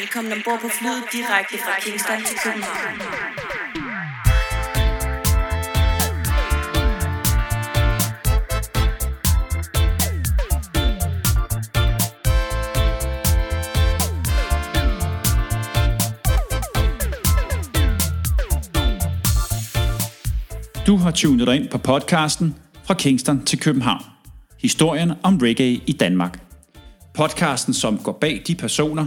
Velkommen ombord på flyet direkte fra Kingston til København. Du har tunet dig ind på podcasten Fra Kingston til København. Historien om reggae i Danmark. Podcasten, som går bag de personer,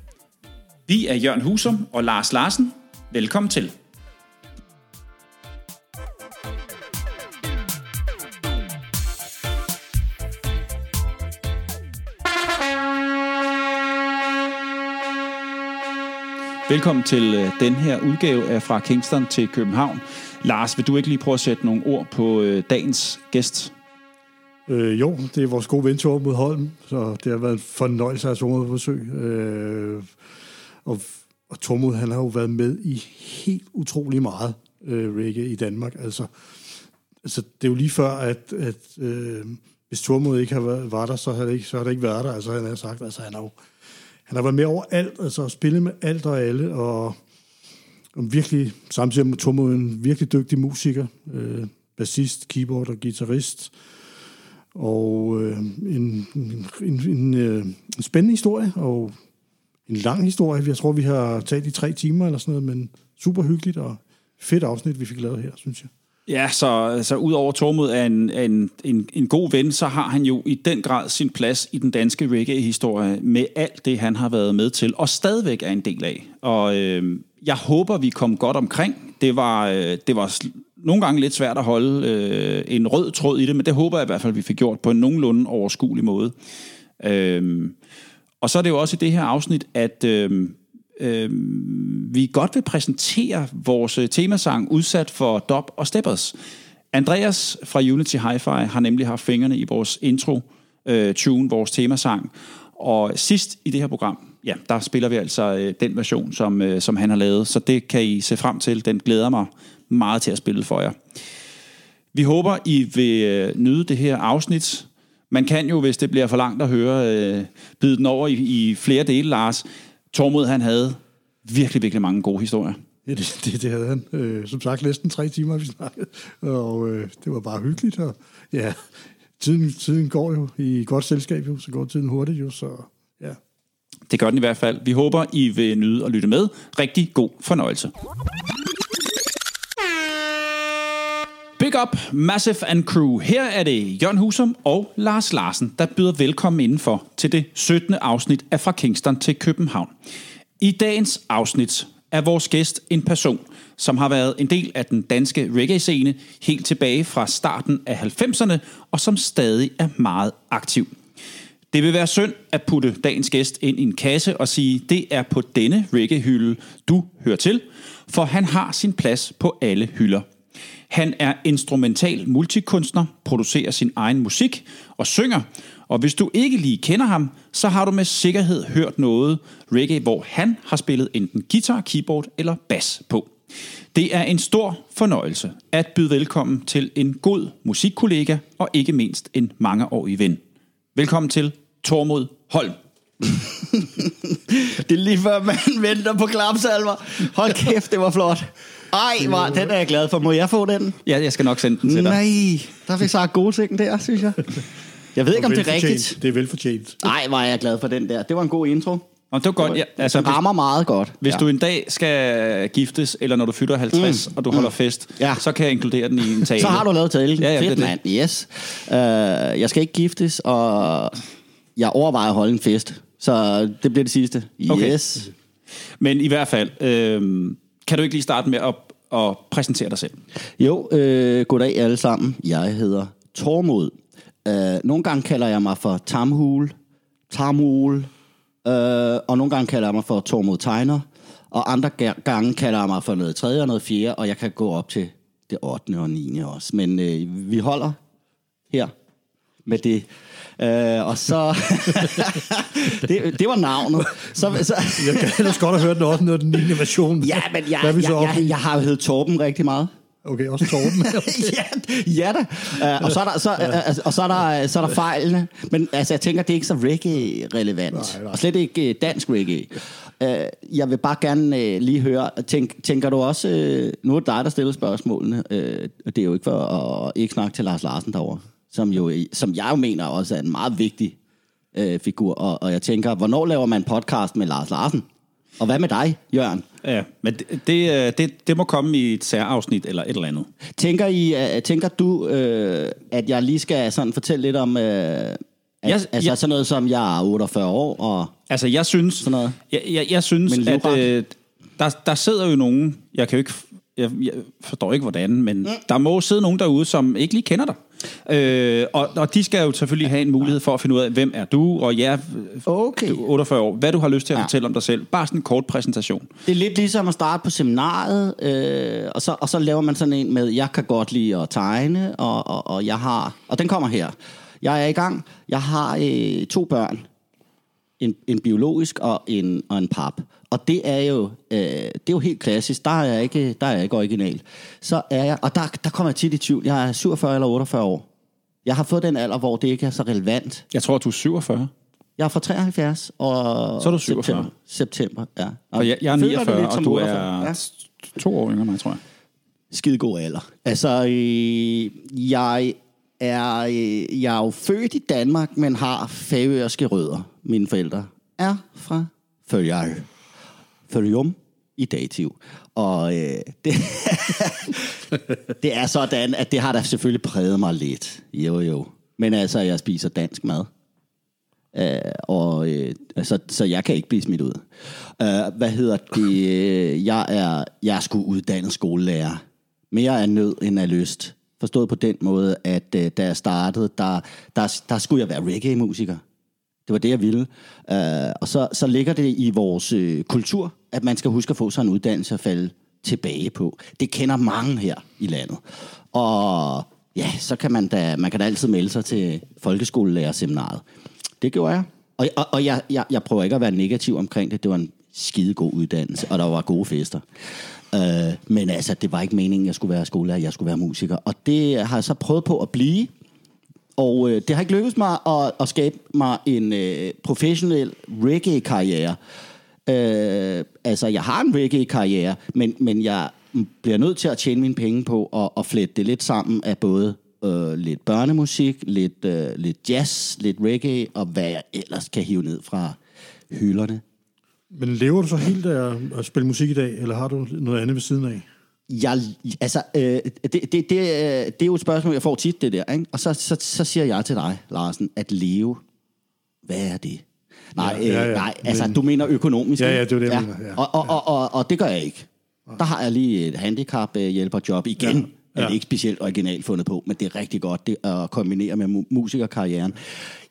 Vi er Jørgen Husum og Lars Larsen. Velkommen til. Velkommen til øh, den her udgave af Fra Kingston til København. Lars, vil du ikke lige prøve at sætte nogle ord på øh, dagens gæst? Øh, jo, det er vores gode ven Torben mod Holm, så det har været en fornøjelse at have på besøg. Øh, og, og Tormod, han har jo været med i helt utrolig meget øh, reggae i Danmark. Altså, altså, det er jo lige før, at, at øh, hvis Tormod ikke har været, var der, så har, det ikke, så har det ikke været der. Altså, han har sagt, altså, han har jo han har været med over alt, altså spillet med alt og alle, og, og virkelig, samtidig med Tormod, en virkelig dygtig musiker, øh, bassist, keyboard og guitarist, og øh, en, en, en, en, øh, en spændende historie, og en lang historie. Jeg tror, vi har talt i tre timer eller sådan noget, men super hyggeligt og fedt afsnit, vi fik lavet her, synes jeg. Ja, så, så ud over Tormod er en, en, en, en god ven, så har han jo i den grad sin plads i den danske reggae-historie med alt det, han har været med til, og stadigvæk er en del af. Og øh, jeg håber, vi kom godt omkring. Det var, øh, det var nogle gange lidt svært at holde øh, en rød tråd i det, men det håber jeg i hvert fald, vi fik gjort på en nogenlunde overskuelig måde. Øh, og så er det jo også i det her afsnit, at øh, øh, vi godt vil præsentere vores øh, temasang udsat for Dob og steppers. Andreas fra Unity Hi-Fi har nemlig haft fingrene i vores intro øh, tune, vores temasang. Og sidst i det her program, ja, der spiller vi altså øh, den version, som, øh, som han har lavet. Så det kan I se frem til. Den glæder mig meget til at spille for jer. Vi håber, I vil øh, nyde det her afsnit. Man kan jo, hvis det bliver for langt at høre, øh, bide den over i, i flere dele, Lars. Tormod, han havde virkelig, virkelig mange gode historier. Ja, det, det, det havde han. Øh, som sagt, næsten tre timer, vi snakkede. Og øh, det var bare hyggeligt. Og ja, tiden, tiden går jo i godt selskab, jo, så går tiden hurtigt jo, så ja. Det gør den i hvert fald. Vi håber, I vil nyde at lytte med. Rigtig god fornøjelse. Big up, Massive and Crew. Her er det Jørgen Husum og Lars Larsen, der byder velkommen indenfor til det 17. afsnit af Fra Kingston til København. I dagens afsnit er vores gæst en person, som har været en del af den danske reggae-scene helt tilbage fra starten af 90'erne, og som stadig er meget aktiv. Det vil være synd at putte dagens gæst ind i en kasse og sige, det er på denne reggae-hylde, du hører til, for han har sin plads på alle hylder. Han er instrumental multikunstner, producerer sin egen musik og synger. Og hvis du ikke lige kender ham, så har du med sikkerhed hørt noget reggae, hvor han har spillet enten guitar, keyboard eller bas på. Det er en stor fornøjelse at byde velkommen til en god musikkollega og ikke mindst en mangeårig ven. Velkommen til Tormod Holm. det er lige før man venter på klapsalver. Hold kæft, det var flot. Ej, var, den er jeg glad for. Må jeg få den? Ja, jeg skal nok sende den til dig. Nej, der fik sagt gode ting der, synes jeg. Jeg ved ikke, om det er rigtigt. Det er velfortjent. Nej, var jeg glad for den der. Det var en god intro. Og det var godt. Ja, altså, det rammer meget godt. Hvis ja. du en dag skal giftes, eller når du fylder 50, mm. og du holder mm. fest, ja. så kan jeg inkludere den i en tale. Så har du lavet tale. Ja, ja, Fedt, mand. Yes. Uh, jeg skal ikke giftes, og jeg overvejer at holde en fest. Så det bliver det sidste. Okay. Yes. Men i hvert fald, øh, kan du ikke lige starte med at, at præsentere dig selv? Jo, øh, goddag alle sammen. Jeg hedder Tormod. Uh, nogle gange kalder jeg mig for Tamhul, Tamul, uh, og nogle gange kalder jeg mig for Tormod Tegner. Og andre gange kalder jeg mig for noget tredje og noget fjerde, og jeg kan gå op til det 8. og 9. også. Men øh, vi holder her med det. Øh, og så... det, det var navnet. Så, så, Jeg kan ellers godt have hørt den 8. og den 9. version. ja, men jeg, Hvad vi så jeg, jeg, jeg har jo heddet Torben rigtig meget. Okay, også Torben. ja, ja da. Uh, og så er der, så, uh, og så er der, så er der fejlene. Men altså, jeg tænker, det er ikke så reggae-relevant. Og slet ikke uh, dansk reggae. Uh, jeg vil bare gerne uh, lige høre, tænk, tænker du også, uh, nu er det dig, der stiller spørgsmålene, uh, og det er jo ikke for at ikke snakke til Lars Larsen derovre, som, jo, som jeg jo mener også er en meget vigtig uh, figur. Og, og jeg tænker, hvornår laver man en podcast med Lars Larsen? Og hvad med dig, Jørgen? Ja, men det, det, øh, det, det må komme i et særafsnit eller et eller andet. Tænker, I, uh, tænker du, uh, at jeg lige skal sådan fortælle lidt om, uh, at, Jeg- altså jeg- sådan noget som, jeg er 48 år, og Altså, jeg synes, Sådan noget. Jeg, jeg, jeg synes Men at øh, der, der sidder jo nogen, jeg kan jo ikke, jeg, jeg forstår ikke hvordan, men mm. der må sidde nogen derude, som ikke lige kender dig. Øh, og, og de skal jo selvfølgelig have en mulighed for at finde ud af, hvem er du, og ja, Okay. du er 48 år, hvad du har lyst til at Ja. fortælle om dig selv. Bare sådan en kort præsentation. det er lidt ligesom at starte på seminariet, øh, og, så, og så laver man sådan en med, jeg kan godt lide at tegne, og, og, og jeg har, og den kommer her. Jeg er i gang, jeg har øh, to børn, en, en biologisk og en, og en pap. Og det er jo, øh, det er jo helt klassisk. Der er jeg ikke, der er jeg ikke original. Så er jeg, og der, der kommer jeg tit i tvivl. Jeg er 47 eller 48 år. Jeg har fået den alder, hvor det ikke er så relevant. Jeg tror, du er 47. Jeg er fra 73, og Så er du 47. September, september ja. Og jeg, jeg er Føler det 49, lidt og du 48? er Ja. to år yngre mig, tror jeg. skide god alder. Altså, øh, jeg er, øh, jeg er jo født i Danmark, men har færøske rødder. Mine forældre er fra Føljar. Føljum i dativ. Og øh, det, det er sådan, at det har da selvfølgelig præget mig lidt. Jo, jo. Men altså, jeg spiser dansk mad. Uh, og øh, altså, så jeg kan ikke blive smidt ud. Uh, hvad hedder det? Jeg er, jeg er sgu uddannet skolelærer. Mere af nød end af lyst. Forstået på den måde, at øh, da jeg startede, der, der, der skulle jeg være reggae-musiker. Det var det, jeg ville. Øh, og så, så ligger det i vores øh, kultur, at man skal huske at få sig en uddannelse at falde tilbage på. Det kender mange her i landet. Og ja, så kan man da, man kan da altid melde sig til folkeskolelærerseminaret. Det gjorde jeg. Og, og, og jeg, jeg, jeg prøver ikke at være negativ omkring det. Det var en skide god uddannelse, og der var gode fester. Øh, men altså, det var ikke meningen, at jeg skulle være skolelærer, jeg skulle være musiker. Og det har jeg så prøvet på at blive. Og øh, det har ikke lykkedes mig at, at skabe mig en øh, professionel reggae-karriere. Øh, altså, jeg har en reggae-karriere, men, men jeg bliver nødt til at tjene mine penge på at, at flette det lidt sammen af både øh, lidt børnemusik, lidt, øh, lidt jazz, lidt reggae, og hvad jeg ellers kan hive ned fra hylderne. Men lever du så helt af at spille musik i dag, eller har du noget andet ved siden af? Jeg, altså, øh, det, det, det, øh, det er jo et spørgsmål, jeg får tit, det der. Ikke? Og så, så, så siger jeg til dig, Larsen, at leve, hvad er det? Nej, Ja, ja, øh, ja. nej altså, Men- du mener økonomisk. Ja, ja, det er det, jeg mener, ja. Og, og, og, og, og det gør jeg ikke. Der har jeg lige et handicap-hjælperjob igen. Ja. Ja. Er det ikke specielt originalt fundet på, men det er rigtig godt det at kombinere med mu- musikerkarrieren.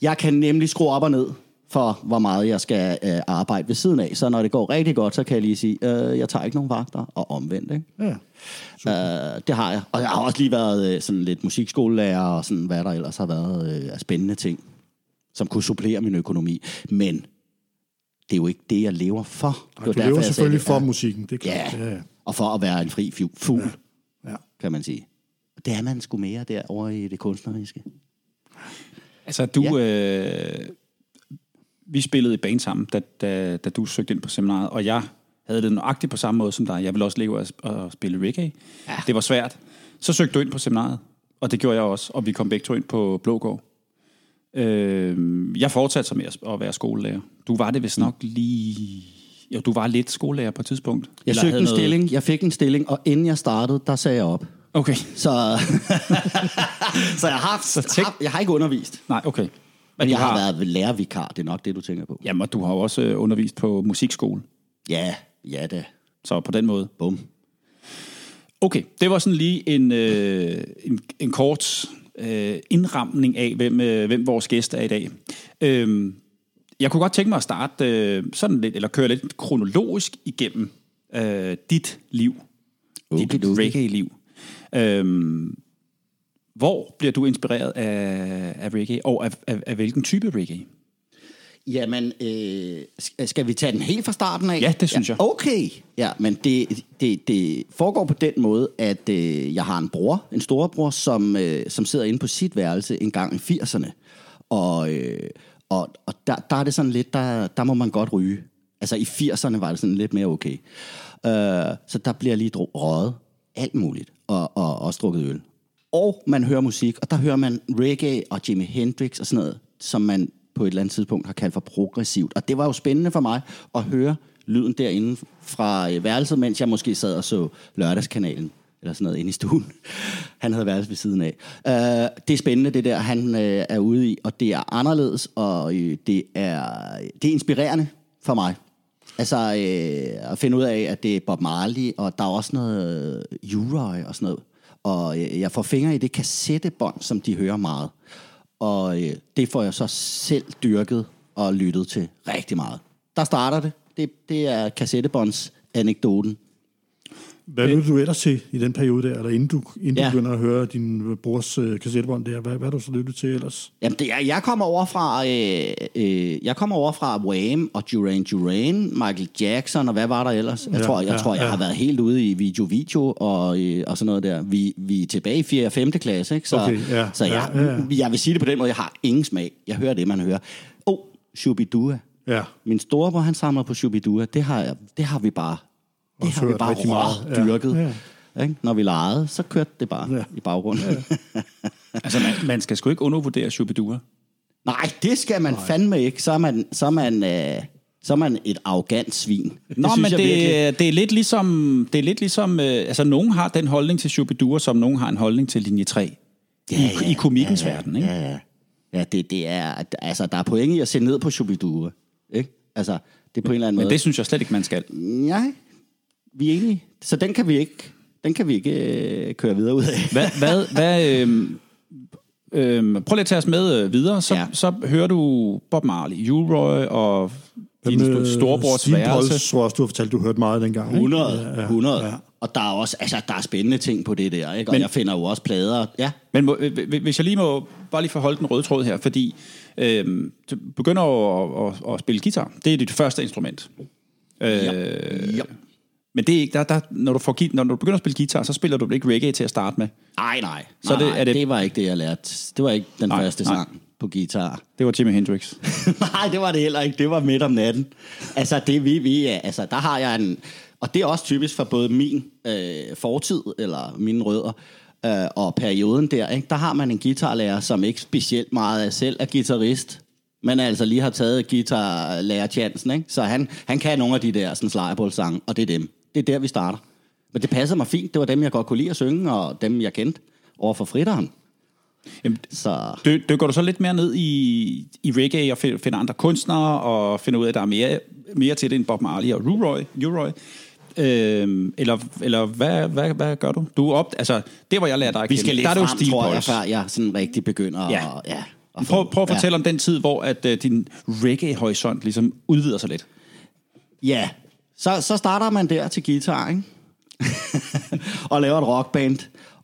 Jeg kan nemlig skrue op og ned for, hvor meget jeg skal øh, arbejde ved siden af. Så når det går rigtig godt, så kan jeg lige sige, øh, jeg tager ikke nogen vagter, og omvendt. Ikke? Ja. Uh, det har jeg. Og jeg har også lige været øh, sådan lidt musikskolelærer, og sådan, hvad der ellers har været øh, af spændende ting, som kunne supplere min økonomi. Men det er jo ikke det, jeg lever for. Det var Du lever selvfølgelig sagde for det. musikken, det er klart. Ja. Ja, ja. og for at være en fri fu- fugl, ja. kan man sige. Det er man sgu mere derovre i det kunstneriske. Altså, du... Ja. Øh, vi spillede i band sammen, da, da, da du søgte ind på seminaret, og jeg havde det nøjagtigt på samme måde som dig. Jeg ville også leve af at, at spille reggae. Ja. Det var svært. Så søgte du ind på seminaret, og det gjorde jeg også, og vi kom begge to ind på Blågård. Øh, jeg fortsatte så med at, være skolelærer. Du var det vist nok lige... Jo, du var lidt skolelærer på et tidspunkt. Jeg Eller søgte en noget- stilling, jeg fik en stilling, og inden jeg startede, der sagde jeg op. Okay. Så, så jeg, har, Så tænk- har, jeg har ikke undervist. Nej, okay. Men du jeg har været lærervikar, det er nok det, du tænker på. Jamen, og du har jo også øh, undervist på musikskole. Ja, ja da. Så på den måde. Bum. Okay, det var sådan lige en, øh, en, en kort øh, indramning af, hvem, øh, hvem vores gæst er i dag. Øhm, jeg kunne godt tænke mig at starte øh, sådan lidt, eller køre lidt kronologisk igennem øh, dit liv, dit Okidoki. reggae-liv. Øhm, hvor bliver du inspireret af, af reggae, og af, af, af hvilken type reggae? Jamen, øh, sk- skal vi tage den helt fra starten af? Ja, det synes ja, jeg. Okay, ja, men det, det, det foregår på den måde, at øh, jeg har en bror, en storebror, som, øh, som sidder inde på sit værelse en gang i 80'erne. Og, øh, og, og der, der er det sådan lidt, der, der må man godt ryge. Altså i 80'erne var det sådan lidt mere okay. Øh, så der bliver lige røget alt muligt, og, og også drukket øl. Og man hører musik, og der hører man reggae og Jimi Hendrix og sådan noget, som man på et eller andet tidspunkt har kaldt for progressivt. Og det var jo spændende for mig at høre lyden derinde fra øh, værelset, mens jeg måske sad og så lørdagskanalen eller sådan noget inde i stuen. Han havde værelse ved siden af. Uh, det er spændende, det der, han uh, er ude i, og det er anderledes, og uh, det, er, det er inspirerende for mig. Altså øh, at finde ud af, at det er Bob Marley, og der er også noget øh, Uroy og sådan noget. Og øh, jeg får fingre i det kassettebånd, som de hører meget. Og øh, det får jeg så selv dyrket og lyttet til rigtig meget. Der starter det. Det, det er kassettebånds anekdoten. Hvad lytter du ellers til i den periode der, eller inden du, inden Ja. du begynder at høre din brors øh, kassettebånd der? Hvad, hvad har du så lyttet til ellers? Jamen, det er, jeg kommer over fra, øh, øh, jeg kommer over fra Wham og Duran Duran, Michael Jackson og hvad var der ellers? Jeg Ja, tror, jeg, ja, tror, jeg ja. har været helt ude i video video og, øh, og sådan noget der. Vi, vi er tilbage i 4. og 5. klasse, ikke? Så, Okay, ja, så jeg, ja, ja, jeg vil sige det på den måde, jeg har ingen smag. Jeg hører det, man hører. Oh, Shubidua. Ja. Min storebror, han samler på Shubidua. Det har, jeg, det har vi bare, det har vi bare rigtig meget. Ja, dyrket. ja. Ikke? Når vi legede, så kørte det bare Ja. i baggrunden. Ja. Altså, man, man skal sgu ikke undervurdere Shubidua. Nej, det skal man Nej. fandme ikke. Så er man, så er man, øh, så er man et arrogant svin. Det Nå, men det, virkelig. det er lidt ligesom, det er lidt ligesom øh, altså nogen har den holdning til Shubidua, som nogen har en holdning til linje 3. Ja, I, ja, i komikkens ja, ja, verden, ikke? Ja, ja. Ja, det, det er, altså, der er point i at se ned på Shubidua. Ikke? Altså, det er på en eller anden Men måde. det synes jeg slet ikke, man skal. Nej, vi er enige. Så den kan vi ikke, den kan vi ikke øh, køre videre ud af. Hvad, hvad, hvad øhm, øhm, prøv lige at tage os med øh, videre. Så, ja. Så hører du Bob Marley, U-Roy og din Med storebrors værelse. Pauls, tror jeg også, du har fortalt, du hørte meget dengang. ikke? 100, Ja, ja, 100. Ja. Og der er også, altså, der er spændende ting på det der, ikke? Og Men- jeg finder jo også plader. Ja, Men må, øh, hvis jeg lige må bare lige forholde den røde tråd her, fordi øhm, du begynder at, at, at spille guitar. Det er dit første instrument. Øh, ja. ja. Men det er ikke, der, der, når, du får, når du begynder at spille guitar, så spiller du ikke reggae til at starte med. Nej, nej. Så det- er det- det... var ikke det, jeg lærte. Det var ikke den Nej, første nej. sang på guitar. Det var Jimi Hendrix. nej, det var det heller ikke. Det var midt om natten. Altså, det vi, vi ja, altså, der har jeg en... Og det er også typisk for både min øh, fortid, eller mine rødder, øh, og perioden der, ikke? der har man en guitarlærer, som ikke specielt meget selv er guitarist, men altså lige har taget guitarlærerchancen, ikke? Så han, han kan nogle af de der sådan sange og det er dem. Det er der, vi starter. Men det passer mig fint. Det var dem, jeg godt kunne lide at synge, og dem, jeg kendte over for fritteren. Jamen, Så Dy- dykker du så lidt mere ned i, i reggae og fi- finder andre kunstnere og finder ud af, at der er mere, mere til det end Bob Marley og Roy, Roy. Øhm, eller eller hvad, hvad, hvad gør du? du er op, altså, det hvor jeg lærer dig at vi skal lidt der er frem, Steve tror jeg, før jeg sådan rigtig begynder Ja. at... Ja, at få- Prøv, prøv at ja. fortælle om den tid, hvor at, uh, din reggae-horisont ligesom udvider sig lidt. Ja, så, så starter man der til guitar, ikke? og laver et rockband.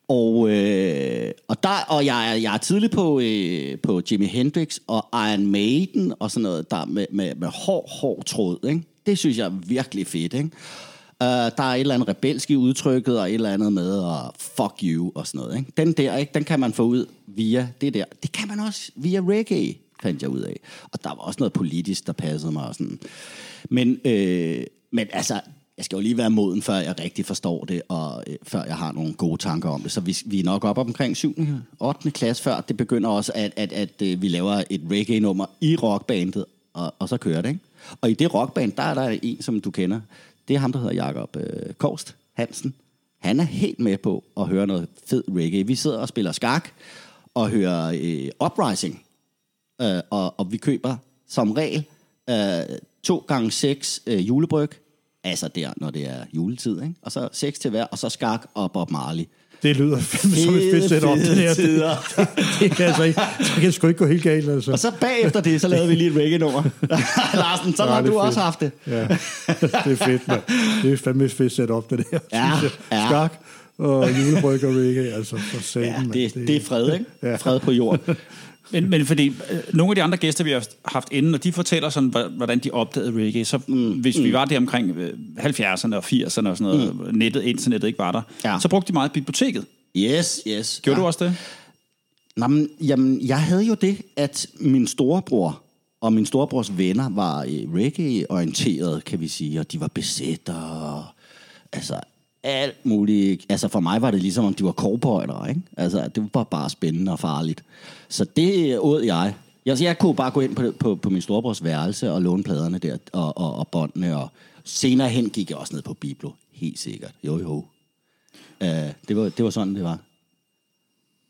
Og, øh, og, der, og jeg, er- jeg er tidlig på, øh, på Jimi Hendrix og Iron Maiden og sådan noget, der med, med, med hård, hård tråd. Ikke? Det synes jeg er virkelig fedt. Ikke? Uh, der er et eller andet rebelsk i udtrykket, og et eller andet med at fuck you og sådan noget. Ikke? Den der, ikke? den kan man få ud via det der. Det kan man også via reggae, fandt jeg ud af. Og der var også noget politisk, der passede mig. Og sådan. Men, øh, men altså, jeg skal jo lige være moden, før jeg rigtig forstår det, og øh, før jeg har nogle gode tanker om det. Så vi, vi er nok op omkring 7. 8. klasse, før det begynder også, at, at, at at vi laver et reggae-nummer i rockbandet, og, og så kører det, ikke? Og i det rockband, der er der en, som du kender. Det er ham, der hedder Jakob øh, Korst Hansen. Han er helt med på at høre noget fed reggae. Vi sidder og spiller skak og hører øh, Uprising. Øh, og, og vi køber som regel øh, to gange seks øh, julebryg. Altså der, når det er juletid. Ikke? Og så seks til hver, og så skak og Bob Marley. Det lyder fandme som et fedt setup, det der. Det, det kan altså ikke, det kan sgu ikke gå helt galt, altså. Og så bagefter det, så lavede vi lige et reggae-nummer. Larsen, så Ja, har det du fedt. også haft det. Ja, det er fedt, mand. Det er fandme et fedt setup, det der. Ja, ja. Skak og julebryg og reggae, altså for satan, Ja, det, det er fred, ikke? Fred på jorden. Men, men fordi øh, nogle af de andre gæster, vi har haft inden, og de fortæller sådan, hvordan de opdagede reggae, så mm. hvis vi var der omkring øh, 70'erne og 80'erne og sådan noget, mm. nettet, internettet ikke var der, Ja. så brugte de meget biblioteket. Yes, yes. Gjorde ja. du også det? Nå, men, jamen, jeg havde jo det, at min storebror og min storebrors venner var øh, reggae-orienteret, kan vi sige, og de var besætter, og, altså alt muligt. Altså for mig var det ligesom, om de var cowboyder, ikke? Altså det var bare spændende og farligt. Så det åd jeg. Jeg, jeg kunne bare gå ind på, på, på min storebrors værelse og låne pladerne der, og, og, og båndene, og senere hen gik jeg også ned på Biblo, helt sikkert. Jo, jo. Uh, det, var, det var sådan, det var.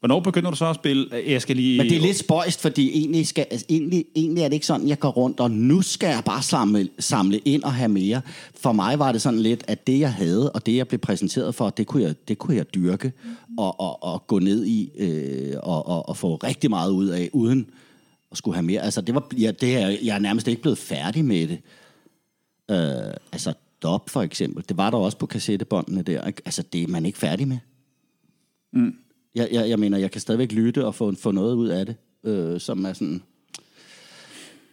Hvornår begynder du så at spille? Jeg skal lige... Men det er lidt spøjst, fordi egentlig, skal, altså, egentlig, egentlig er det ikke sådan, jeg går rundt, og nu skal jeg bare samle, samle ind og have mere. For mig var det sådan lidt, at det jeg havde, og det jeg blev præsenteret for, det kunne jeg, det kunne jeg dyrke og, og, og gå ned i øh, og, og, og få rigtig meget ud af, uden at skulle have mere. Altså, det var, ja, det er, jeg er nærmest ikke blevet færdig med det. Øh, altså, dop for eksempel, det var der også på kassettebåndene der. Ikke? Altså, det er man ikke færdig med. Jeg, jeg, jeg mener, jeg kan stadigvæk lytte og få, få noget ud af det, øh, som er sådan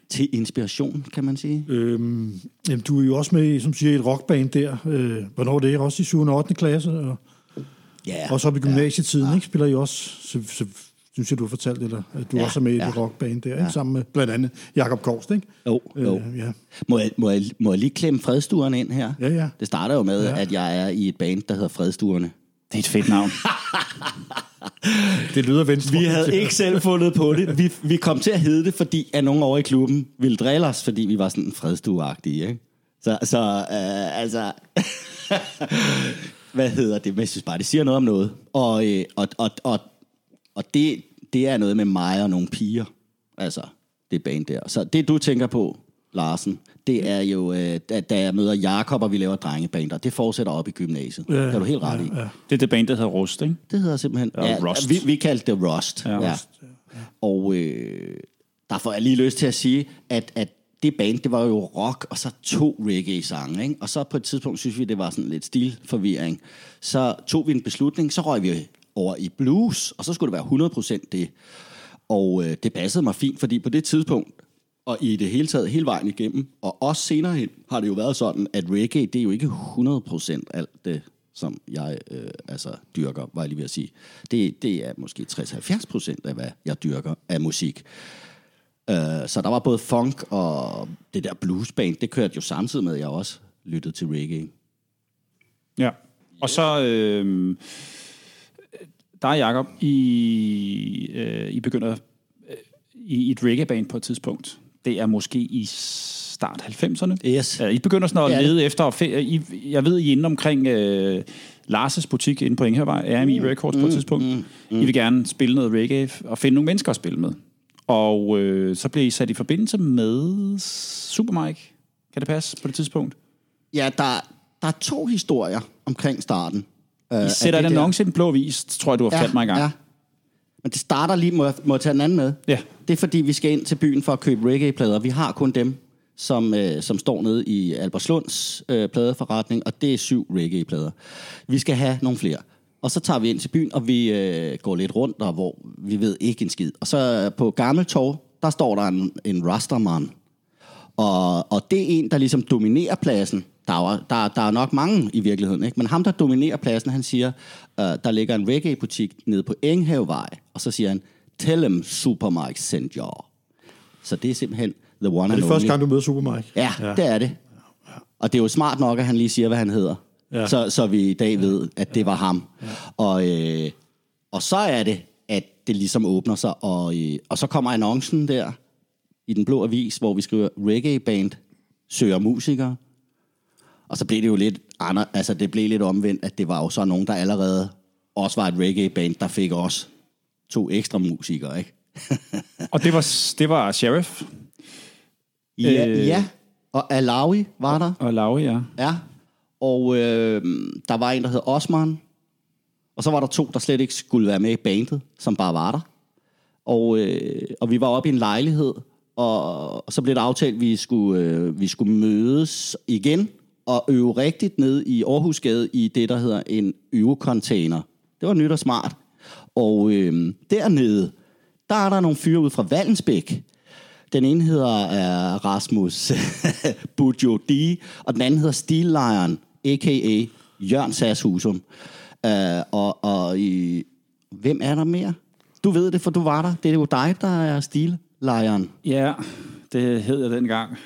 til inspiration, kan man sige. Øhm, jamen, du er jo også med, i, som siger, i et rockband der. Øh, hvornår er det? Også i 7. og 8. klasse? Og Ja, også op i gymnasietiden, ja. ikke? Spiller I også, så, så, synes jeg, du har fortalt, eller at du Ja, også er med i ja. et rockband der, ikke? Sammen med blandt andet Jakob Korst, ikke? Jo, jo. Øh, ja. Må, jeg, må, jeg, må jeg lige klemme fredstuerne ind her? Ja, ja. Det starter jo med, Ja. ja. at jeg er i et band, der hedder Fredstuerne. Det er et fedt navn. Det lyder venstre. Vi havde ikke selv fundet på det. Vi, vi kom til at hedde det, fordi at nogen over i klubben ville drille os, fordi vi var sådan fredstueagtige, ikke? Så, så øh, altså... Hvad hedder det? Men jeg synes bare, det siger noget om noget. Og, øh, og, og, og, og det, det er noget med mig og nogle piger. Altså, det band der. Så det, du tænker på, Larsen, det er jo, øh, da, da jeg møder Jakob, og vi laver drengebander. Det fortsætter op i gymnasiet. Ja, det er du helt ret i. Ja, ja. Det er det band, der hedder Rust, ikke? Det hedder simpelthen... Ja, Rust. Vi, vi kaldte det Rust. Ja, Ja, ja. Rust, Og øh, der får jeg lige lyst til at sige, at, at det band, det var jo rock, og så to reggae-sange. Ikke? Og så på et tidspunkt synes vi, det var sådan lidt stilforvirring. Så tog vi en beslutning, så røg vi over i blues, og så skulle det være 100% det. Og øh, det passede mig fint, fordi på det tidspunkt, og i det hele taget hele vejen igennem, og også senere hen, har det jo været sådan, at reggae, det er jo ikke 100% alt det, som jeg øh, altså dyrker, var jeg lige ved at sige. Det, det er måske 60-70% af, hvad jeg dyrker af musik. Øh, så der var både funk og det der bluesband, det kørte jo samtidig med, at jeg også lyttede til reggae. Ja. Og så... Øh, der er Jacob i, øh, I begynder øh, i, i et reggae-band på et tidspunkt. Det er måske i start 90'erne. Yes. Ja, I begynder sådan at er lede efter... og I, jeg ved, I er inde omkring øh, Lars' butik inde på Ingehavvej, RMI Records på et tidspunkt. Mm, mm. I vil gerne spille noget reggae og finde nogle mennesker at spille med. Og øh, så bliver I sat i forbindelse med Super Mike. Kan det passe på det tidspunkt? Ja, der, der er to historier omkring starten. Øh, I sætter en annonce i den blå vis, tror jeg, du har ja, mig i gang. Ja. Men det starter lige, må jeg, må jeg tage den anden med? Ja. Det er fordi, vi skal ind til byen for at købe reggae-plader. Vi har kun dem, som, øh, som står nede i Albertslunds øh, pladeforretning, og det er syv reggae-plader. Vi skal have nogle flere. Og så tager vi ind til byen, og vi øh, går lidt rundt, og hvor vi ved ikke en skid. Og så øh, på Gammeltorv, der står der en, en rasterman. Og, og det er en, der ligesom dominerer pladsen. Der er, der, der er nok mange i virkeligheden, ikke? men ham, der dominerer pladsen, han siger, uh, der ligger en reggae-butik nede på Enghavevej, og så siger han, tell them Supermike sent you. Så det er simpelthen the one Er and det første only. gang, du møder Super Mike? Ja, ja, det er det. Og det er jo smart nok, at han lige siger, hvad han hedder. Ja. Så, så vi i dag ved, at det var ham. Ja. Og, øh, og så er det, at det ligesom åbner sig, og, øh, og så kommer annoncen der i den blå avis, hvor vi skriver, reggae band søger musikere. Og så blev det jo lidt, andre, altså det blev lidt omvendt, at det var jo så nogen, der allerede også var et reggae band, der fik også to ekstra musikere, ikke? Og det var, det var Sheriff Ja, Øh. ja. og Alawi var der. og Laue, ja. Ja, og øh, der var en, der hed Osman, Og så var der to, der slet ikke skulle være med i bandet, som bare var der. Og, øh, og vi var oppe i en lejlighed, og, og så blev det aftalt, at vi skulle, øh, vi skulle mødes igen og øve rigtigt ned i Aarhusgade i det, der hedder en øvecontainer. Det var nyt og smart. Og øh, dernede, der er der nogle fyre ud fra Vallensbæk. Den ene hedder uh, Rasmus Bujo D, og den anden hedder Steel Lion, a.k.a. Jørgen Sashusum. Uh, og og i, hvem er der mere? Du ved det, for du var der. Det er jo dig, der er Steel Lion. Ja, det hed jeg dengang.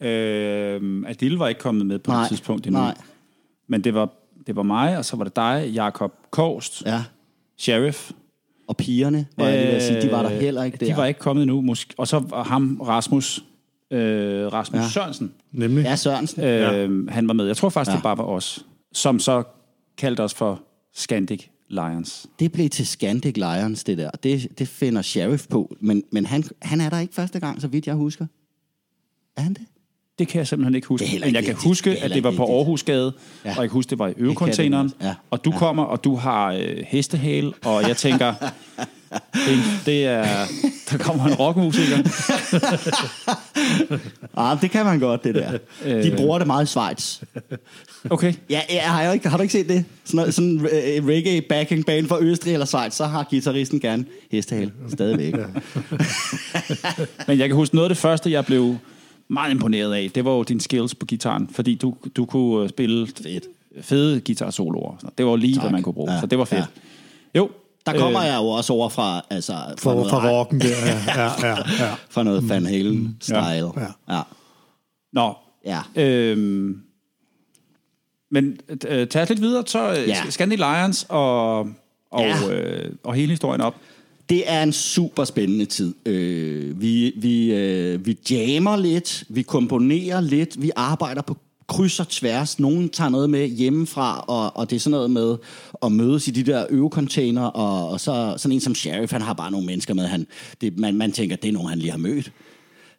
Øh, Adil var ikke kommet med på Nej, et tidspunkt endnu. nej. Men det var, det var mig, og så var det dig, Jakob Kost, Ja. Sheriff. Og pigerne, var jeg lige ved at sige, de var der heller ikke der. Øh, De var ikke kommet endnu. Måske. Og så var ham, Rasmus, øh, Rasmus Ja. ja. Sørensen, Nemlig. Ja, Sørensen. øh, han var med. Jeg tror faktisk, Ja. ja. det bare var os, som så kaldte os for Scandic Lions. Det blev til Scandic Lions, det der. Det, det finder Sheriff på. Men, men han, han er der ikke første gang, så vidt jeg husker. Er han det? Det kan jeg simpelthen ikke huske. Men jeg kan huske, Det at det var på. Aarhusgade, Ja. og jeg kan huske, det var i øvecontaineren. Ja. Og du Ja. kommer, og du har øh, hestehale, og jeg tænker, det, det er, der kommer en rockmusiker. Ah, det kan man godt, det der. De bruger det meget i Schweiz. Okay. Ja, ja har, jeg ikke, har du ikke set det? Sådan, noget- sådan uh, reggae backing band fra Østrig eller Schweiz, så har guitaristen gerne hestehale stadigvæk. Men jeg kan huske, noget af det første, jeg blev meget imponeret af, det var jo dine skills på gitaren, fordi du, du kunne øh, spille Fedt. fede guitar-soloer. Det var lige, Tak. hvad man kunne bruge, Ja, så det var fedt. ja. Jo. Der kommer øh, jeg jo også over fra, altså, fra, For, noget, fra rocken der, ja. ja, ja, ja. fra noget Van Halen-style. Ja. Ja. ja. Nå, ja. Øhm, men øh, tag os lidt videre, så Ja. ja. Scandi Lions og, og, ja. øh, og hele historien op. Det er en super spændende tid. Øh, vi, vi, øh, vi jammer lidt, vi komponerer lidt, vi arbejder på kryds og tværs. Nogen tager noget med hjemmefra, og, og det er sådan noget med at mødes i de der øvecontainer, og, og så sådan en som Sheriff, han har bare nogle mennesker med. Han, det, man, man tænker, det er nogen, han lige har mødt.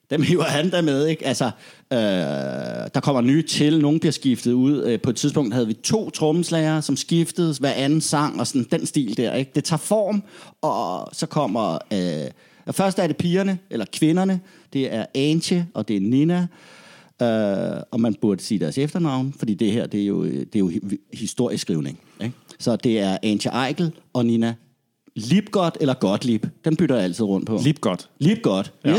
Dem hiver han der med, ikke? Altså, øh, der kommer nye til, nogen bliver skiftet ud. Øh, på et tidspunkt havde vi to trommeslager, som skiftedes hver anden sang, og sådan den stil der, ikke? Det tager form, og så kommer... Øh, først er det pigerne, eller kvinderne. Det er Antje, og det er Nina. Øh, og man burde sige deres efternavn, fordi det her, det er jo, det er jo hi- historieskrivning. Ikke? Så det er Antje Eichel og Nina Lipgott eller Gottlieb. Den bytter jeg altid rundt på. Lip godt. Lipgott, Ja.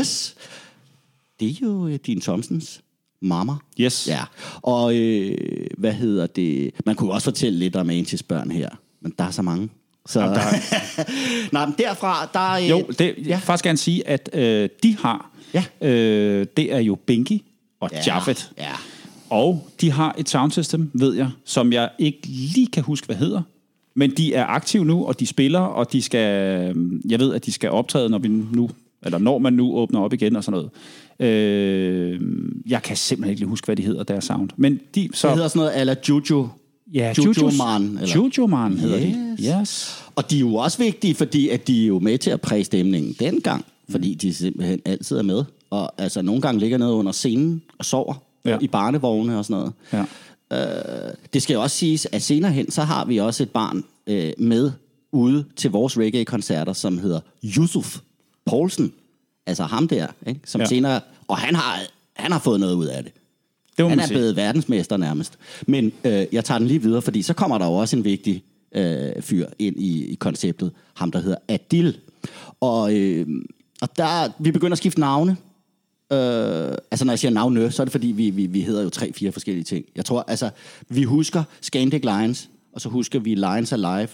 Det er jo øh, din Thomsens mamma. Yes. Ja, og øh, hvad hedder det? Man kunne også fortælle lidt om Antjes børn her, men der er så mange. Så... Jamen, der Nej, men derfra, der er... øh, Jo, det, jeg ja. vil faktisk gerne sige, at øh, de har, Ja. øh, det er jo Binky og Ja, ja. Jaffet. Ja. Og de har et soundsystem, ved jeg, som jeg ikke lige kan huske, hvad hedder. Men de er aktive nu, og de spiller, og de skal, jeg ved, at de skal optræde, når vi nu, eller når man nu åbner op igen og sådan noget. Øh, jeg kan simpelthen ikke lige huske, hvad de hedder, deres sound. Men de, så, Det hedder sådan noget ala Juju. ja, Juju Man, eller? Juju Man hedder Yes. de. Yes. Og de er jo også vigtige, fordi at de er jo med til at præge stemningen dengang, fordi de simpelthen altid er med. Og altså nogle gange ligger nede under scenen og sover. Ja. i barnevogne og sådan noget. Ja. Øh, det skal jo også siges, at senere hen, så har vi også et barn øh, med ude til vores reggae-koncerter, som hedder Yusuf Poulsen. Altså ham der, ikke? som ja. Senere... Og han har, han har fået noget ud af det. Det må Han er sige. blevet verdensmester nærmest. Men øh, jeg tager den lige videre, fordi så kommer der jo også en vigtig øh, fyr ind i, i konceptet. Ham, der hedder Adil. Og, øh, og der, vi begynder at skifte navne. Øh, altså når jeg siger navne, så er det fordi, vi, vi, vi hedder jo tre-fire forskellige ting. Jeg tror, altså, vi husker Scandic Lions, og så husker vi Lions Alive.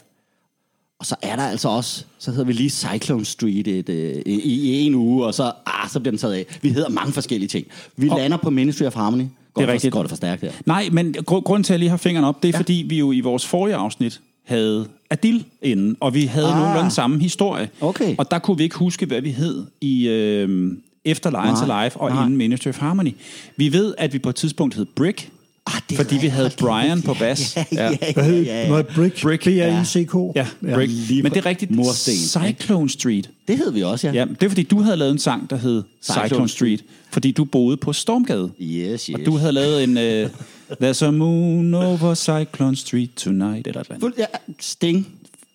Og så er der altså også, så hedder vi lige Cyclone Street et, øh, i, i en uge, og så, ah, så bliver den taget af. Vi hedder mange forskellige ting. Vi Og- lander på Ministry of Harmony. Går Det er for, rigtigt. Går det for stærkt der? Nej, men gr- grunden til, at jeg lige har fingeren op, det er Ja. fordi, vi jo i vores forrige afsnit havde Adil inden, og vi havde Ah. ah. nogenlunde samme historie. Okay. Og der kunne vi ikke huske, hvad vi hed i øh, efter Lions Nej, Alive og nej. inden Ministry of Harmony. Vi ved, at vi på et tidspunkt hed Brick, Ah, det fordi vi havde. Brian på bas. Ja, ja, ja, Hvad hed ja, Brick? Brick. B-R-I-C-K? Ja, Brick. Men det er rigtigt. Mursten? Cyclone Street. Det hed vi også, ja. Ja, det er fordi, du havde lavet en sang, der hed Cyclone Cyclone Street, fordi du boede på Stormgade. Yes, yes. Og du havde lavet en uh, There's a moon over Cyclone Street tonight, eller et eller andet. Fuld, ja, Sting.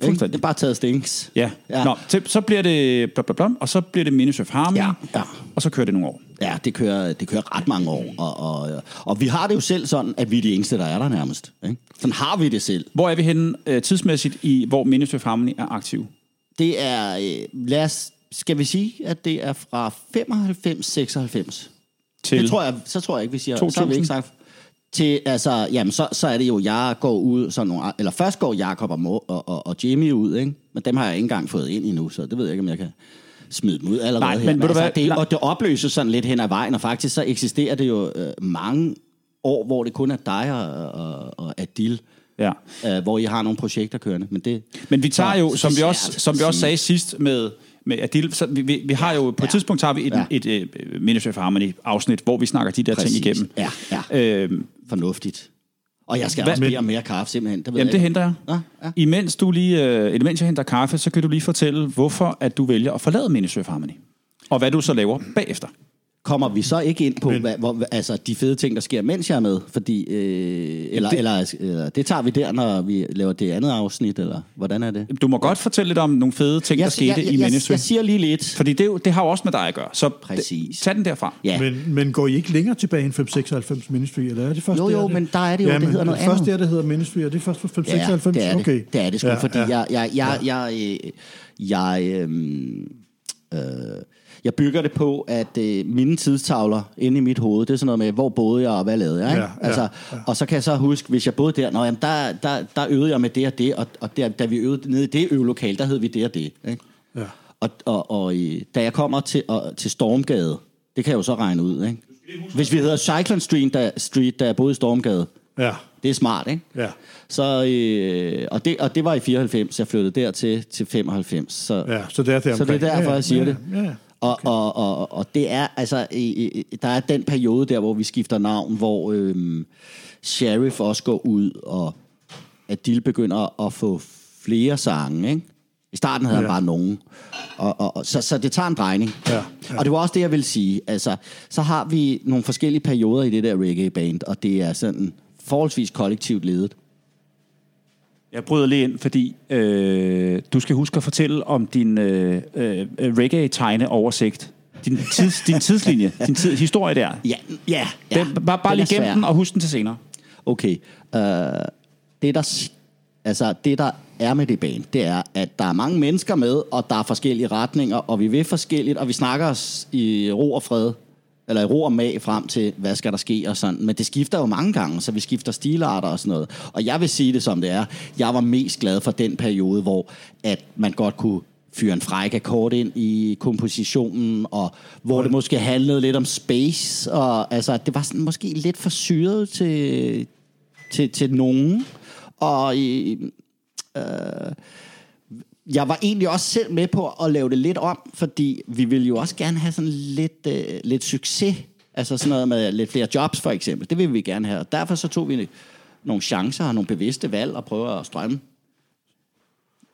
Fuldstændig. Det er bare taget stinks. Ja. Ja. Nå, til, så bliver det bla, bla, bla, og så bliver det Ministry of Harmony, Ja, ja. og så kører det nogle år. Ja, det kører, det kører ret mange år. Og, og, og vi har det jo selv sådan, at vi er de eneste, der er der nærmest. Ikke? Sådan har vi det selv. Hvor er vi henne øh, tidsmæssigt, i hvor Ministry of Harmony er aktiv? Det er, øh, lad os, skal vi sige, at det er fra 95-96. Til Det tror jeg, så tror jeg ikke, vi siger. Så har 2000? vi ikke sagt. Til, altså, jamen, så, så er det jo, jeg går ud, sådan nogle, eller først går Jakob og, Mo, og, og, og Jimmy ud, ikke? men dem har jeg ikke engang fået ind endnu, så det ved jeg ikke, om jeg kan smide dem ud allerede Nej, her. men ved du hvad? det, og det opløses sådan lidt hen ad vejen, og faktisk så eksisterer det jo øh, mange år, hvor det kun er dig og, og, og Adil, Ja. øh, hvor I har nogle projekter kørende. Men, det, Men vi tager jo, så som vi også, som vi også sagde sidst med, med Adil, så vi, vi, vi har jo, på et Ja. tidspunkt har vi et, Ja. et, et, et Ministry of Harmony afsnit, hvor vi snakker de der Præcis. ting igennem. Ja, ja. Øhm, fornuftigt. Og jeg skal Hvad- også bede om mere kaffe, simpelthen. Det ved jamen, jeg det henter jeg. Ja, ja. Imens, du lige, øh, imens jeg henter kaffe, så kan du lige fortælle, hvorfor at du vælger at forlade Ministry of Harmony. Og hvad du så laver bagefter. Kommer vi så ikke ind på, Men- hvad, hvor, altså, de fede ting, der sker, mens jeg er med? Fordi, øh, eller, Det- det, eller, eller det tager vi der, når vi laver det andet afsnit, eller hvordan er det? Du må godt fortælle lidt om nogle fede ting, der skete jeg, i jeg, Ministry. jeg siger lige lidt. Fordi det, er det har jo også med dig at gøre. Så Præcis. d- tag den derfra. Ja, Men, men går I ikke længere tilbage end 596 Ministry, eller er det først Jo, jo, der, men der er det jo, det men hedder noget først andet. der, det hedder Ministry, og det er først fra ja 596? det er det. Okay. Det er det sgu, Ja, fordi ja. jeg, jeg, jeg, jeg, jeg, jeg, øhm, øh, jeg bygger det på, at øh, mine tidstavler inde i mit hoved, det er sådan noget med, hvor boede jeg, og hvad lavede jeg? Ikke? Ja, ja, altså, Og så kan jeg så huske, hvis jeg boede der, nå, jamen, der, der, der øvede jeg med det og det, og, og der, da vi øvede nede i det øvelokale, der hed vi det og det. Ikke? Ja. Og, og, og øh, da jeg kommer til, og, til Stormgade, det kan jeg jo så regne ud, ikke? Hvis vi hedder Cyclone Street, da, Street, da jeg boede i Stormgade, Ja, det er smart, ikke? ja. Så, øh, og, det, og det var i 94, jeg flyttede dertil til 95. Så, Ja, så det er der så det er derfor, ja, jeg siger ja, det. Ja, ja. Og, og, og, og det er altså, i- i- der er den periode der, hvor vi skifter navn, hvor øhm, Sheriff også går ud, og Adil begynder at få flere sange, ikke? I starten havde han Ja. bare nogen. Og, og, og, så, så det tager en drejning. Ja, ja. Og det var også det, jeg vil sige. Altså, så har vi nogle forskellige perioder i det der reggae-band, og det er sådan forholdsvis kollektivt ledet. Jeg bryder lige ind, fordi øh, du skal huske at fortælle om din øh, øh, reggae-tegne-oversigt. Din, tids, din tidslinje, din tid, historie der. Ja, ja. ja. Den, bare bare Den lige gem den og husk den til senere. Okay. Øh, det, der, altså, det, der er med det band, det er, at der er mange mennesker med, og der er forskellige retninger, og vi vil forskelligt, og vi snakker os i ro og fred, eller i ro og mag frem til, hvad skal der ske og sådan. Men det skifter jo mange gange, så vi skifter stilarter og sådan noget. Og jeg vil sige det som det er. Jeg var mest glad for den periode, hvor at man godt kunne fyre en fræk akkord ind i kompositionen, og hvor det måske handlede lidt om space, og altså, det var sådan måske lidt for syret til, til, til nogen. Og i, øh, jeg var egentlig også selv med på at lave det lidt om, fordi vi ville jo også gerne have sådan lidt, øh, lidt succes. Altså sådan noget med lidt flere jobs, for eksempel. Det vil vi gerne have. Og derfor så tog vi nogle chancer og nogle bevidste valg og prøver at strømme.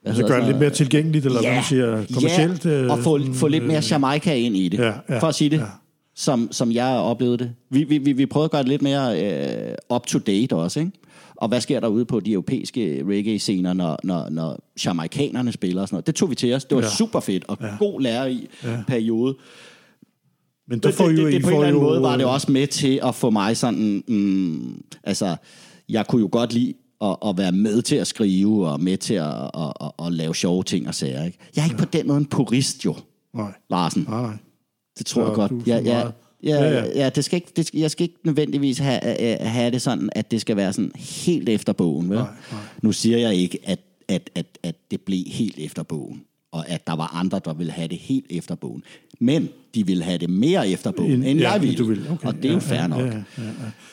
Hvad Altså gøre det lidt mere tilgængeligt, eller hvad man siger, kommercielt. Ja, øh, og få, sådan, få lidt mere øh, Jamaica ind i det, Ja, ja, for at sige det, ja. som, som jeg oplevede det. Vi, vi, vi, vi prøvede at gøre det lidt mere øh, up-to-date også, ikke? Og hvad sker der ude på de europæiske reggae-scener, når, når, når jamaikanerne spiller og sådan noget. Det tog vi til os. Det var ja. Super fedt og ja. god lærer i ja. periode. Men der Det, får det, det, I det, på en eller anden måde var det øh, også med til at få mig sådan... Mm, altså, jeg kunne jo godt lide at, at være med til at skrive og med til at, at, at, at lave sjove ting og sager. Ikke? Jeg er ikke ja. på den måde en purist, jo, Nej, Larsen. nej, nej. Det tror Så jeg godt. du er Ja, ja, ja, Ja, ja, ja. ja. det skal ikke, det jeg skal ikke nødvendigvis have, øh, have det sådan, at det skal være sådan helt efter bogen. Vel? Nej, nej. Nu siger jeg ikke, at, at, at, at det blev helt efter bogen, og at der var andre, der ville have det helt efter bogen. Men de ville have det mere efter bogen, End- end ja, jeg ville. du ville. Okay, Og det er jo ja, fair ja, nok. ja, ja,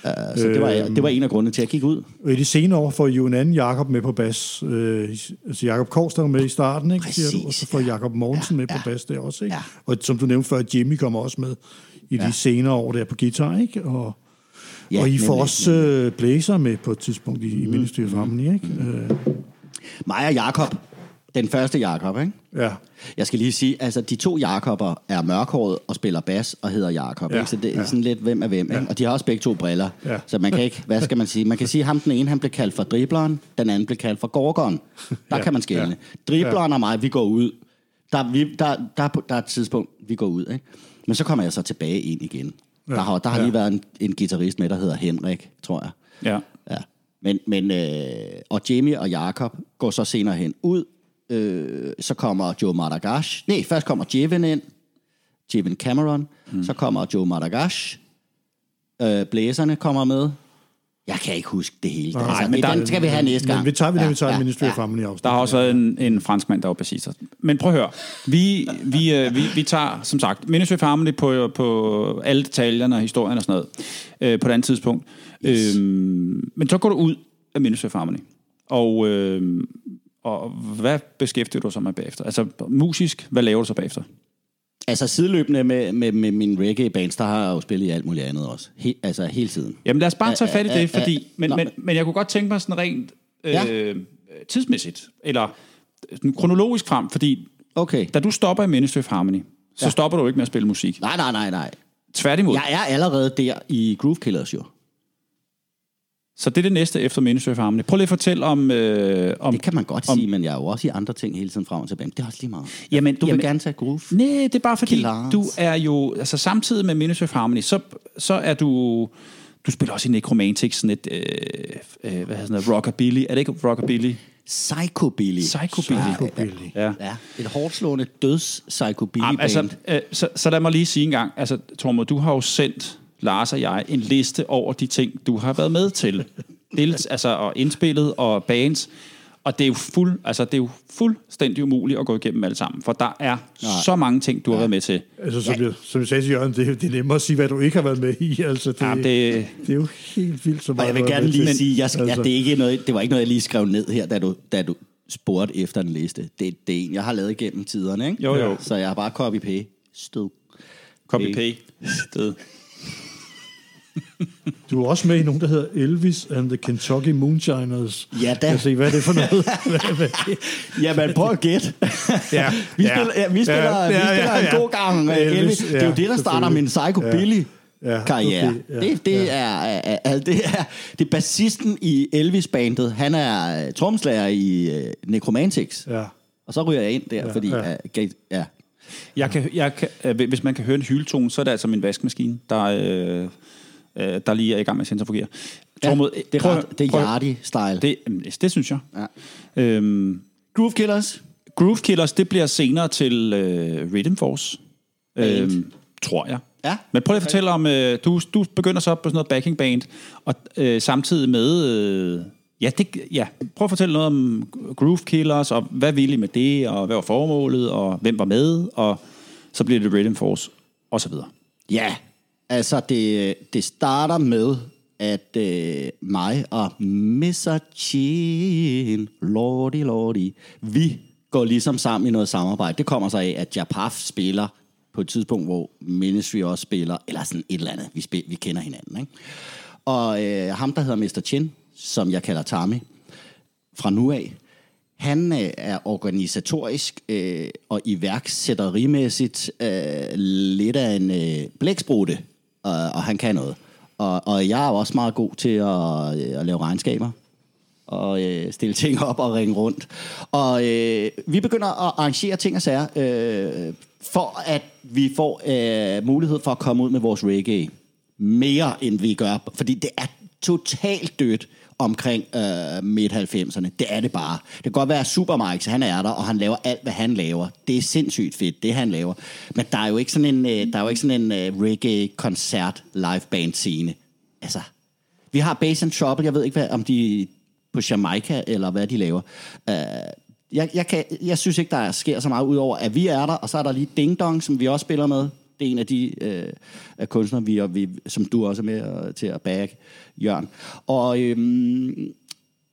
Uh, så det var, det var en af grundene til, at jeg gik ud. Og i de senere år får I jo en anden Jakob med på bas. Øh, altså Jakob Korsted er med i starten, ikke? Præcis, Og så får ja. Jakob Mogensen Ja, med på ja. bas der også, ikke? Ja. Og som du nævnte før, Jimmy kommer også med i de Ja. senere år der på guitar, ikke? Og, Ja, og I får nemlig, også øh, Blazer med på et tidspunkt i, i Ministry of Harmony, ikke? Øh, Mig og Jakob Den første Jakob, ikke? Ja. Jeg skal lige sige, altså de to Jakober er mørkhåret og spiller bas og hedder Jakob. Ja, Ja, ikke? Så det er ja. sådan lidt hvem er hvem. Ikke? Og de har også begge to briller. Ja. Så man kan ikke, hvad skal man sige? Man kan sige, at ham den ene han blev kaldt for dribleren, den anden blev kaldt for gorgon. Der Ja, ja, kan man skælne. ja. Ja. Dribleren og mig, vi går ud. Der, vi, der, der, er på- der er et tidspunkt, vi går ud. Ikke? Men så kommer jeg så tilbage ind igen. Ja. Der har, der har Ja. lige været en, en guitarist med, der hedder Henrik, tror jeg. Ja. Ja. Men, men, øh, og Jamie og Jakob går så senere hen ud. Øh, så kommer Joe Madagash. Nej, først kommer Jevin ind. Jevin Cameron. Mm. Så kommer Joe Madagash. Øh, blæserne kommer med. Jeg kan ikke huske det hele. Nej, altså, men der- den skal vi have næste gang. Men vi tager, vi, ja, vi tager ja, ja, Ministry ja. of Harmony afsnit. Der har også været en, en franskmand, der var bassister. Men prøv at høre. Vi, vi, øh, vi, vi tager, som sagt, Ministry of Harmony på, på alle detaljerne og historien og sådan noget, øh, på et andet tidspunkt. Yes. Øhm, men så går du ud af Ministry of Harmony. Og, øh, og hvad beskæftiger du sig med bagefter? Altså musisk, hvad laver du så bagefter? Altså sideløbende med, med, med min reggae-bands, der har jeg jo spillet i alt muligt andet også. He, altså hele tiden. Jamen lad os bare tage fat i det, fordi, men, men, men jeg kunne godt tænke mig sådan rent øh, Ja. tidsmæssigt, eller sådan kronologisk frem, fordi Okay. da du stopper i Ministry of Harmony, så Ja. stopper du ikke med at spille musik. Nej, nej, nej, nej. Tværtimod. Jeg er allerede der i Groove Killers jo. Så det er det næste efter Ministry of Harmony. Prøv lige at fortælle om... Øh, om Det kan man godt om- sige, men jeg er jo også i andre ting hele tiden frem og tilbage. Men Det er også lige meget. Jamen, Du vil jamen- gerne tage groove? Nej, det er bare fordi, Klart. du er jo... Altså samtidig med Ministry of Harmony, så, så er du... Du spiller også i Necromantic, sådan et... Øh, øh, hvad hedder sådan rockabilly. Er det ikke rockabilly? Psychobilly. Psychobilly. Psychobilly. Ja. Ja, et hårdt slående døds psychobilly Jamen, altså, øh, så, så lad mig lige sige en gang. Altså, Tormod, du har jo sendt Lars og jeg en liste over de ting, du har været med til. Dels, altså, og indspillet og bands. Og det er jo fuld, altså, det er jo fuldstændig umuligt at gå igennem alle sammen, for der er Nej. så mange ting, du har været med til. Altså, som, jeg, som jeg sagde til Jørgen, det, det er nemmere at sige, hvad du ikke har været med i. Altså, det, Ja, det, det er jo helt vildt, så og meget jeg vil gerne lige til. sige, jeg, Altså. altså. det, er ikke noget, det var ikke noget, jeg lige skrev ned her, da du, da du spurgte efter en liste. Det, det er en, jeg har lavet igennem tiderne, ikke? Jo, jo. Så jeg har bare copy-paste. Stød. copy-paste. Du er også med i nogen, der hedder Elvis and the Kentucky Moonshiners. Ja da. Jeg se, hvad er det for noget? Jamen, prøv at gætte. Ja, vi ja. spiller, ja, vi spiller, Ja, vi ja, spiller ja, en ja. god gang uh, Elvis, Elvis. Det er ja, jo det, der starter min selvfølgelig. psychobilly-karriere. Ja, okay, ja. det, det, er, er, er, det er det er bassisten i Elvis-bandet. Han er uh, tromslager i uh, Necromantics. Ja. Og så ryger jeg ind der, Ja, fordi... ja. Uh, ja. Jeg kan, jeg kan, øh, hvis man kan høre en hyletone, så er det altså min vaskemaskine, der, øh, øh, der lige er i gang med at centrifugere. Ja, Tormod, det er, prøv- ret, det er Yardi-style. Det, jamen, det synes jeg. Ja. Øhm, Groove Killers. Groove Killers, det bliver senere til øh, Rhythm Force. Øhm, tror jeg. Ja. Men prøv lige at fortælle om, øh, du, du begynder så på sådan noget backing band, og øh, samtidig med, øh, ja, det, ja, prøv at fortælle noget om Groove Killers, og hvad ville I med det, og hvad var formålet, og hvem var med, og så bliver det Rhythm Force, og så videre. Ja, altså det, det starter med, at øh, mig og Mr. Chin, lordy, lordy, vi går ligesom sammen i noget samarbejde. Det kommer så af, at Japaf spiller på et tidspunkt, hvor Ministry også spiller, eller sådan et eller andet. Vi, spil, vi kender hinanden, ikke? Og øh, ham, der hedder Mr. Chin, som jeg kalder Tami, fra nu af, han øh, er organisatorisk øh, og iværksætterimæssigt øh, lidt af en øh, blæksprutte, og, og han kan noget. Og, og jeg er også meget god til at, øh, at lave regnskaber og øh, stille ting op og ringe rundt. Og øh, vi begynder at arrangere ting og sager, øh, for at vi får øh, mulighed for at komme ud med vores reggae. Mere end vi gør, fordi det er totalt dødt omkring øh, midt-90'erne. Det er det bare. Det kan godt være, at han er der, og han laver alt, hvad han laver. Det er sindssygt fedt, det han laver. Men der er jo ikke sådan en, øh, der er jo ikke sådan en øh, reggae-koncert live-band scene. Altså, vi har Bass and Trouble, jeg ved ikke, hvad, om de på Jamaica, eller hvad de laver. Uh, jeg, jeg, kan, jeg synes ikke, der sker så meget, udover at vi er der, og så er der lige Ding Dong, som vi også spiller med. Det er en af de øh, af kunstnere, vi, vi, som du også er med og, til at bag, Jørgen. Og øhm,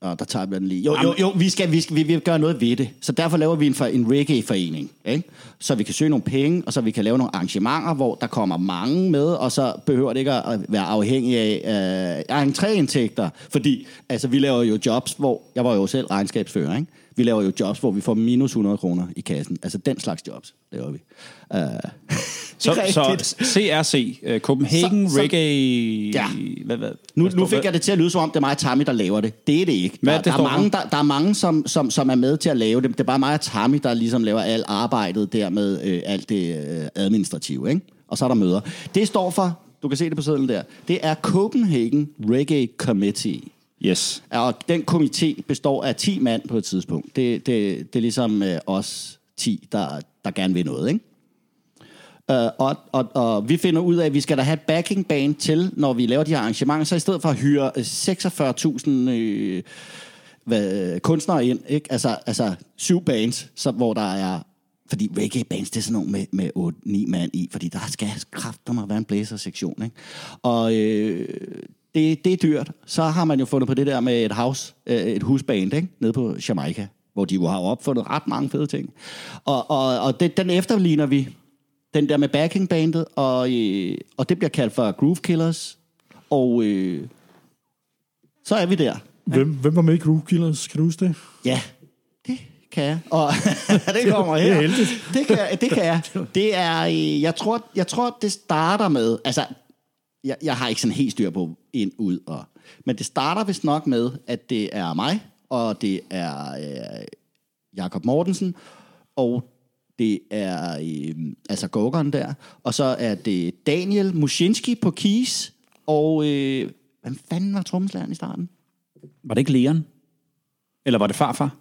og der tager vi den lige. Jo, jo, jo vi, skal, vi, skal, vi vil gøre noget ved det. Så derfor laver vi en, en reggae-forening. Ikke? Så vi kan søge nogle penge, og så vi kan lave nogle arrangementer, hvor der kommer mange med, og så behøver det ikke at være afhængig af øh, entréindtægter. Fordi altså, vi laver jo jobs, hvor jeg var jo selv regnskabsfører. Ikke? Vi laver jo jobs, hvor vi får minus 100 kroner i kassen. Altså den slags jobs laver vi. Uh, Så, så. CRC, uh, Copenhagen Så- så- Reggae... Ja. Hvad, hvad, Nu, hvad nu fik jeg det til at lyde som om, det er mig og Tammy, der laver det. Det er det ikke. Der, er det, der, er mange, der, der er mange, som, som, som er med til at lave det. Det er bare mig og Tammy, der ligesom laver alt arbejdet der med øh, alt det øh, administrative. Ikke? Og så er der møder. Det står for, du kan se det på sedlen der, det er Copenhagen Reggae Committee. Yes. Og den komité består af 10 mand på et tidspunkt. Det, det, det er ligesom øh, os 10, der, der gerne vil noget, ikke? Uh, og, og, og vi finder ud af, at vi skal da have et backing band til, når vi laver de her arrangementer, så i stedet for at hyre øh, 46.000 øh, hvad, øh, kunstnere ind, ikke? Altså, altså syv bands, så, hvor der er... Fordi reggae bands, det er sådan nogle med, med 8-9 mand i, fordi der skal kraft, der må være en blæsersektion, ikke? Og øh, det, det er dyrt. Så har man jo fundet på det der med et house, øh, et husband, ikke? Nede på Jamaica, hvor de jo har opfundet ret mange fede ting. Og, og, og det, den efterligner vi, den der med backingbandet, og, øh, og det bliver kaldt for Groove Killers. Og øh, så er vi der. Hvem, hvem var med i Groove Killers? Kan du huske det? Ja, det kan jeg. Og det kommer Det her. er heldigt. Det kan, jeg- det kan jeg. Det er, øh, jeg tror, jeg tror, det starter med, altså, jeg, jeg har ikke sådan helt styr på ind, ud, og, men det starter vist nok med, at det er mig, og det er øh, Jakob Mortensen, og det er øh, altså Gorgon der, og så er det Daniel Muschinski på keys, og øh, hvad fanden var trommeslageren i starten? Var det ikke Leon? Eller var det farfar?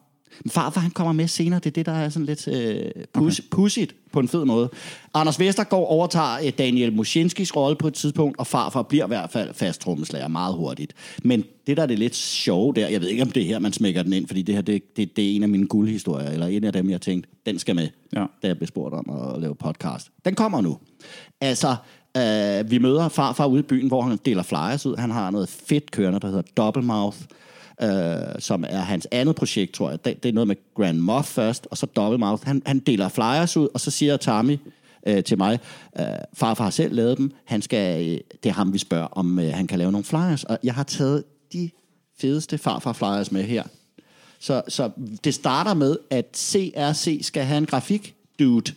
Farfar, han kommer med senere. Det er det, der er sådan lidt øh, pus, okay. pudsigt på en fed måde. Anders Vestergaard overtager øh, Daniel Muschinskis rolle på et tidspunkt, og farfar bliver i hvert fald fast trommeslager meget hurtigt. Men det, der er det lidt sjove der, jeg ved ikke, om det er her, man smækker den ind, fordi det her, det, det, det er en af mine guldhistorier, eller en af dem, jeg tænkte, den skal med, Ja. da jeg blev spurgt om at lave podcast. Den kommer nu. Altså, øh, vi møder farfar ude i byen, hvor han deler flyers ud. Han har noget fedt kørende, der hedder Double Mouth, øh, som er hans andet projekt, tror jeg. Det, det er noget med Grand Moff først, og så Double Mouth. Han, han deler flyers ud, og så siger Tommy øh, til mig, øh, farfar har selv lavet dem, han skal, øh, det er ham, vi spørger, om øh, han kan lave nogle flyers. Og jeg har taget de fedeste farfar flyers med her. Så, så det starter med, at CRC skal have en grafik dude.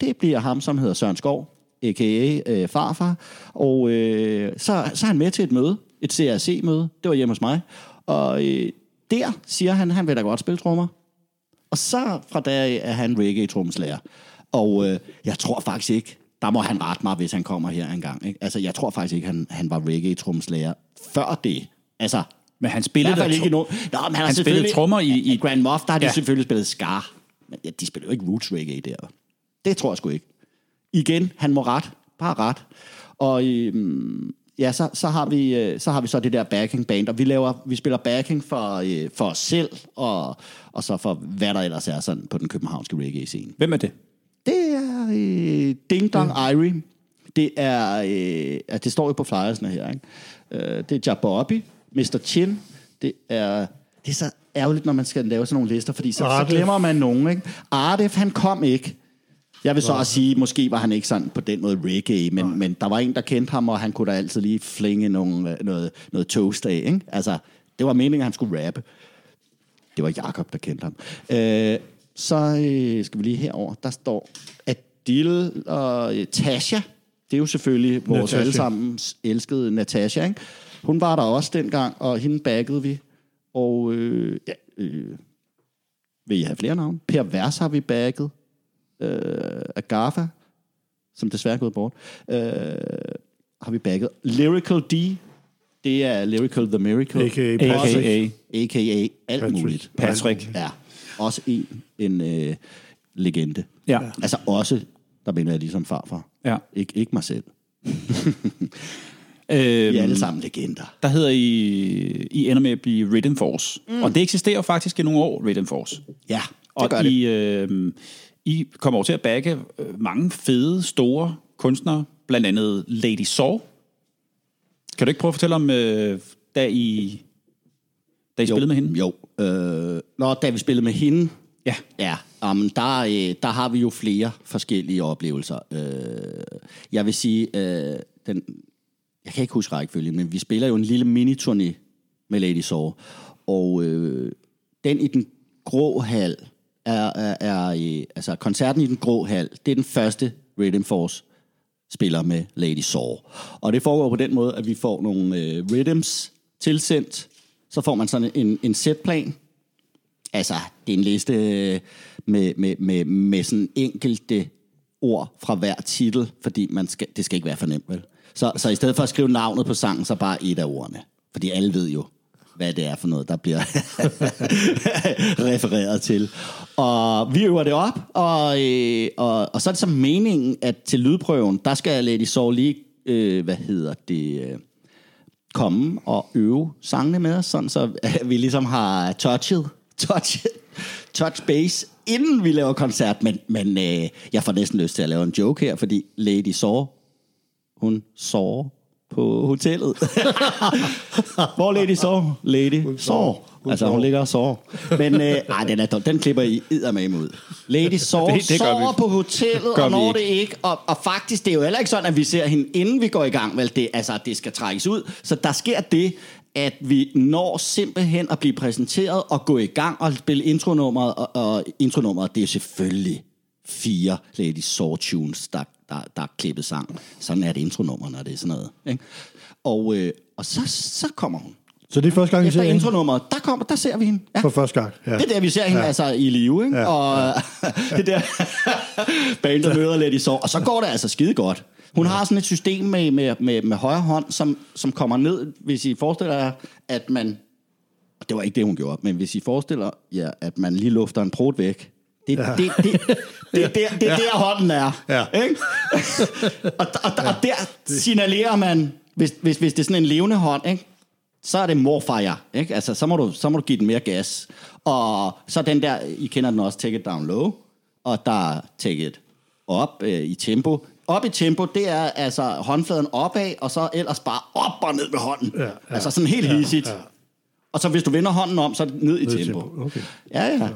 Det bliver ham, som hedder Søren Skov, a.k.a. Øh, farfar. Og øh, så, så er han med til et møde, et CRC-møde. Det var hjemme hos mig. Og øh, der siger han, han vil da godt spille trommer. Og så fra der er han reggae-trommeslager. Og øh, jeg tror faktisk ikke, der må han rette mig, hvis han kommer her engang. Ikke? Altså, jeg tror faktisk ikke, han, han var reggae-trommeslager før det. Altså, Men han spillede da ikke nu. Nå, men han, Han spillede trommer i- i- Grand Moff, der har de Ja. selvfølgelig spillet Scar. Men ja, de spiller jo ikke roots reggae der. Det tror jeg sgu ikke. Igen, han må ret. Bare ret. Og øhm, ja, så, så, har vi, øh, så har vi så det der backing band, og vi, laver, vi spiller backing for, øh, for os selv, og, og så for hvad der ellers er sådan på den københavnske reggae-scene. Hvem er det? Det er øh, Ding Dong Irie. Det er, øh, det står jo på flyersne her, ikke? Øh, det er Jabobby, Mr. Chin. Det er, det er så ærgerligt, når man skal lave sådan nogle lister, fordi så, så glemmer man nogen, ikke? Ardef, han kom ikke. Jeg vil så også sige, måske var han ikke sådan på den måde reggae, men, men der var en, der kendte ham, og han kunne da altid lige flinge nogle, øh, noget, noget toast af, ikke? Altså, det var meningen, at han skulle rappe. Det var Jakob der kendte ham. Øh, så øh, skal vi lige herover. Der står Adil og øh, Tasha. Det er jo selvfølgelig vores Natasha. allesammens elskede Natasha. Ikke? Hun var der også dengang, og hende baggede vi. Og øh, ja, øh, vil I have flere navne? Per Vers har vi bagget. Øh, Agafa, som desværre er gået bort. Øh, har vi bagget. Lyrical D. Det er Lyrical The Miracle. A.k.a. A.k.a. A.k.a. alt Patrick. muligt. Patrick. Ja, også en, en øh, legende. Ja. Altså også, der mener jeg ligesom farfar. Ja. Ik- ikke mig selv. Øhm, Vi er alle sammen legender. der hedder I, I ender med at blive Rhythm Force. Mm. Og det eksisterer faktisk i nogle år, Rhythm Force. Ja, det Og gør det. I, øh, I kommer over til at bagge øh, mange fede, store kunstnere, blandt andet Lady Saw. Kan du ikke prøve at fortælle om, øh, da I, da I spillede med hende? Jo. Øh, når da vi spillede med hende, Ja. Ja, um, der, øh, der har vi jo flere forskellige oplevelser. Øh, jeg vil sige, øh, den, jeg kan ikke huske rækkefølgen, men vi spiller jo en lille mini-turné med Lady Saw, og øh, den i den grå hal, er, er, er i, altså koncerten i den grå hal, det er den første Rhythm Force spiller med Lady Saw. Og det foregår på den måde, at vi får nogle øh, rhythms tilsendt. Så får man sådan en, en setplan. Altså, det er en liste med, med, med, med sådan enkelte ord fra hver titel, fordi man skal, det skal ikke være for nemt, vel? Så, så i stedet for at skrive navnet på sangen, så bare et af ordene. Fordi alle ved jo, hvad det er for noget, der bliver refereret til. Og vi øver det op, og, øh, og, og så er det så meningen, at til lydprøven, der skal Lady Saw lige, øh, hvad hedder det, øh, komme og øve sangene med os, sådan så øh, vi ligesom har touchet, touchet, touch base, inden vi laver koncert. Men, men øh, jeg får næsten lyst til at lave en joke her, fordi Lady Saw, hun sår på hotellet. Hvor Lady Saw? Lady Saw. Altså, hun ligger og sover. Men øh, ej, den, er, den klipper I med ud. Lady Saw Det- det sover vi. på hotellet, Gør og når ikke. det ikke. Og, og faktisk, det er jo heller ikke sådan, at vi ser hende, inden vi går i gang. Vel, det, altså, det skal trækkes ud. Så der sker det, at vi når simpelthen at blive præsenteret og gå i gang og spille intronummeret. Og, og intronummeret, det er selvfølgelig fire Lady Saw tunes, der, der, der er klippet sang. Sådan er det intronummer, når det er sådan noget. Ikke? Og, øh, og så, så kommer hun. Så det er første gang, vi ser Efter hende intronummeret, der, kommer, der ser vi hende. Ja. for første gang. Ja. Det er der, vi ser hende ja. altså i live, ikke? Ja. Og det der bandet møder lidt i sår. Og så går det altså skide godt. Hun har sådan et system med, med, med, med højre hånd, som, som kommer ned, hvis I forestiller jer, at man... Og det var ikke det, hun gjorde, men hvis I forestiller jer, at man lige lufter en prot væk, det, ja. det, det, det, det, det, det er der hånden er. Ja. Ikke? og, og, og, og der signalerer man, hvis, hvis, hvis det er sådan en levende hånd, ikke? så er det morfire, ikke? Altså, så må, du, så må du give den mere gas. Og så den der, I kender den også, take it down low, og der er take it op øh, i tempo. Op i tempo, det er altså håndfladen opad, og så ellers bare op og ned med hånden. Ja, ja. altså sådan helt ja, hissigt. ja. Og så hvis du vender hånden om, så er det ned i Ned tempo. tempo, okay. Ja, ja.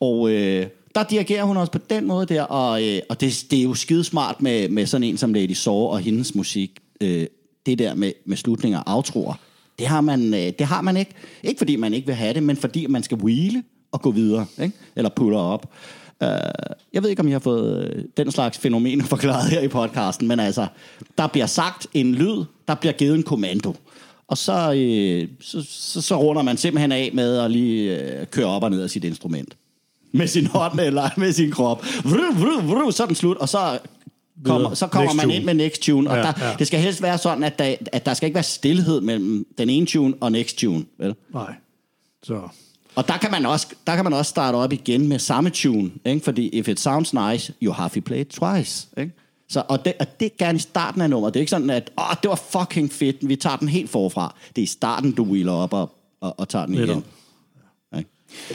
Og øh, der dirigerer hun også på den måde der, og, øh, og det, det er jo skidesmart med, med sådan en som Lady Saw og hendes musik. Øh, det der med, med slutninger og aftroer, det har, man, øh, det har man ikke. Ikke fordi man ikke vil have det, men fordi man skal wheele og gå videre, ikke? eller puller op. Uh, jeg ved ikke, om jeg har fået øh, den slags fænomener forklaret her i podcasten, men altså, der bliver sagt en lyd, der bliver givet en kommando. Og så, øh, så, så, så runder man simpelthen af med at lige øh, køre op og ned af sit instrument. Med sin hånd eller med sin krop. Vru, vru, vru, så er den slut, og så kommer, så kommer Next man tune. ind med next tune. Og Ja, der, ja. det skal helst være sådan, at der, at der skal ikke være stillhed mellem den ene tune og next tune. Vel? Nej. Så. Og der kan, man også, der kan man også starte op igen med samme tune, ikke? fordi if it sounds nice, you have to play it twice. Ikke? Så, og, det, og det er gerne i starten af nummeret. Det er ikke sådan, at Åh, det var fucking fedt, vi tager den helt forfra. Det er i starten, du wheeler op og, og, og tager den igen. Netop. Ikke?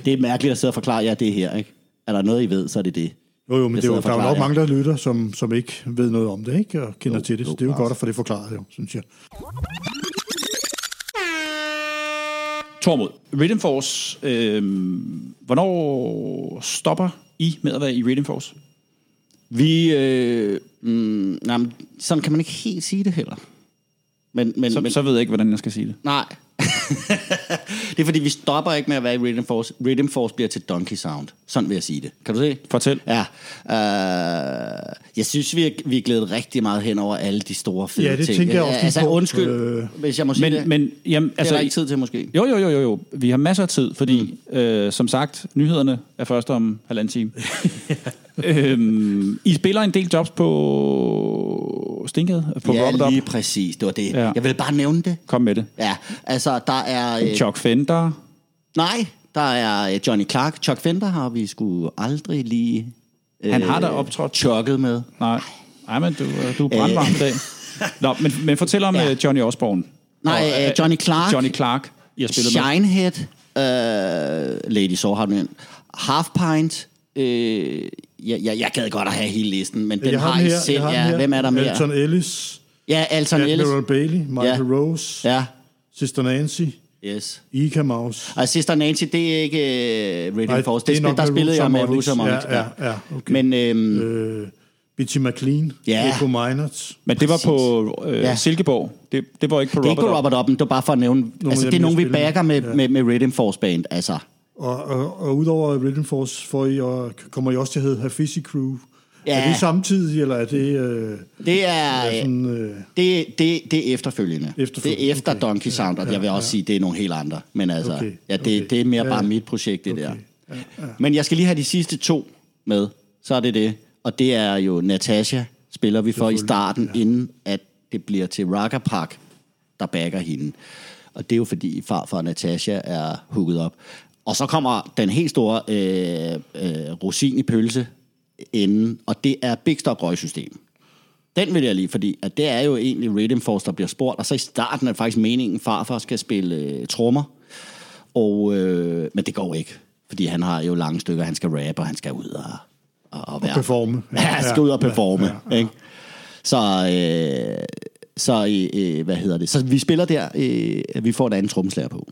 Det er mærkeligt at sidde og forklare jer det her. Ikke? Er der noget, I ved, så er det det. Jo, jo, men det er jo, der er jo nok mange, der lytter, som, som ikke ved noget om det, ikke? Og kender Jo, til det. Så jo, det er jo klart. godt at få det forklaret, jo, synes jeg. Tormod, Rhythm Force, øh, hvornår stopper I med at være i Rhythm Force? Vi, øh, mm, nej, men sådan kan man ikke helt sige det heller. Men, men, Så, men, så ved jeg ikke, hvordan jeg skal sige det. Nej. det er fordi, vi stopper ikke med at være i Rhythm Force. Rhythm Force bliver til Donkey Sound. Sådan vil jeg sige det. Kan du se? Fortæl. Ja. Øh, jeg synes, vi er, vi er glædet rigtig meget hen over alle de store fede Ja, det ting. tænker jeg også Altså, på. undskyld, Øh, hvis jeg må sige Men, det. men jamen, det er altså, der ikke tid til, måske. Jo, jo, jo, jo, jo. Vi har masser af tid, fordi, mm. øh, som sagt, nyhederne er først om halvanden time. øhm, I spiller en del jobs på Stinkede, på ja, Up. lige præcis. Det var det. Ja. Jeg vil bare nævne det. Kom med det. Ja, altså, der er... Øh, Chuck Fender. nej, der er øh, Johnny Clark. Chuck Fender har vi sgu aldrig lige... Øh, Han har da optrådt. Chukket med. Nej, Nej men du, øh, du er brandvarm i dag. Nå, men, men fortæl om Ja. ja. Johnny Osborne. Nej, Og, øh, Johnny Clark. Johnny Clark, I har spillet med. Shinehead, øh, Lady Saw har du nævnt. Half Pint, øh, ja, ja, jeg gad godt at have hele listen, men den jeg har den I her, selv. jeg har Ja, her. hvem er der mere? Alton Ellis, Ja, Alton Ellis. Admiral Bailey, Michael Ja. Rose, Ja, Sister Nancy, yes. Ika Mouse. Og Sister Nancy, det er ikke uh, Rhythm Nej, Force. det er Det, nok spil, der spillede jeg med Harmonics. Ja, ja, ja, okay. Men øhm, Øh, Bitchy McLean, Ja. Echo Miners. Men det var på øh, Ja. ja. Silkeborg. Det, det var ikke på det er ikke Robert på. Robert Oppen, det var bare for at nævne... altså, af det er nogen, jeg vi backer med, med. med, med Rhythm Force Band. Altså, Og, og, og udover Rhythm Force får I, og, kommer I også til at hedde Hafisi Crew. Ja. Er det samtidig, eller er det... Øh, Det er, er sådan, øh, det, det, det er efterfølgende. Efterfølgende, Det er efter okay. Donkey Sound, og Ja, jeg vil også ja. sige, det er nogle helt andre. Men altså, Okay, ja, det, okay. det er mere Ja, bare mit projekt, det der. Okay, ja, ja. Men jeg skal lige have de sidste to med. Så er det det. Og det er jo Natasha, spiller vi for i starten, ja. inden at det bliver til Rocker Park, der backer hende. Og det er jo fordi farfar Natasha er hooket op. Og så kommer den helt store øh, øh, rosin i pølse inden, og det er Big Stop Røgsystem. Den vil jeg lige, fordi at det er jo egentlig Rhythm Force, der bliver spurgt, og så i starten er det faktisk meningen, farfar skal spille øh, trommer, og, øh, men det går ikke, fordi han har jo lange stykker, han skal rappe, og han skal ud og, og, og være... performe. Ja, han skal ud og performe, ja, ja, ja. ikke? Så, øh, så øh, hvad hedder det? Så vi spiller der, øh, vi får en anden trommeslager på.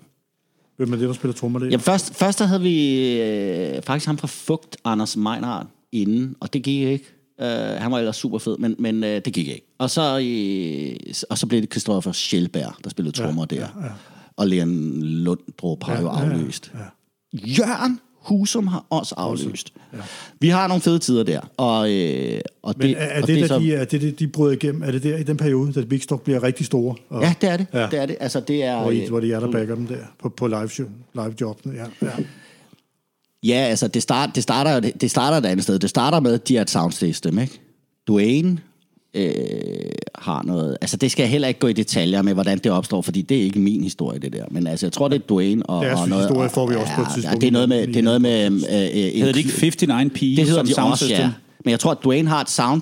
Hvem er det, der spiller trommer der? Jamen først, først der havde vi øh, faktisk ham fra Fugt, Anders Meinhardt, inden, og det gik ikke. Uh, han var ellers super fed, men, men uh, det gik ikke. Og så, øh, og så blev det Christoffer Schellberg, der spillede trommer ja, der. Ja, ja. Og Leon Lundrup har ja, jo afløst. Ja, ja. Jørgen Husum har også afløst. Ja. Vi har nogle fede tider der. Og, øh, og Men det, er, er og det, det der, så, de, er det, det, de bryder igennem? Er det der i den periode, da Big Stock bliver rigtig store? Og, Ja, det er det. Ja. Det er det. Altså, det er, Hvor, øh, hvor det er, der backer dem der på, på live, show, live jobbene. Ja, ja. Ja, altså, det, start, det, starter, det starter et andet sted. Det starter med, at de er et sound system, ikke? Dwayne øh, har noget... Altså, det skal jeg heller ikke gå i detaljer med, hvordan det opstår, fordi det er ikke min historie, det der. Men altså, jeg tror, det er Dwayne og, Deres og noget... historie får vi og, også på et ja, tidspunkt. Ja, det er noget med... Det er noget med øh, øh, Hedder det ikke 59 P det hedder som de sound også, system? ja. Men jeg tror, at Dwayne har et sound,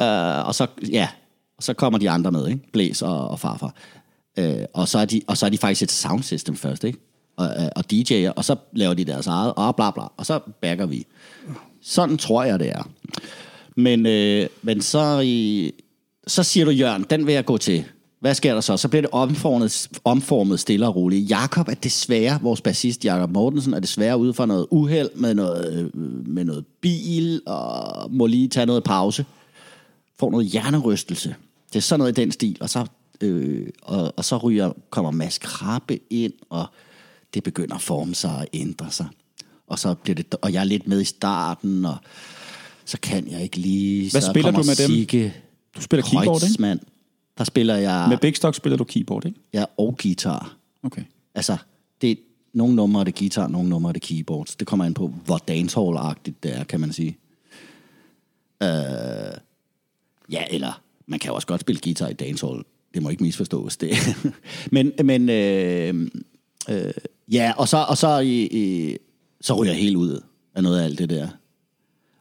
øh, og så, ja, og så kommer de andre med, ikke? Blæs og, og farfar. Øh, og, så er de, og så er de faktisk et sound system først, ikke? Og, øh, og DJ'er, og så laver de deres eget, og bla bla, og så backer vi. Sådan tror jeg, det er. Men, øh, men så, i, så siger du, Jørgen, den vil jeg gå til. Hvad sker der så? Så bliver det omformet, omformet stille og roligt. Jakob er desværre, vores bassist Jakob Mortensen, er desværre ude for noget uheld med noget, øh, med noget bil, og må lige tage noget pause. Får noget hjernerystelse. Det er sådan noget i den stil. Og så, øh, og, og så ryger, kommer Mads Krabbe ind, og det begynder at forme sig og ændre sig. Og, så bliver det, og jeg er lidt med i starten, og så kan jeg ikke lige... Hvad så spiller du med dem? Sigge Du spiller keyboard, ikke? Kreutzmann. Der spiller jeg Med Big Stock spiller du keyboard, ikke? ja, og guitar. Okay. Altså, det er nogle numre er det guitar, nogle numre er det keyboards. Det kommer an på, hvor dancehall-agtigt det er, kan man sige. Øh, ja, eller man kan jo også godt spille guitar i dancehall. Det må ikke misforstås. Det. men men øh, øh, ja, og så, og så, i, i, så ryger jeg helt ud af noget af alt det der.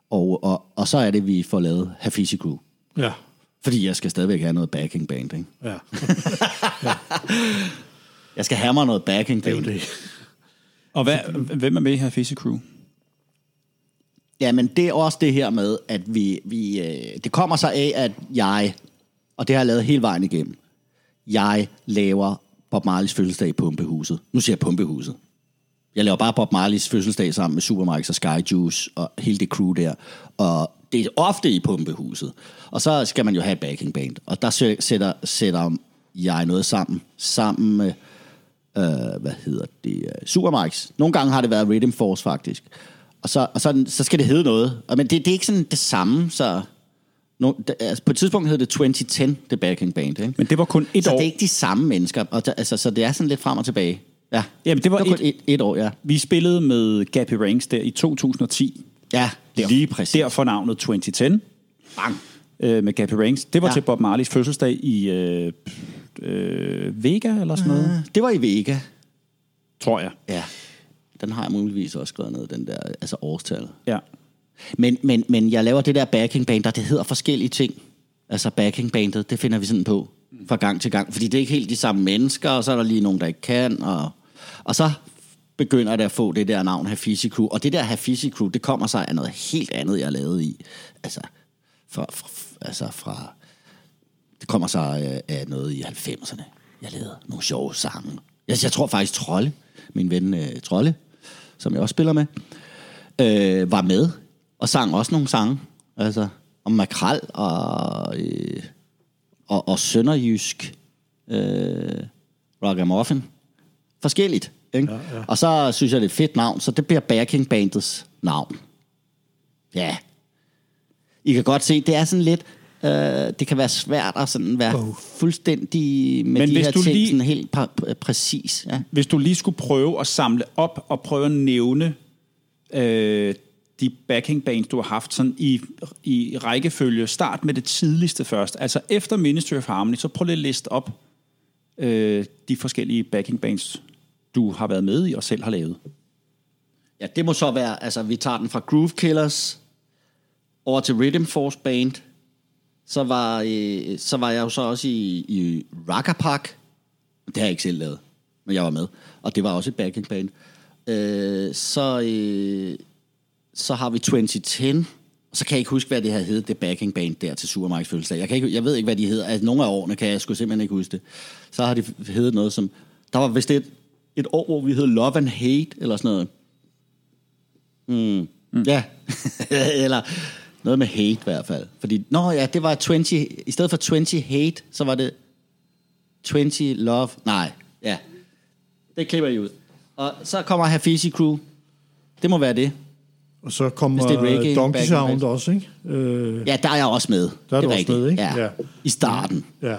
Og, og, og så er det, vi får lavet Hafisi Crew. ja. Fordi jeg skal stadigvæk have noget backing band, ikke? ja. Jeg skal have mig noget backing Det er jo band. det. Og hvad, hvem er med i her Fizzy Crew? Ja, men det er også det her med, at vi, vi øh, det kommer så af, at jeg, og det har jeg lavet hele vejen igennem, jeg laver Bob Marleys fødselsdag i Pumpehuset. Nu siger jeg Pumpehuset. Jeg laver bare Bob Marleys fødselsdag sammen med Supermarkeds og Sky Juice og hele det crew der. Og det er ofte i Pumpehuset. Og så skal man jo have et backing band. Og der sæ- sætter, sætter jeg noget sammen. Sammen med, øh, hvad hedder det, øh, Supermarkeds. Nogle gange har det været Rhythm Force faktisk. Og så, og så, så skal det hedde noget. Og, men det, det er ikke sådan det samme, så... No, det, altså, på et tidspunkt hed det 2010, det backing band, ikke? Men det var kun et så år. det er ikke de samme mennesker, og der, altså, så det er sådan lidt frem og tilbage. Ja, Jamen, det var kun et- et, et år, ja. Vi spillede med Gappy Ranks der i 2010. Ja, det Lige præcis. Derfor navnet 2010 Bang. øh, med Gappy Ranks. Det var ja. Ja. til Bob Marleys fødselsdag i øh, øh, Vega eller sådan noget, Det var i Vega. tror jeg. Ja, den har jeg muligvis også skrevet ned, den der, altså årstallet. Ja. Men, men, men jeg laver det der backing band, der det hedder forskellige ting. Altså backing bandet, det finder vi sådan på fra gang til gang. Fordi det er ikke helt de samme mennesker, og så er der lige nogen, der ikke kan. Og, og så begynder det at få det der navn Hafisi Crew. Og det der Hafisi Crew, det kommer sig af noget helt andet, jeg lavede i. Altså fra, fra, altså fra det kommer sig øh, af, noget i 90'erne. Jeg lavede nogle sjove sange. Jeg, jeg tror faktisk Trolle, min ven uh, Trolle, som jeg også spiller med, øh, var med og sang også nogle sange. Altså om makrel og, øh, og, og sønderjysk øh, ragamuffin. Forskelligt. Ikke? Ja, ja. Og så synes jeg, det er et fedt navn, så det bliver backing bandets navn. Ja. I kan godt se, det er sådan lidt... Øh, det kan være svært at sådan være Oh. fuldstændig med Men de her ting lige- sådan helt præ- præcis. Ja. Hvis du lige skulle prøve at samle op og prøve at nævne øh, de backing bands, du har haft sådan i, i rækkefølge. Start med det tidligste først. Altså efter Ministry of Harmony, så prøv lige at liste op øh, de forskellige backing bands, du har været med i og selv har lavet. ja, det må så være... Altså, vi tager den fra Groove Killers over til Rhythm Force Band. Så var, øh, så var jeg jo så også i, i Rackapack. Det har jeg ikke selv lavet, men jeg var med. Og det var også et backing band. Øh, så, øh, så har vi 2010. Og så kan jeg ikke huske, hvad det her hed, det backing band der til Supermarkeds fødselsdag. Jeg, kan ikke, jeg ved ikke, hvad de hedder. Altså, nogle af årene kan jeg sgu simpelthen ikke huske det. Så har de heddet noget som... Der var vist et, et år, hvor vi hed Love and Hate, eller sådan noget. Mm. Mm. Ja. eller noget med hate i hvert fald. Fordi, nå ja, det var 20... I stedet for 20 hate, så var det 20 love. Nej, ja. Det klipper I ud. Og så kommer Hafizi Crew. Det må være det. Og så kommer Hvis det er reggae, Donkey Sound også, ikke? Øh, Ja, der er jeg også med. Der er det du også rigtigt. med, ikke? Ja. Ja. I starten. ja.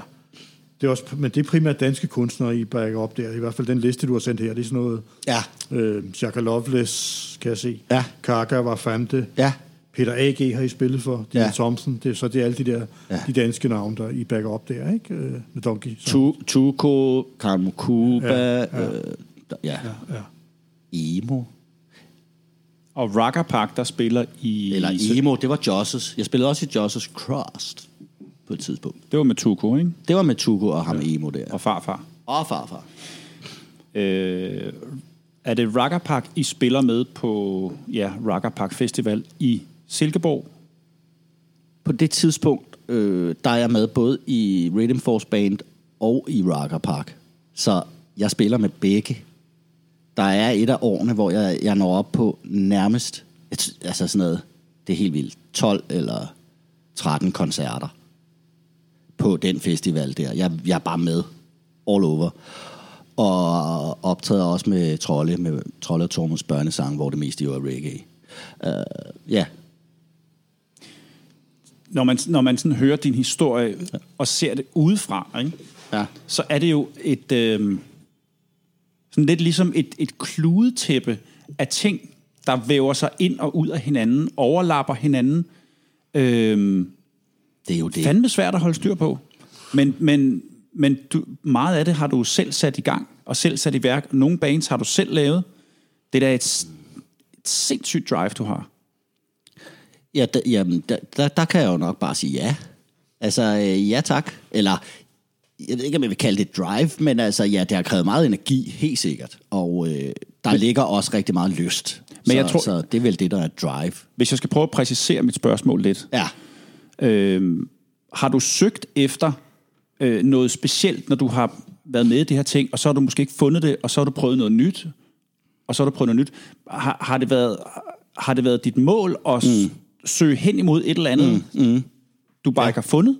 Det er også, men det er primært danske kunstnere, I backer op der. I hvert fald den liste, du har sendt her. Det er sådan noget... Ja. Øh, Chaka Loveless, kan jeg se. Ja. Kaka var Famte. Ja. Peter A.G. har I spillet for. Dina Ja. Thompson. Det, er- så det er alle de der Ja. de danske navne, der I backer op der, ikke? Øh, med Donkey. Tu- Tuko, Kamukuba, Ja, ja, ja. ja. Øh, der- ja. Ja. Emo. Og Rocker Park, der spiller i... Eller Emo, det var Josses. Jeg spillede også i Josses Crossed på et tidspunkt. Det var med Tuko, ikke? Det var med Tuko og ham Emo der. Og farfar. Og farfar. Øh, er det Rocker Park, I spiller med på ja, Rocker Park Festival i Silkeborg? På det tidspunkt, øh, der er jeg med både i Rhythm Force Band og i Rocker Park. Så jeg spiller med begge. Der er et af årene, hvor jeg, jeg når op på nærmest, et, altså sådan noget, det er helt vildt, 12 eller 13 koncerter på den festival der. Jeg, jeg er bare med all over. Og optræder også med Trolle, med Trolle og Tormunds børnesang, hvor det meste jo er reggae. Uh, ja, Når man, når man sådan hører din historie og ser det udefra, ikke? ja. så er det jo et øh, sådan lidt ligesom et, et kludetæppe af ting, der væver sig ind og ud af hinanden, overlapper hinanden. Øh, Det er jo det. fandme svært at holde styr på. Men, men, men du, meget af det har du selv sat i gang, og selv sat i værk. Nogle bands har du selv lavet. Det er da et, et sindssygt drive, du har. Ja, der, jamen, der, der, der kan jeg jo nok bare sige ja. Altså, øh, ja tak. Eller, jeg ved ikke, om jeg vil kalde det drive, men altså, ja, det har krævet meget energi, helt sikkert. Og øh, der men, ligger også rigtig meget lyst. Men så, jeg tror- så det er vel det, der er drive. Hvis jeg skal prøve at præcisere mit spørgsmål lidt. Ja. Øh, har du søgt efter øh, noget specielt, når du har været med i det her ting, og så har du måske ikke fundet det, og så har du prøvet noget nyt, og så har du prøvet noget nyt. Har, har, det, været, har det været dit mål at mm. søge hen imod et eller andet, mm. Mm. du bare ja. ikke har fundet?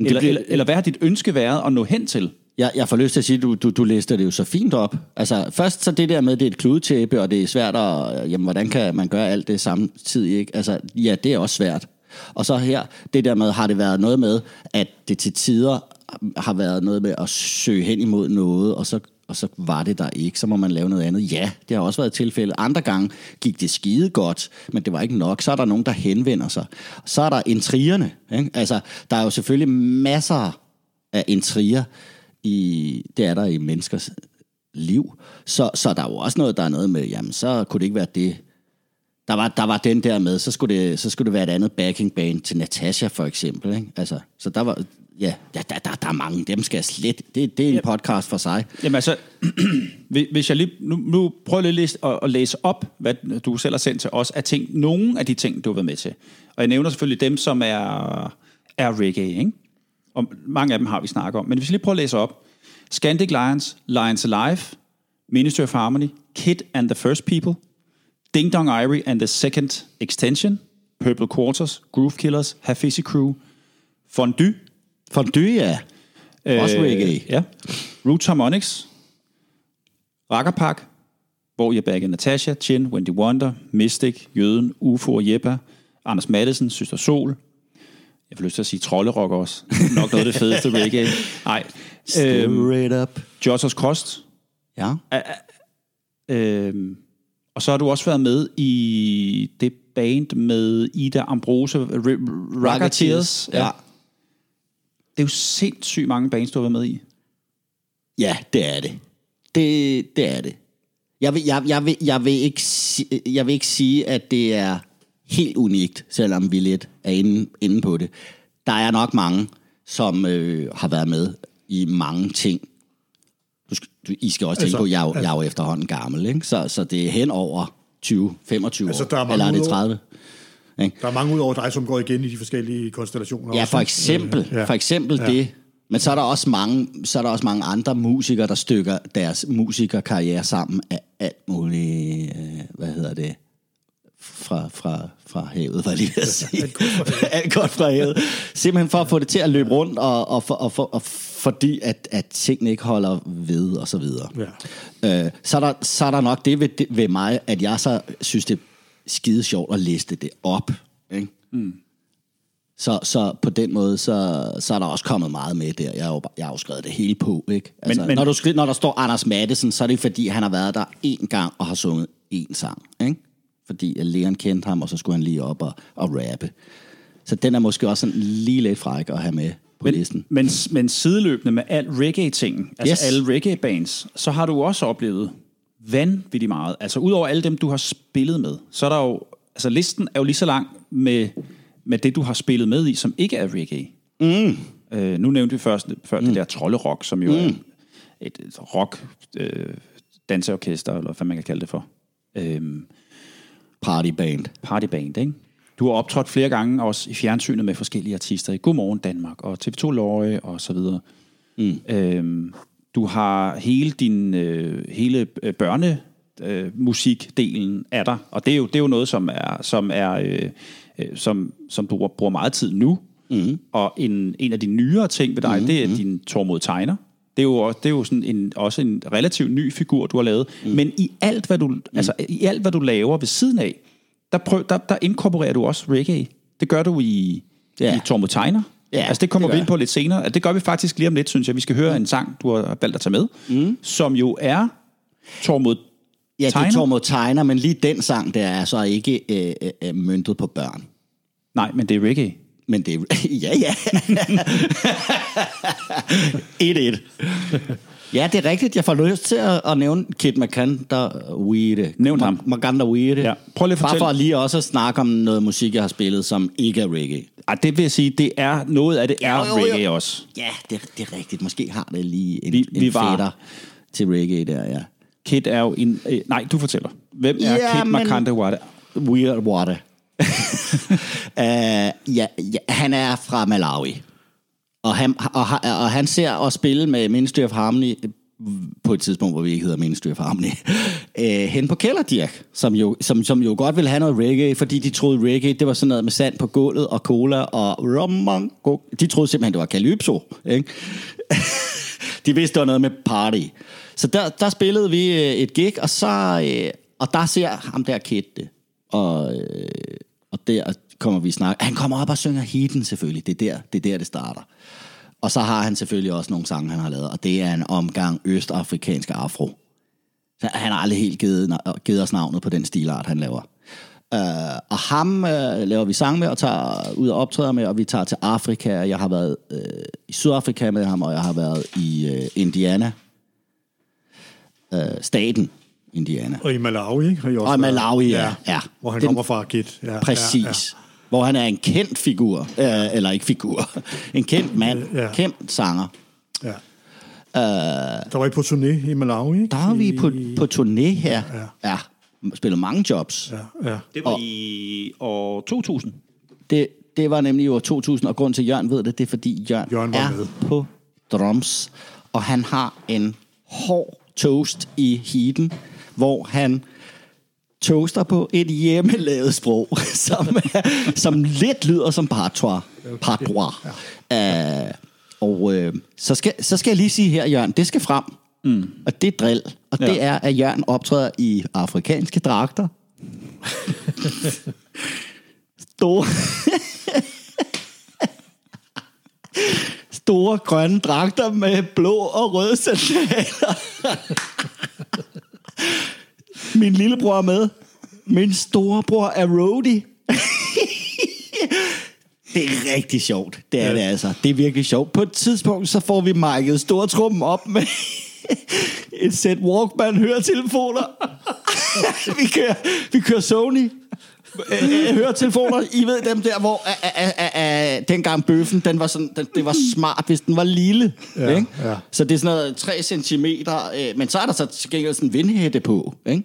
Eller, bliver- eller, eller hvad har dit ønske været at nå hen til? Jeg, jeg får lyst til at sige, du, du, du lister det jo så fint op. Altså, først så det der med, det er et kludetæppe, og det er svært at... Jamen, hvordan kan man gøre alt det samtidig, ikke? Altså, ja, det er også svært. Og så her, det der med, har det været noget med, at det til tider har været noget med at søge hen imod noget, og så, og så var det der ikke, så må man lave noget andet. Ja, det har også været tilfælde. Andre gange gik det skide godt, men det var ikke nok. Så er der nogen, der henvender sig. Så er der intrigerne. Ikke? Altså, der er jo selvfølgelig masser af intriger, i, det er der i menneskers liv. Så, så der er jo også noget, der er noget med, jamen så kunne det ikke være det. Der var, der var den der med, så skulle, det, så skulle det være et andet backing band til Natasha for eksempel. Ikke? Altså, så der var, ja, der, der, der, der er mange, dem skal jeg slet, det, det er en podcast for sig. Jamen altså, hvis jeg lige, nu, nu prøver jeg lige at, at læse op, hvad du selv har sendt til os, af ting, nogle af de ting, du har været med til. Og jeg nævner selvfølgelig dem, som er, er reggae, ikke? Og mange af dem har vi snakket om. Men hvis vi lige prøver at læse op. Scandic Lions, Lions Alive, Ministry of Harmony, Kid and the First People, Ding Dong Irie and the Second Extension, Purple Quarters, Groove Killers, Hafizi Crew, Fondue, Fondue, ja. Også reggae. Ja. Root Harmonics, Rakkerpak, hvor jeg baggede Natasha, Chin, Wendy Wonder, Mystic, Jøden, UFO og Jeppa, Anders Madsen, Søster Sol. Jeg får lyst til at sige trollerock også. Nok noget af det fedeste reggae. Nej. Øhm, Straight up. Jossers Kost. Ja. Øhm, og så har du også været med i det band med Ida Ambrose, Rocketeers. Ja. Det er jo sindssygt mange bands, du har været med i. Ja, det er det. Det, det er det. Jeg vil, jeg, jeg, vil, jeg, vil ikke, jeg vil ikke sige, at det er helt unikt, selvom vi lidt er inde, inde på det. Der er nok mange, som øh, har været med i mange ting. Du, skal, du, I skal også tænke altså, på, at jeg, altså, jeg er jo efterhånden gammel, ikke? Så, så det er hen over 20, 25 altså, år. Der er mange eller er det 30? Der er mange ud over dig, som går igen i de forskellige konstellationer. Ja, for eksempel, ja. for eksempel ja. det. Men så er, der også mange, så er der også mange andre musikere, der stykker deres musikerkarriere sammen af alt muligt, øh, hvad hedder det, fra, fra, fra havet, var lige at sige. Alt godt fra havet. Simpelthen for at få det til at løbe rundt, og, og, for, og, for, og fordi at, at tingene ikke holder ved, og så videre. Ja. Øh, så, er der, så er der nok det ved, ved mig, at jeg så synes, det skide sjovt at liste det op. Ikke? Så, så på den måde, så, så er der også kommet meget med der. Jeg har jo, jeg har jo skrevet det hele på, ikke? Altså, Men- men, når, du, skri- når der står Anders Mattesen, så er det fordi, han har været der én gang og har sunget én sang, ikke? Fordi Leon kendte ham, og så skulle han lige op og, og rappe. Så den er måske også sådan lige lidt fræk at have med på Men, listen. men, men sideløbende med al reggae-ting, altså Yes. alle reggae-bands, så har du også oplevet vanvittigt meget. Altså udover alle dem, du har spillet med, så er der jo, altså listen er jo lige så lang med, med det, du har spillet med i, som ikke er reggae. Mm. Øh, nu nævnte vi først før mm. det der trollerock, som jo mm. er et, et rock øh, danseorkester, eller hvad man kan kalde det for. Øhm, Partyband. partyband, ikke? Du har optrådt flere gange også i fjernsynet med forskellige artister i Godmorgen Danmark og TV2 Løje og så videre. Mm. Øhm, du har hele din øh, hele øh, børne øh, musikdelen af dig, og det er jo det er jo noget som er som er øh, øh, som som du bruger- meget tid nu. Mm. Og en en af de nyere ting ved dig, mm. det er din Tormod tegner. Det er jo, også- det er jo sådan en, også en relativt ny figur, du har lavet. Mm. Men i alt, hvad du, mm. altså, i alt, hvad du laver ved siden af, der, prøv, der, der inkorporerer du også reggae. Det gør du i, Ja. ja. i Tormod Tegner. Ja, altså, det kommer det vi ind på lidt senere. Altså, Det gør vi faktisk lige om lidt, synes jeg. Vi skal høre en sang, du har valgt at tage med, mm. som jo er Tormod Ja, det er? Tormod Tegner, men lige den sang, der er så ikke øh, øh, øh, møntet på børn. Nej, men det er reggae. Men det er... ja, ja. 1-1. Ja, det er rigtigt. Jeg får lyst til at, at nævne Kid Maganda Weede. Nævn ham. Maganda Weede. Ja. Prøv lige at Bare fortælle- for lige også at snakke om noget musik, jeg har spillet, som ikke er reggae. Ej, det vil jeg sige, det er noget af det er Jo, jo, jo. reggae også. Ja, det, det er rigtigt. Måske har det lige en, Vi- vi, en var- fætter til reggae der, ja. Kid er jo en... Øh, nej, du fortæller. Hvem er Ja, Kid men- Wada? Weird Water. uh, ja, ja, han er fra Malawi. Og han, og, og han ser og spille med Ministry of Harmony øh, på et tidspunkt, hvor vi ikke hedder Ministry of Harmony, øh, hen på Kælderdirk, som jo, som, som jo godt ville have noget reggae, fordi de troede reggae, det var sådan noget med sand på gulvet og cola og romango. De troede simpelthen, det var calypso. Ikke? de vidste, det var noget med party. Så der, der spillede vi øh, et gig, og så øh, og der ser ham der Kid det. Og, øh, og der kommer vi snakke. Han kommer op og synger Heaten selvfølgelig. Det er der, det, er der, det starter. Og så har han selvfølgelig også nogle sange, han har lavet, og det er en omgang østafrikansk afro. Så han har aldrig helt givet, givet os navnet på den stilart, han laver. Uh, og ham uh, laver vi sang med og tager ud og optræder med, og vi tager til Afrika. Jeg har været uh, i Sydafrika med ham, og jeg har været i uh, Indiana. Uh, staten Indiana. Og i Malawi, ikke? Har I også Og i? Malawi, ja. ja. Hvor han Den- kommer fra, Kit. Ja, Præcis. Ja, ja. Hvor han er en kendt figur. Øh, eller ikke figur. En kendt mand. Ja. Kendt sanger. Ja. Der var I på turné i Malawi, ikke? Der er vi på, på turné her. Ja. ja. Spillet mange jobs. Ja, ja. Det var i år 2000. Det, det var nemlig i år 2000, og grund til, at Jørgen ved det, det er, fordi Jørgen, Jørgen var er med. på drums, og han har en hård toast i heaten, hvor han toaster på et hjemmelavet sprog, som, som lidt lyder som patois. Patois. Ja. Uh, og øh, så, skal, så skal jeg lige sige her, Jørgen, det skal frem. Mm. Og det er drill. Og Ja. det er, at Jørgen optræder i afrikanske dragter. Store... Store grønne dragter med blå og røde sandaler. Min lillebror er med. Min storebror er roadie. Det er rigtig sjovt. Det er det altså. Det er virkelig sjovt. På et tidspunkt, så får vi mic'et stortrummen op med et sæt Walkman høretelefoner. vi, kører, vi kører Sony. Øh, høretelefoner, I ved dem der, hvor a, a, a, a, dengang bøffen, den var sådan, den, det var smart, hvis den var lille. Ja, ikke? ja. Så det er sådan noget 3 cm, øh, men så er der så til gengæld sådan en vindhætte på. Ikke?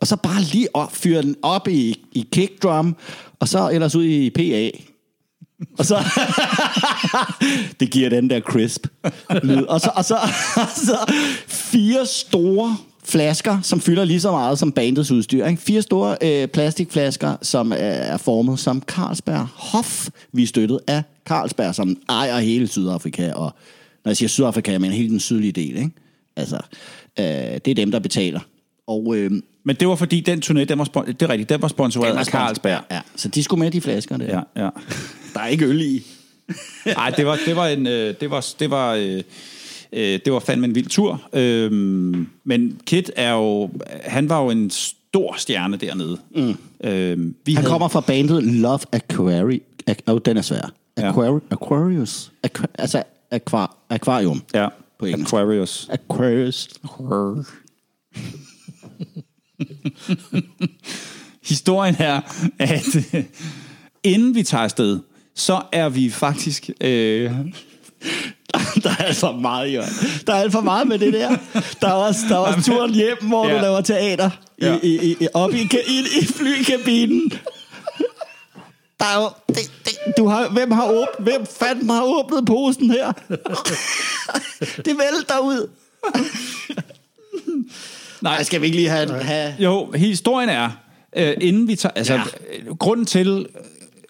Og så bare lige op, fyre den op i, i kickdrum, og så ellers ud i PA. Og så... det giver den der crisp lyd. Og så, og, så, og så fire store flasker, som fylder lige så meget som bandets udstyr. Ikke? Fire store øh, plastikflasker, som er, er formet som Carlsberg Hof. Vi er støttet af Carlsberg, som ejer hele Sydafrika. Og når jeg siger Sydafrika, jeg mener hele den sydlige del. Ikke? Altså, øh, det er dem, der betaler. Og øh, Men det var fordi, den turné, den var, spon- det er rigtigt, den var sponsoreret af Carlsberg. Ja, så de skulle med de flasker der. Ja, ja. Der er ikke øl i. Nej, det var, det var en, øh, det var, det var, øh, øh, det var fandme en vild tur. Øhm, men Kit er jo, han var jo en stor stjerne dernede. Mm. Øhm, vi Han havde, kommer fra bandet Love Aquari... Aqu- oh, den er svær. Ja. Aquari, Aquarius. Aqu- altså aqua, aquarium. ja, på engelsk. Aquarius. Aquarius. Historien er, at øh, inden vi tager afsted, så er vi faktisk... Øh, der er altså meget, Jørgen. Der er alt for meget med det der. Der er også, der er også turen hjem, hvor ja. Du laver teater. I, Ja. i, i, i, op i, i, i flykabinen. Der er jo... Det, det, du har, hvem, har åbnet, hvem fanden har åbnet posen her? det vælter ud. Nej, skal vi ikke lige have... have Jo, historien er, øh, inden vi tager... Altså, Ja. ja. grunden til,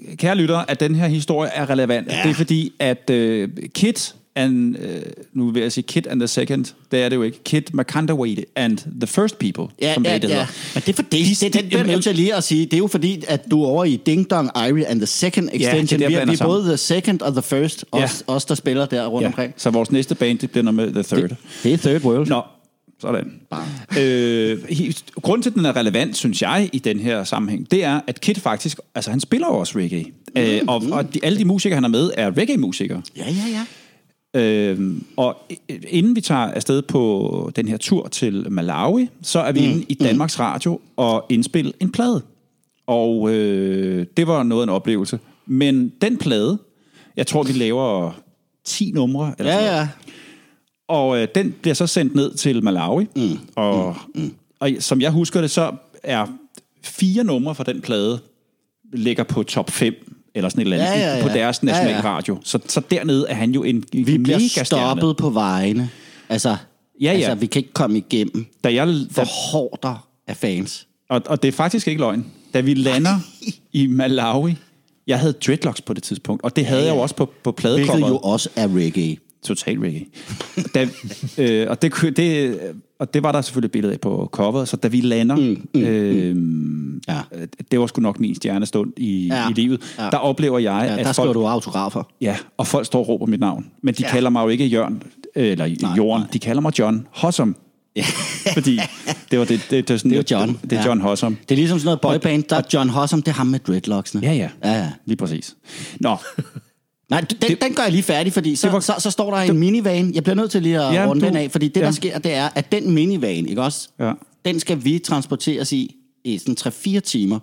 øh, kære lyttere, at den her historie er relevant, Ja. ja. det er fordi, at øh, Kit and... Øh, nu vil jeg sige Kit and the Second, det er det jo ikke. Kit McCandaway and the First People, Ja, som ja, bandet ja. hedder. Men det er fordi, det, det, det, det er nødt til lige at sige, det er jo fordi, at du er over i Ding Dong, Irie and the Second Extension. jeg vi, er, blander vi er både the second og the first, Ja. os, os der spiller der rundt Ja, omkring. så vores næste band, det bliver med The Third. Det, det er third world. Nå, sådan. Øh, grunden til, at den er relevant, synes jeg, i den her sammenhæng, det er, at Kit faktisk, altså han spiller jo også reggae. Mm, øh, og og de, alle de musikere, han er med, er reggae-musikere. Ja, ja, ja. Øhm, og inden vi tager afsted på den her tur til Malawi, så er vi mm. inde i Danmarks Radio og indspille en plade. Og øh, det var noget af en oplevelse. Men den plade, jeg tror, vi laver 10 numre. Eller sådan Ja, noget. ja. Og øh, den bliver så sendt ned til Malawi. Mm. Og, mm. og som jeg husker det, så er fire numre fra den plade ligger på top 5 eller sådan et eller andet, Ja, ja, i- på ja. deres Ja, ja. nationalradio. Så, så dernede er han jo en, Vi bliver mega stoppet på vejene. Altså, Ja, ja. altså, vi kan ikke komme igennem. Da jeg, da, For hårder af fans. og, og det er faktisk ikke løgn. Da vi lander i Malawi, jeg havde dreadlocks på det tidspunkt, og det havde Ja, jeg ja. jo også på, på Hvilket pladecoveret. jo også er reggae. Total reggae. da, øh, og, det, det, og det var der selvfølgelig et billede af på coveret, så da vi lander, mm, mm, øh, Ja. øh, det var sgu nok min stjernestund i, Ja. ja. i livet, Ja. ja. der oplever jeg, Ja, at der folk, du autografer. ja, og folk står og råber mit navn. Men de Ja. ja. kalder mig jo ikke Jørgen, øh, eller Nej, Jorden, nej. de kalder mig John Hossom. Fordi det var det, det, det, er sådan, Det jo John. Det, det er Ja. John Hossom. Det er ligesom sådan noget boyband, der er John Hossum, det er ham med dreadlocksene. Ja, ja. ja, ja. Lige præcis. Nå, Nej, den, det, den gør jeg lige færdig, fordi så, var- så, så står der en minivan. Jeg bliver nødt til lige at Ja, runde du- den af, fordi det, der ja. sker, det er, at den minivan, ikke også? Ja. Den skal vi transporteres i i sådan 3-4 timer,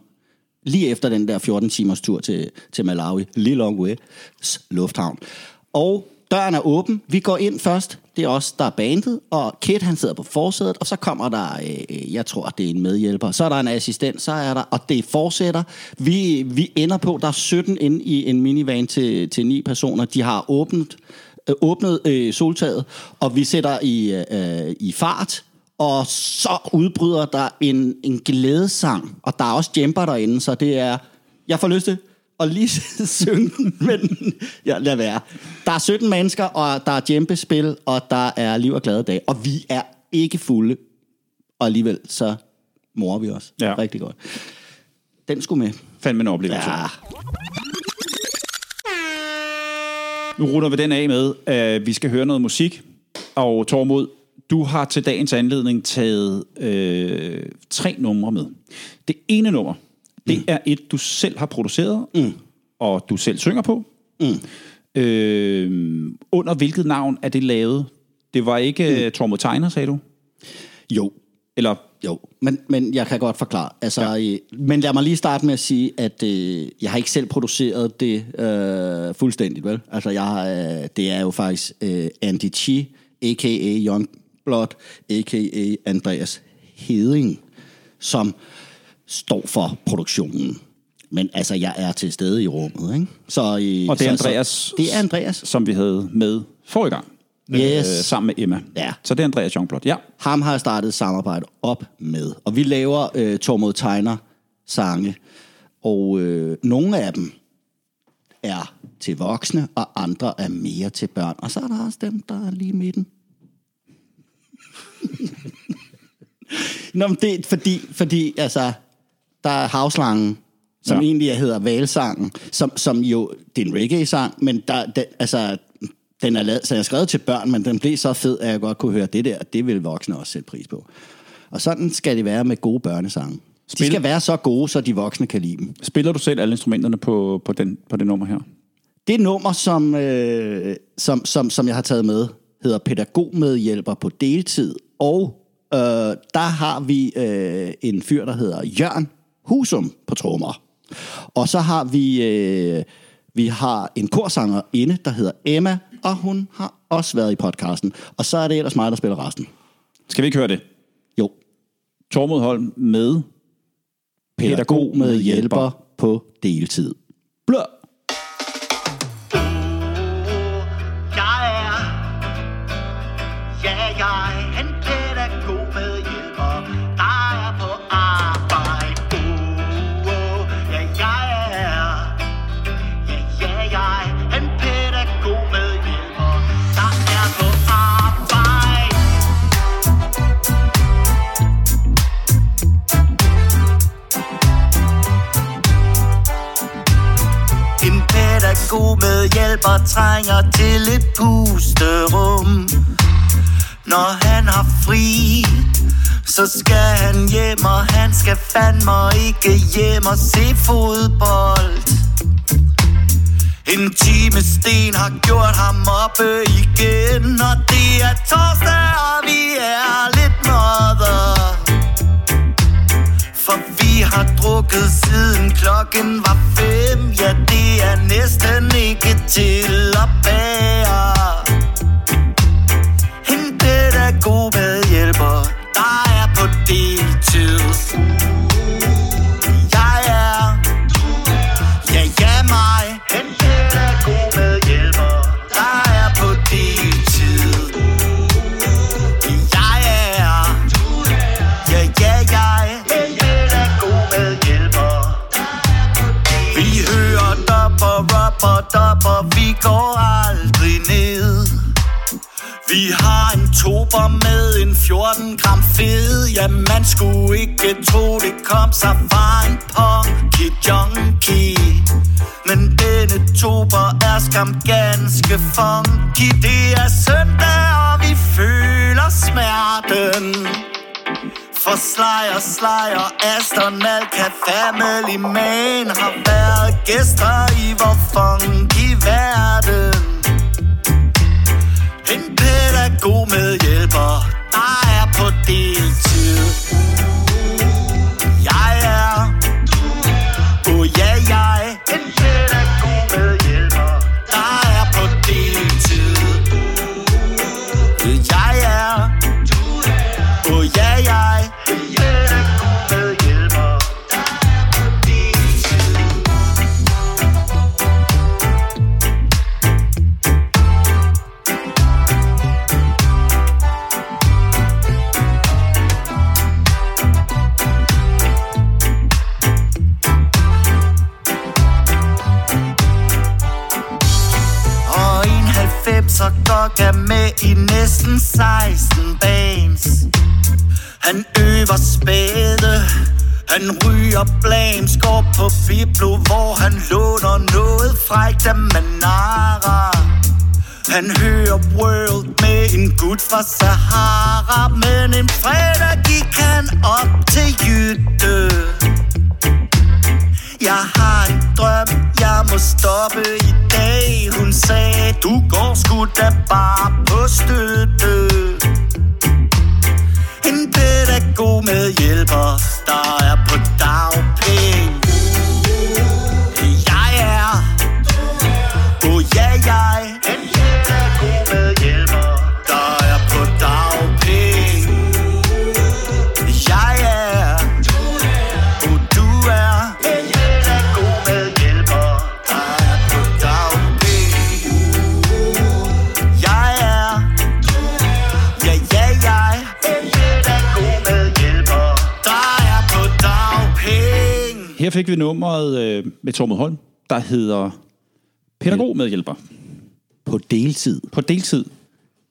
lige efter den der 14 timers tur til, til Malawi, Lilongwe lufthavn. Og døren er åben. Vi går ind først. Det er os, der er bandet, og Kit han sidder på forsædet, og så kommer der, øh, øh jeg tror, det er en medhjælper. Så er der en assistent, så er der, og det fortsætter. Vi, vi ender på, der er 17 inde i en minivan til, til 9 personer. De har åbnet, øh, åbnet øh, soltaget, og vi sætter i, øh, i fart, og så udbryder der en, en glædesang, og der er også jumper derinde, så det er, jeg får lyst til at lige synge den, men ja, lad være. Der er 17 mennesker, og der er jempespil, og der er liv og glade dage, og vi er ikke fulde, og alligevel så morer vi os Ja. rigtig godt. Den skulle med. Fandme en oplevelse. Ja. Nu runder vi den af med, at vi skal høre noget musik. Og Tormod, du har til dagens anledning taget øh, tre numre med. Det ene nummer, det mm. er et, du selv har produceret, mm. og du selv synger på. Mm. Øh, under hvilket navn er det lavet? Det var ikke mm. Tormod Tegner, sagde du? Jo, Eller Jo, men, men jeg kan godt forklare. Altså, ja. Men lad mig lige starte med at sige, at øh, jeg har ikke selv produceret det øh, fuldstændigt, vel? Altså, jeg har, øh, det er jo faktisk øh, Andy Chi, a.k.a. Youngblood, a.k.a. Andreas Heding, som står for produktionen. Men altså, jeg er til stede i rummet, ikke? Så, øh, Og det er så, Andreas, Så, det er Andreas. som vi havde med forrige gang. Yes. Øh, sammen med Emma. Ja. Så det er Andreas Youngblood. Ja. Ham har jeg startet et samarbejde op med. Og vi laver øh, Tormod Tegner sange. Og øh, nogle af dem er til voksne, og andre er mere til børn. Og så er der også dem, der er lige midten. Nå, men det er fordi, fordi altså, der er havslangen, som Ja. egentlig hedder valsangen, som, som jo, det er en reggae-sang, men der, den, altså, den er, lavet, så jeg er skrevet til børn, men den blev så fed, at jeg godt kunne høre det der, det vil voksne også sætte pris på. Og sådan skal det være med gode børnesange. De Spil- skal være så gode, så de voksne kan lide dem. Spiller du selv alle instrumenterne på, på, den, på det nummer her? Det nummer, som, øh, som, som, som jeg har taget med, hedder Pædagogmedhjælper på deltid. Og øh, der har vi øh, en fyr, der hedder Jørgen Husum på trommer. Og så har vi, øh, vi har en korsanger inde, der hedder Emma, og hun har også været i podcasten. Og så er det ellers mig, der spiller resten. Skal vi ikke høre det? Jo, Tormod Holm med pædagogmedhjælper på deltid. Blå. Med trænger til et pusterum. Når han har fri Så skal han hjem Og han skal fandme ikke hjem og se fodbold. En time sten har gjort ham oppe igen Og det er torsdag og vi er lidt mother har drukket siden klokken var fem. Ja, det er næsten ikke til at bære. En pædagog med hjælper, der er på deltid. Vi går aldrig ned. Vi har en tober med en 14 gram fed. Ja, man skulle ikke tro, det kom sig fra en punky junkie. Men denne tober er skam ganske funky. Det er søndag, og vi føler smerten. For Slayer, Slayer, Aston, Alka, Family Man Har været gæster i vor funk verden. En pædagog med hjælper, dig så godt er med i næsten 16 bands. Han øver spæde, han ryger blams, går på Biblo, hvor han låner noget frækt af Manara. Han hører World med en gut fra Sahara, men en fredag gik han op til Jytte. Jeg har en drøm, jeg må stoppe i dag. Hun sagde, du går sgu da bare på støtte. En pædagog med hjælper, der er på dagpenge. Jeg er, oh ja jeg Her fik vi nummeret øh, med Tormod Holm, der hedder Pædagog medhjælper På deltid. på deltid.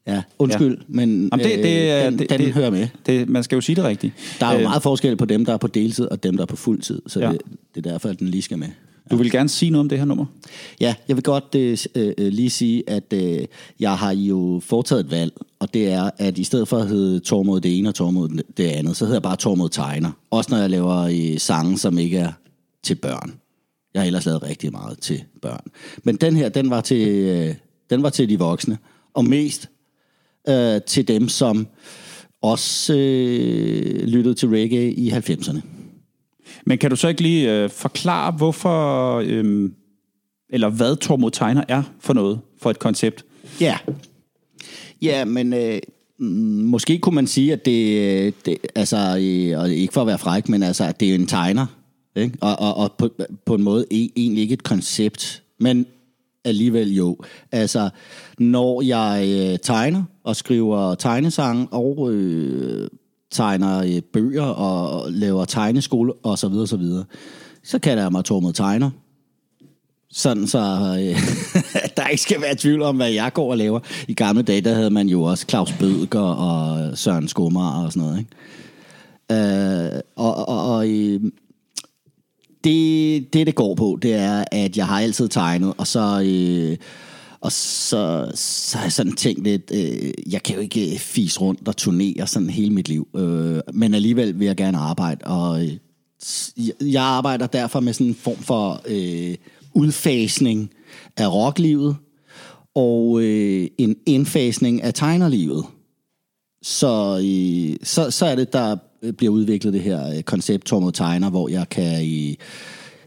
Ja, undskyld, ja. men Jamen, det, det, er- øh, den, det, den det, hører med. Det, man skal jo sige det rigtigt. Der er jo Øh, meget forskel på dem, der er på deltid, og dem, der er på fuld tid. Så Ja. ja. det, det er derfor, at den lige skal med. Du vil gerne sige noget om det her nummer? Ja, jeg vil godt øh, øh, lige sige, at øh, jeg har jo foretaget et valg, og det er, at i stedet for at hedde Tormod det ene og Tormod det andet, så hedder jeg bare Tormod Tegner. Også når jeg laver øh, sange, som ikke er til børn. Jeg har ellers lavet rigtig meget til børn. Men den her, den var til, øh, den var til de voksne, og mest øh, til dem, som også øh, lyttede til reggae i 90'erne. Men kan du så ikke lige øh, forklare, hvorfor, øh, eller hvad Tormod Tegner er for noget, for et koncept? Ja. Ja, men øh, mm, måske kunne man sige, at det, øh, det altså, øh, ikke for at være fræk, men altså, at det er en tegner, ikke? Og, og, og på, på en måde e- egentlig ikke et koncept, men alligevel jo. Altså, når jeg øh, tegner og skriver tegnesange og øh, tegner øh, bøger og laver tegneskole og så videre, så videre, så kalder jeg mig Tormod Tegner. Sådan så øh, der ikke skal være tvivl om, hvad jeg går og laver. I gamle dage, der havde man jo også Claus Bødker og Søren Skummer og sådan noget. Ikke? Øh, og og, og øh, det, det, det går på, det er, at jeg har altid tegnet, og så... Øh, og så, så har jeg sådan tænkt lidt, øh, jeg kan jo ikke fise rundt og turnere sådan hele mit liv, øh, men alligevel vil jeg gerne arbejde, og øh, jeg- arbejder derfor med sådan en form for øh, udfasning af rocklivet, og øh, en indfasning af tegnerlivet. Så, øh, så, så er det, der bliver udviklet det her øh, koncept Tormod Tegner, hvor jeg kan øh,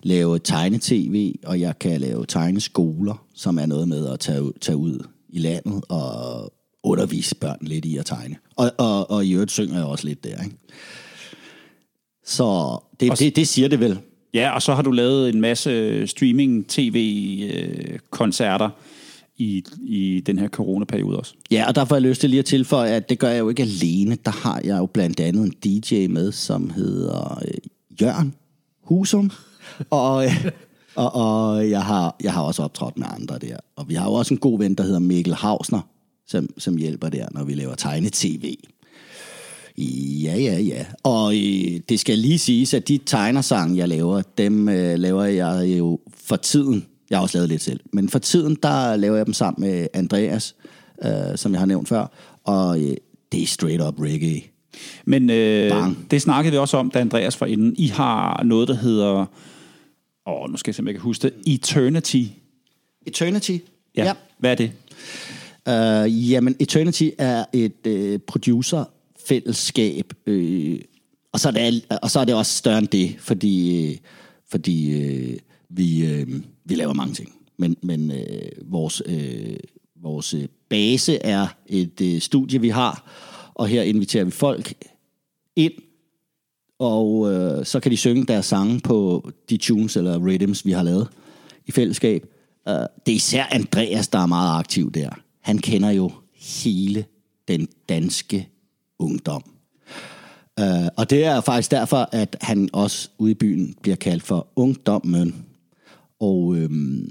lave tegne-tv, og jeg kan lave tegneskoler, som er noget med at tage, ud- tage ud i landet og undervise børn lidt i at tegne. Og, og, og i øvrigt synger jeg også lidt der, ikke? Så det, Og det, det siger det vel. Ja, og så har du lavet en masse streaming-tv-koncerter i, i den her coronaperiode også. Ja, og derfor har jeg lyst til lige at tilføje, at det gør jeg jo ikke alene. Der har jeg jo blandt andet en DJ med, som hedder øh, Jørgen Husum. Og, øh, og, og jeg, har, jeg har også optrådt med andre der. Og vi har jo også en god ven, der hedder Mikkel Hausner, som, som hjælper der, når vi laver tegne-tv. Ja, ja, ja. Og øh, det skal lige siges, at de tegnersange, jeg laver, dem øh, laver jeg jo for tiden. Jeg har også lavet lidt selv. Men for tiden, der laver jeg dem sammen med Andreas, øh, som jeg har nævnt før. Og øh, det er straight up reggae. Men øh, Bang. det snakkede vi også om, da Andreas var inde. I har noget, der hedder... Åh, nu skal jeg simpelthen ikke huske det. Eternity. Eternity. Ja. ja. Hvad er det? Uh, jamen, Eternity er et uh, producerfællesskab, uh, og, så er det, og så er det også større end det, fordi, uh, fordi uh, vi, øh, vi laver mange ting. Men, men øh, vores, øh, vores øh, base er et øh, studie, vi har, og her inviterer vi folk ind, og øh, så kan de synge deres sange på de tunes eller rhythms, vi har lavet i fællesskab. Øh, det er især Andreas, der er meget aktiv der. Han kender jo hele den danske ungdom. Øh, og det er faktisk derfor, at han også ude i byen bliver kaldt for ungdommen. Og, øhm,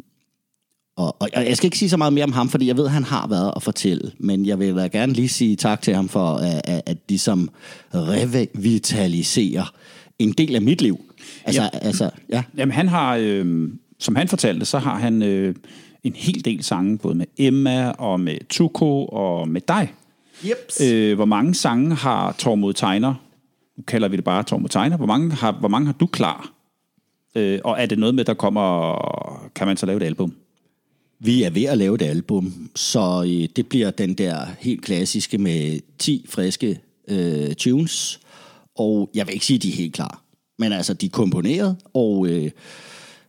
og, og jeg skal ikke sige så meget mere om ham, fordi jeg ved, at han har været at fortælle, men jeg vil da gerne lige sige tak til ham for, at, at, at de som revitaliserer en del af mit liv. Altså, Ja. ja. altså ja. Jamen han har, øh, som han fortalte, så har han øh, en hel del sange, både med Emma og med Tuko og med dig. Yep. Øh, hvor mange sange har Tormod Tegner, nu kalder vi det bare Tormod Tegner, hvor mange har, hvor mange har du klar? Øh, og er det noget med, der kommer, kan man så lave et album? Vi er ved at lave et album, så øh, det bliver den der helt klassiske med 10 friske øh, tunes. Og jeg vil ikke sige, at de er helt klar. Men altså, de er komponeret, og øh,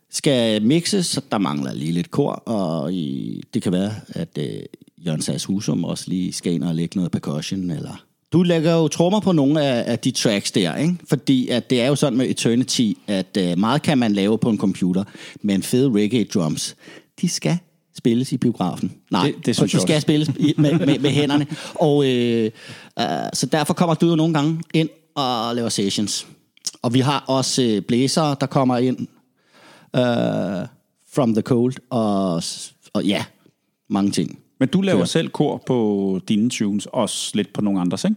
skal mixes. så Der mangler lige lidt kor, og øh, det kan være, at øh, Jørgen Sass Husum også lige skal ind og lægge noget percussion, eller... Du lægger jo trommer på nogle af, af de tracks der, ikke? Fordi at det er jo sådan med Eternity, at øh, meget kan man lave på en computer, men fede reggae drums, de skal spilles i biografen. Nej, Det- det synes de jeg skal også. spilles i, med, med, med hænderne. Og øh, øh, så derfor kommer du jo nogle gange ind og laver sessions. Og vi har også øh, blæsere, der kommer ind øh, from the cold, og, og ja, mange ting. Men du laver Ja. selv kor på dine tunes, også lidt på nogle andres, ikke?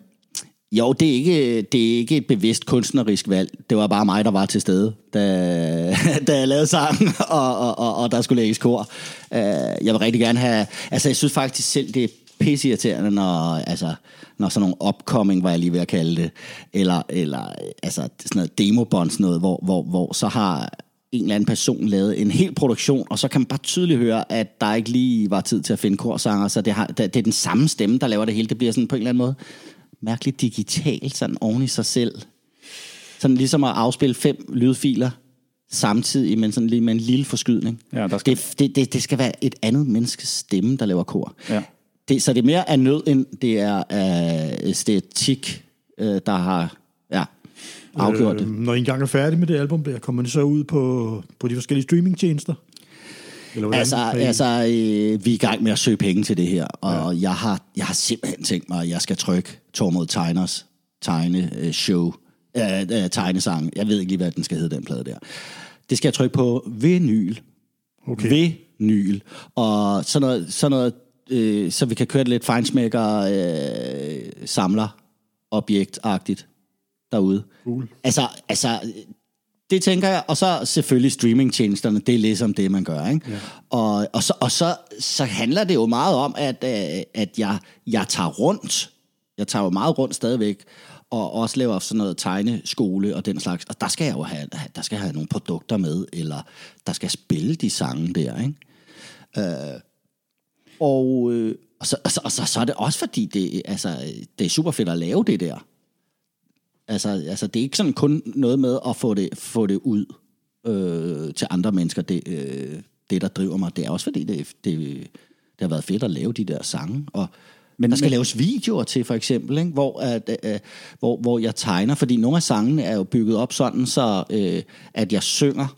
Jo, det er, ikke, det er ikke et bevidst kunstnerisk valg. Det var bare mig, der var til stede, da, da jeg lavede sangen, og, og, og, og der skulle lægges kor. Uh, jeg vil rigtig gerne have... Altså, jeg synes faktisk selv, det er pisseirriterende, når, altså, når sådan nogle upcoming, var jeg lige ved at kalde det, eller, eller altså, sådan noget demobånds noget, hvor, hvor, hvor så har en eller anden person lavet en hel produktion, og så kan man bare tydeligt høre, at der ikke lige var tid til at finde korsanger, så det, har, det, er den samme stemme, der laver det hele. Det bliver sådan på en eller anden måde mærkeligt digitalt, sådan oven i sig selv. Sådan ligesom at afspille fem lydfiler samtidig, men sådan lige med en lille forskydning. Ja, der skal- det, det, det, det skal være et andet menneskes stemme, der laver kor. Ja. Det, så det er mere af nød, end det er af æstetik, øh, der har afgjort det. Øh, når I engang er færdig med det album der, kommer det så ud på, på de forskellige streamingtjenester? Eller hvordan? Altså, I- altså øh, vi er i gang med at søge penge til det her, og ja. jeg, har, jeg har simpelthen tænkt mig, at jeg skal trykke Tormod Tegners tegne øh, show, øh, øh, tegnesang. Jeg ved ikke lige, hvad den skal hedde, den plade der. Det skal jeg trykke på vinyl. Okay. Vinyl. Og sådan noget, sådan noget øh, så vi kan køre det lidt feinsmækker øh, samler objektagtigt derude. Cool. Altså, altså, det tænker jeg. Og så selvfølgelig streamingtjenesterne, det er ligesom det, man gør. Ikke? Ja. Og, og, så, og så, så handler det jo meget om, at, øh, at jeg, jeg tager rundt. Jeg tager jo meget rundt stadigvæk, og også laver sådan noget tegneskole og den slags. Og der skal jeg jo have, der skal have nogle produkter med, eller der skal spille de sange der. Ikke? Øh, og, øh, og, så, og, så, og så, så er det også fordi, det, altså, det er super fedt at lave det der. Altså, altså, det er ikke sådan kun noget med at få det, få det ud øh, til andre mennesker, det, øh, det, der driver mig. Det er også fordi, det, det, det har været fedt at lave de der sange. Og men, der skal men, laves videoer til, for eksempel, ikke? Hvor, at, øh, hvor, hvor jeg tegner. Fordi nogle af sangene er jo bygget op sådan, så øh, at jeg synger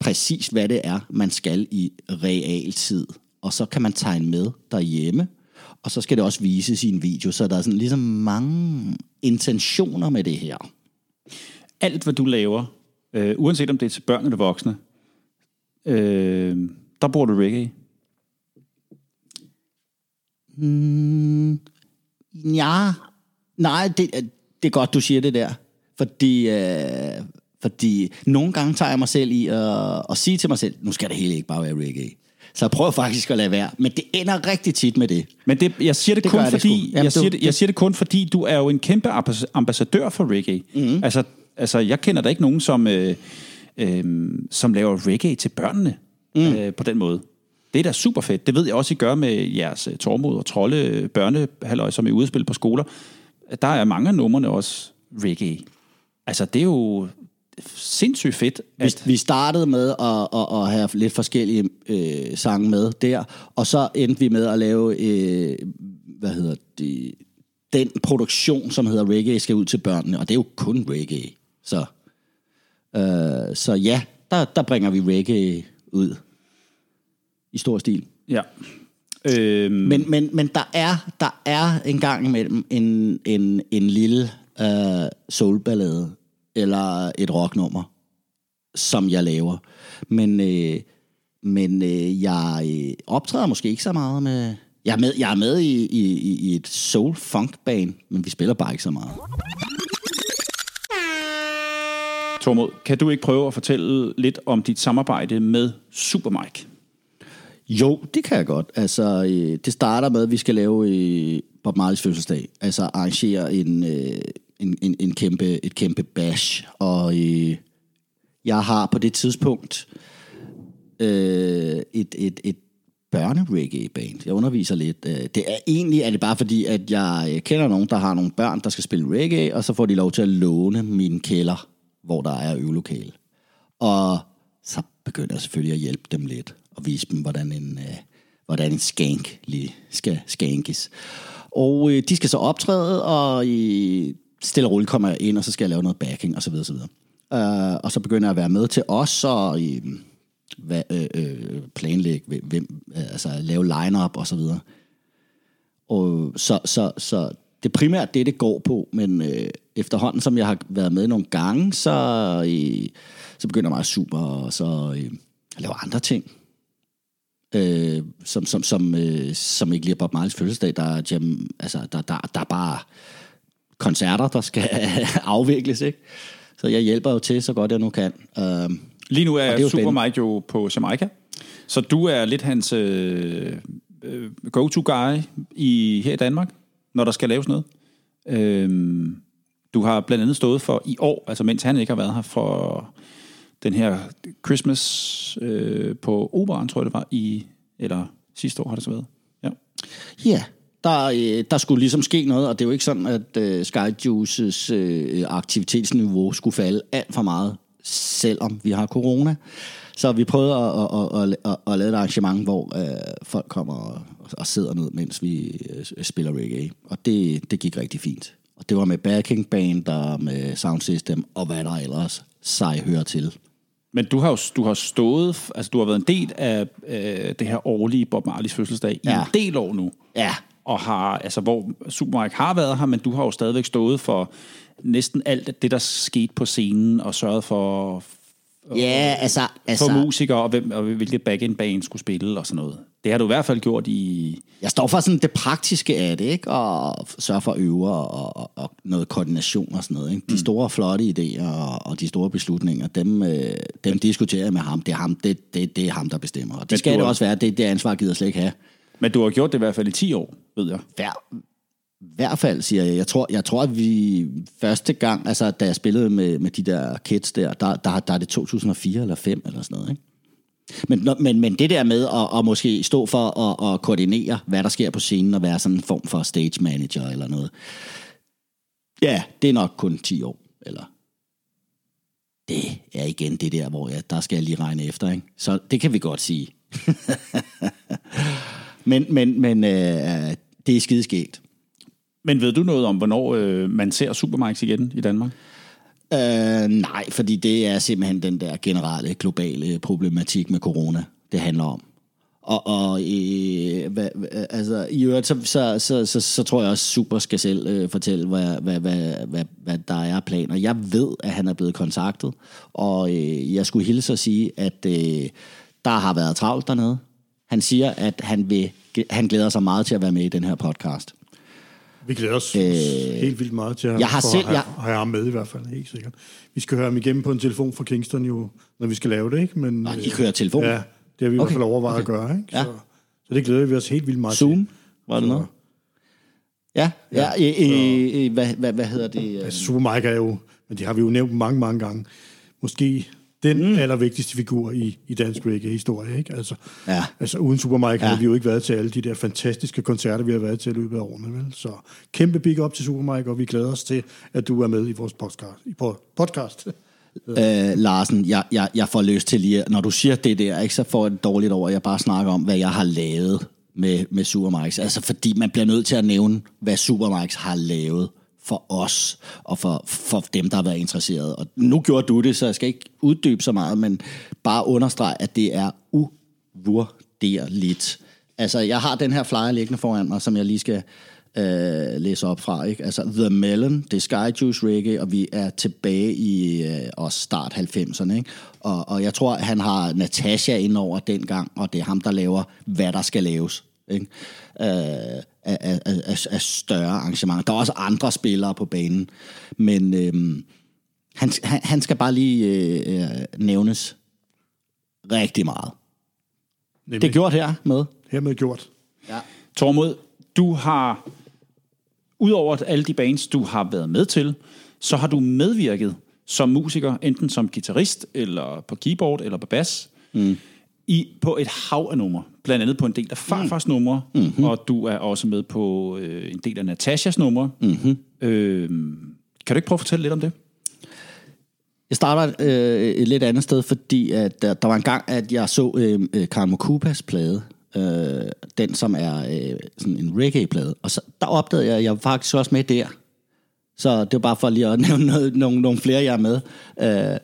præcis, hvad det er, man skal i realtid. Og så kan man tegne med derhjemme, og så skal det også vises i en video, så der er sådan ligesom mange intentioner med det her. Alt, hvad du laver, øh, uanset om det er til børn eller voksne, øh, der bruger du reggae. Ja, nej, det, det er godt, du siger det der. Fordi, øh, fordi nogle gange tager jeg mig selv i at, at sige til mig selv, nu skal det hele ikke bare være reggae. Så jeg prøver faktisk at lade være. Men det ender rigtig tit med det. Men det, jeg siger det, Det kun jeg det fordi. Jamen, jeg, siger det, jeg siger det kun fordi, du er jo en kæmpe ambas- ambassadør for reggae. Mm. Altså, altså, jeg kender da ikke nogen, som, øh, øh, som laver reggae til børnene mm. øh, på den måde. Det er da super fedt. Det ved jeg også, I gør med jeres uh, Tormod og Trolde børnehalløj, som er at spille på skoler. Der er mange af numrene også reggae. Altså, det er jo sindssygt fedt. Vi, At, vi startede med at, at, at have lidt forskellige øh, sange med der, og så endte vi med at lave, øh, hvad hedder det, den produktion, som hedder Reggae, skal ud til børnene, og det er jo kun reggae. Så, øh, så ja, der, der bringer vi reggae ud i stor stil. ja. Øhm, Men, men, men der, er, der er en gang imellem en, en, en lille øh, soulballade eller et rocknummer, som jeg laver. Men, øh, men øh, jeg øh, optræder måske ikke så meget med... Jeg er med, jeg er med i, i, i- i et soul-funk-band, men vi spiller bare ikke så meget. Tormod, kan du ikke prøve at fortælle lidt om dit samarbejde med Supermike? Jo, det kan jeg godt. Altså, øh, det starter med, at vi skal lave øh, Bob Marleys fødselsdag. Altså arrangere en, øh, en, en, en kæmpe, et kæmpe bash. Og øh, jeg har på det tidspunkt øh, et, et, et børne-reggae-band. Jeg underviser lidt. Øh, det er egentlig er det bare fordi, at jeg øh, kender nogen, der har nogle børn, der skal spille reggae, og så får de lov til at låne min kælder, hvor der er øvelokale. Og så begynder jeg selvfølgelig at hjælpe dem lidt og vise dem, hvordan en, øh, hvordan en skank lige skal skankes. Og øh, de skal så optræde, og i stille og roligt kommer jeg ind, og så skal jeg lave noget backing osv. osv. Uh, og så begynder jeg at være med til os og øh, hvad, øh, øh planlægge, hvem, altså lave line-up og så videre. Og så, så, så det er primært det, det går på, men øh, efterhånden, som jeg har været med nogle gange, så, øh, så begynder jeg super, og så øh, jeg laver andre ting. Øh, som, som, som, øh, som ikke lige er Bob Marleys fødselsdag, der er, jam, altså, der, der, der er bare koncerter, der skal afvikles, ikke? Så jeg hjælper jo til, så godt jeg nu kan. Øh, Lige nu er er jo Supermike jo på Jamaica, så du er lidt hans øh, øh, go-to-guy i, her i Danmark, når der skal laves noget. Øhm, du har blandt andet stået for i år, altså mens han ikke har været her, for den her Christmas øh, på Operan, tror jeg det var, i, eller sidste år har det så været. Ja. Ja, der, øh, der skulle ligesom ske noget, og det er jo ikke sådan, at øh, Skyjuices øh, aktivitetsniveau skulle falde alt for meget, selvom vi har corona. Så vi prøvede at, at, at, at, at lave et arrangement, hvor øh, folk kommer og, og sidder ned, mens vi øh, spiller reggae. Og det, det gik rigtig fint. Og det var med backing band og med sound system, og hvad der ellers sej hører til. Men du har jo du har stået, altså du har været en del af øh, det her årlige Bob Marleys fødselsdag i Ja. en del år nu. Ja, og har, altså hvor Supermark har været her, men du har jo stadigvæk stået for næsten alt det, der skete på scenen, og sørget for, ja altså... for altså musikere, og, hvem, og hvilket back-end band skulle spille, og sådan noget. Det har du i hvert fald gjort i... Jeg står for sådan det praktiske af det, ikke? Og sørge for at øve og, og, og noget koordination og sådan noget. Ikke? De store, flotte idéer og, og de store beslutninger, dem, øh, dem diskuterer jeg med ham. Det er ham, det, det, det er ham der bestemmer. Og det Men skal du det har- også være. Det, det ansvar gider jeg slet ikke have. Men du har gjort det i hvert fald i 10 år, ved jeg. Hver, hvert fald, siger jeg. Jeg tror, jeg tror, at vi første gang, altså da jeg spillede med, med de der kids der, der, der, der er det 2004 eller 5 eller sådan noget, ikke? Men, men, men det der med at, at måske stå for at, at koordinere, hvad der sker på scenen, og være sådan en form for stage manager eller noget, ja, det er nok kun 10 år, eller det er igen det der, hvor jeg, der skal jeg lige regne efter, ikke? Så det kan vi godt sige. men men, men øh, det er skideskægt. Men ved du noget om, hvornår øh, man ser Supermarks igen i Danmark? Øh, nej, fordi det er simpelthen den der generelle globale problematik med corona, det handler om. Og, og øh, hvad, altså, i øvrigt, så, så, så, så, så tror jeg også, Super skal selv øh, fortælle, hvad, hvad, hvad, hvad, hvad der er planer. Jeg ved, at han er blevet kontaktet, og øh, jeg skulle hilse at sige, at øh, der har været travlt dernede. Han siger, at han, vil, han glæder sig meget til at være med i den her podcast. Vi glæder os øh, helt vildt meget til at, jeg har selv- at have, jeg- have ham med i hvert fald, helt sikkert. Vi skal høre ham igennem på en telefon fra Kingston jo, når vi skal lave det, ikke? Men, Nå, I kører telefon? Ja, det har vi i Okay, hvert fald overvejet okay. at gøre, ikke? Ja. Så, så det glæder vi os helt vildt meget Zoom, til. var det noget? Ja, ja, ja øh, øh, hvad, hvad, hvad hedder det? øh? Altså, Super Mike er jo, men det har vi jo nævnt mange, mange gange, måske den mm. allervigtigste figur i, i dansk reggae-historie, ikke? Altså, Ja. altså uden Super Mike ja. Havde vi jo ikke været til alle de der fantastiske koncerter, vi har været til i løbet af årene, vel? Så kæmpe big up til Super Mike, og vi glæder os til, at du er med i vores podcast. I podcast. øh, Larsen, jeg, jeg, jeg får lyst til lige, når du siger det der, ikke, så får jeg det dårligt over, at jeg bare snakker om, hvad jeg har lavet med, med Supermax. Altså fordi man bliver nødt til at nævne, hvad Supermax har lavet for os, og for, for dem, der har været interesseret. Og nu gjorde du det, så jeg skal ikke uddybe så meget, men bare understrege, at det er uvurderligt. Altså, jeg har den her flyer liggende foran mig, som jeg lige skal øh, læse op fra. Ikke? Altså The Melon, det er Sky Juice Reggae, og vi er tilbage i øh, også start 90'erne. Ikke? Og, og jeg tror, han har Natasha ind over dengang, og det er ham, der laver, hvad der skal laves. Ikke? Øh, af, af, af, af større arrangementer. Der er også andre spillere på banen, men øh, han, han, han skal bare lige øh, øh, nævnes rigtig meget. Det er gjort her med. Hermed gjort. Ja. Tormod, du har, udover alle de bands, du har været med til, så har du medvirket som musiker, enten som guitarist, eller på keyboard, eller på bas, mm. i, på et hav af numre. Blandt andet på en del af farfars mm. numre, mm-hmm. og du er også med på øh, en del af Natashas numre. Mm-hmm. Øh, kan du ikke prøve at fortælle lidt om det? Jeg starter øh, et lidt andet sted, fordi at der, der var en gang, at jeg så øh, øh, Karl Mokupas plade, øh, den som er øh, sådan en reggae-plade, og så, der opdagede jeg, at jeg var faktisk også med der. Så det var bare for lige at nævne noget, nogle, nogle flere, jeg er med øh,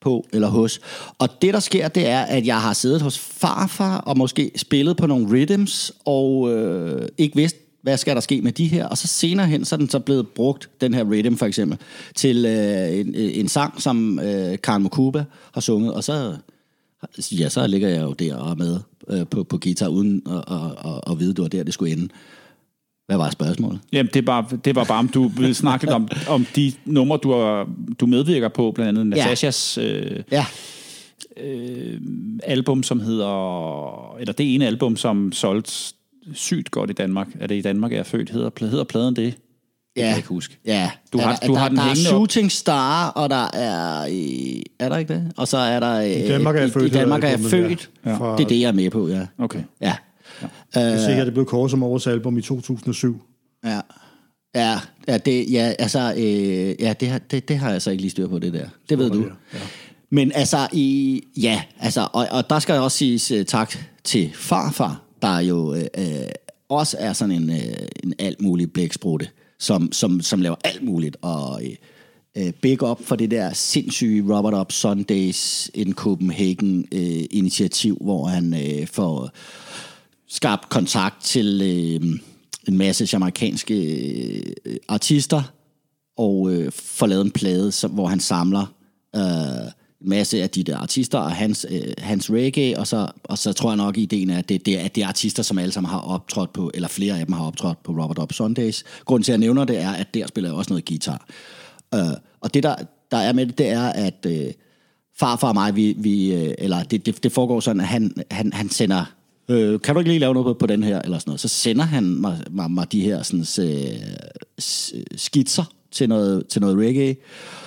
på eller hos. Og det, der sker, det er, at jeg har siddet hos farfar og måske spillet på nogle rhythms, og øh, ikke vidst, hvad skal der ske med de her? Og så senere hen, så er den så blevet brugt, den her rhythm for eksempel, til øh, en, øh, en sang, som øh, Karen Mokuba har sunget, og så, ja, så ligger jeg jo der og med øh, på, på guitar, uden at, at, at, at vide, det var der, det skulle ende. Hvad var spørgsmålet? Jamen, det, er bare, det var bare, om du vil snakke lidt om, om de numre, du, har, du medvirker på, blandt andet Natashas øh, Ja, øh, album, som hedder... Eller det ene album, som solgte sygt godt i Danmark. Er det i Danmark, jeg er født? Hedder, hedder pladen det? Det kan ja, jeg ikke huske. Ja, Du har- der, du der, har den der er op. Shooting Star, og der er... øh, Er der ikke det? Og så er der... I Danmark er jeg født, I Danmark er jeg født. ja. Det er det, jeg er med på, ja. Okay. Ja. Jeg er sikker, det blev kåret som årets album i 2007. Ja. Ja, ja, det, ja, altså, øh, ja det, har, det, det har jeg så ikke lige styr på, det der. Det ved du. Ja. Men altså, i, ja, altså, og, og der skal jeg også sige uh, tak til farfar, der jo øh, øh, også er sådan en, øh, en alt mulig blæksprutte, som, som, som laver alt muligt, og øh, øh, big up for det der sindssyge Robert Up Sundays in Copenhagen øh, initiativ, hvor han øh, får skabt kontakt til øh, en masse jamaikanske øh, artister, og øh, får lavet en plade, som, hvor han samler øh, en masse af de der artister og hans, øh, hans reggae, og så, og så tror jeg nok, ideen er, at det, det, er, det er artister, som alle sammen har optrådt på, eller flere af dem har optrådt på Robert Up Sundays. Grunden til, at jeg nævner det, er, at der spiller jeg også noget guitar. Øh, og det, der, der er med det, det er, at øh, farfar og mig, vi, vi, øh, eller det, det, det foregår sådan, at han, han, han sender øh, kan du ikke lige lave noget på, på den her, eller sådan noget. Så sender han mig, mig, mig de her sådan, øh, skitser til noget, til noget reggae.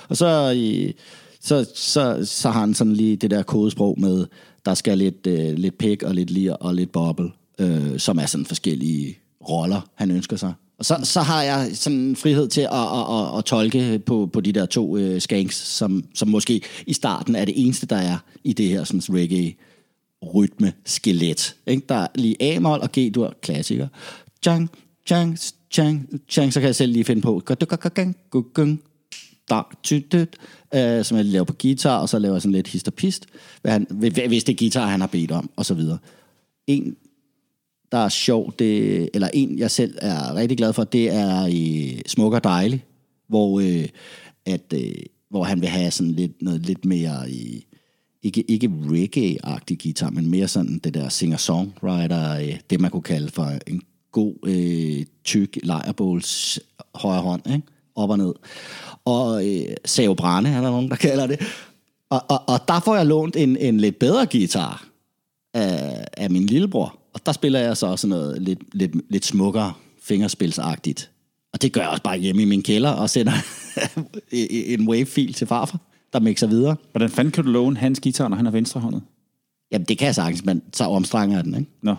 Og så, øh, så, så, så har han sådan lige det der kodesprog med, der skal lidt, øh, lidt pik og lidt lir og lidt boble, øh, som er sådan forskellige roller, han ønsker sig. Og så, så har jeg sådan en frihed til at, at, at, at tolke på, på de der to øh, skanks, som, som måske i starten er det eneste, der er i det her sådan, reggae rytme skelet. Ikke? Der er lige A-mol og G-dur, klassiker. Chang, chang, chang, chang, så kan jeg selv lige finde på. Da, ty, øh, som jeg laver på guitar, og så laver jeg sådan lidt histopist, hvad han, hvis det er guitar, han har bedt om, og så videre. En, der er sjov, det, eller en, jeg selv er rigtig glad for, det er i Smuk og Dejlig, hvor, øh, at, øh, hvor han vil have sådan lidt, noget lidt mere i, ikke, ikke reggae-agtig guitar, men mere sådan det der singer-songwriter, øh, det man kunne kalde for en god, øh, tyk lejrebåls højre hånd, ikke? op og ned. Og øh, Sao Brane, er der nogen, der kalder det. Og, og, og der får jeg lånt en, en lidt bedre guitar af, af min lillebror. Og der spiller jeg så også noget lidt, lidt, lidt smukkere, fingerspilsagtigt. Og det gør jeg også bare hjemme i min kælder, og sender en wave-fil til farfar, der mixer videre. Hvordan fanden kan du låne hans guitar, når han er venstrehåndet? Jamen, det kan jeg sagtens, men så omstrænger jeg den, ikke? Nå,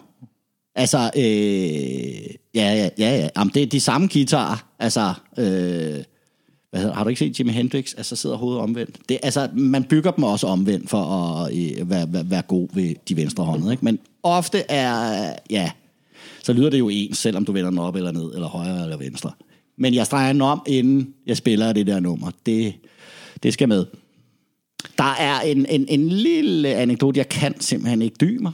Altså, øh, ja, ja, ja, ja. Jamen, det er de samme guitarer. Altså, øh, hvad hedder, har du ikke set Jimi Hendrix? Altså, sidder hovedet omvendt. Det, altså, man bygger dem også omvendt for at øh, være, være, være god ved de venstre hånd, ikke? Men ofte er, ja, så lyder det jo ens, selvom du vender den op eller ned, eller højre eller venstre. Men jeg streger den om, inden jeg spiller det der nummer. Det, det skal med. Der er en, en, en lille anekdote, jeg kan simpelthen ikke dy mig,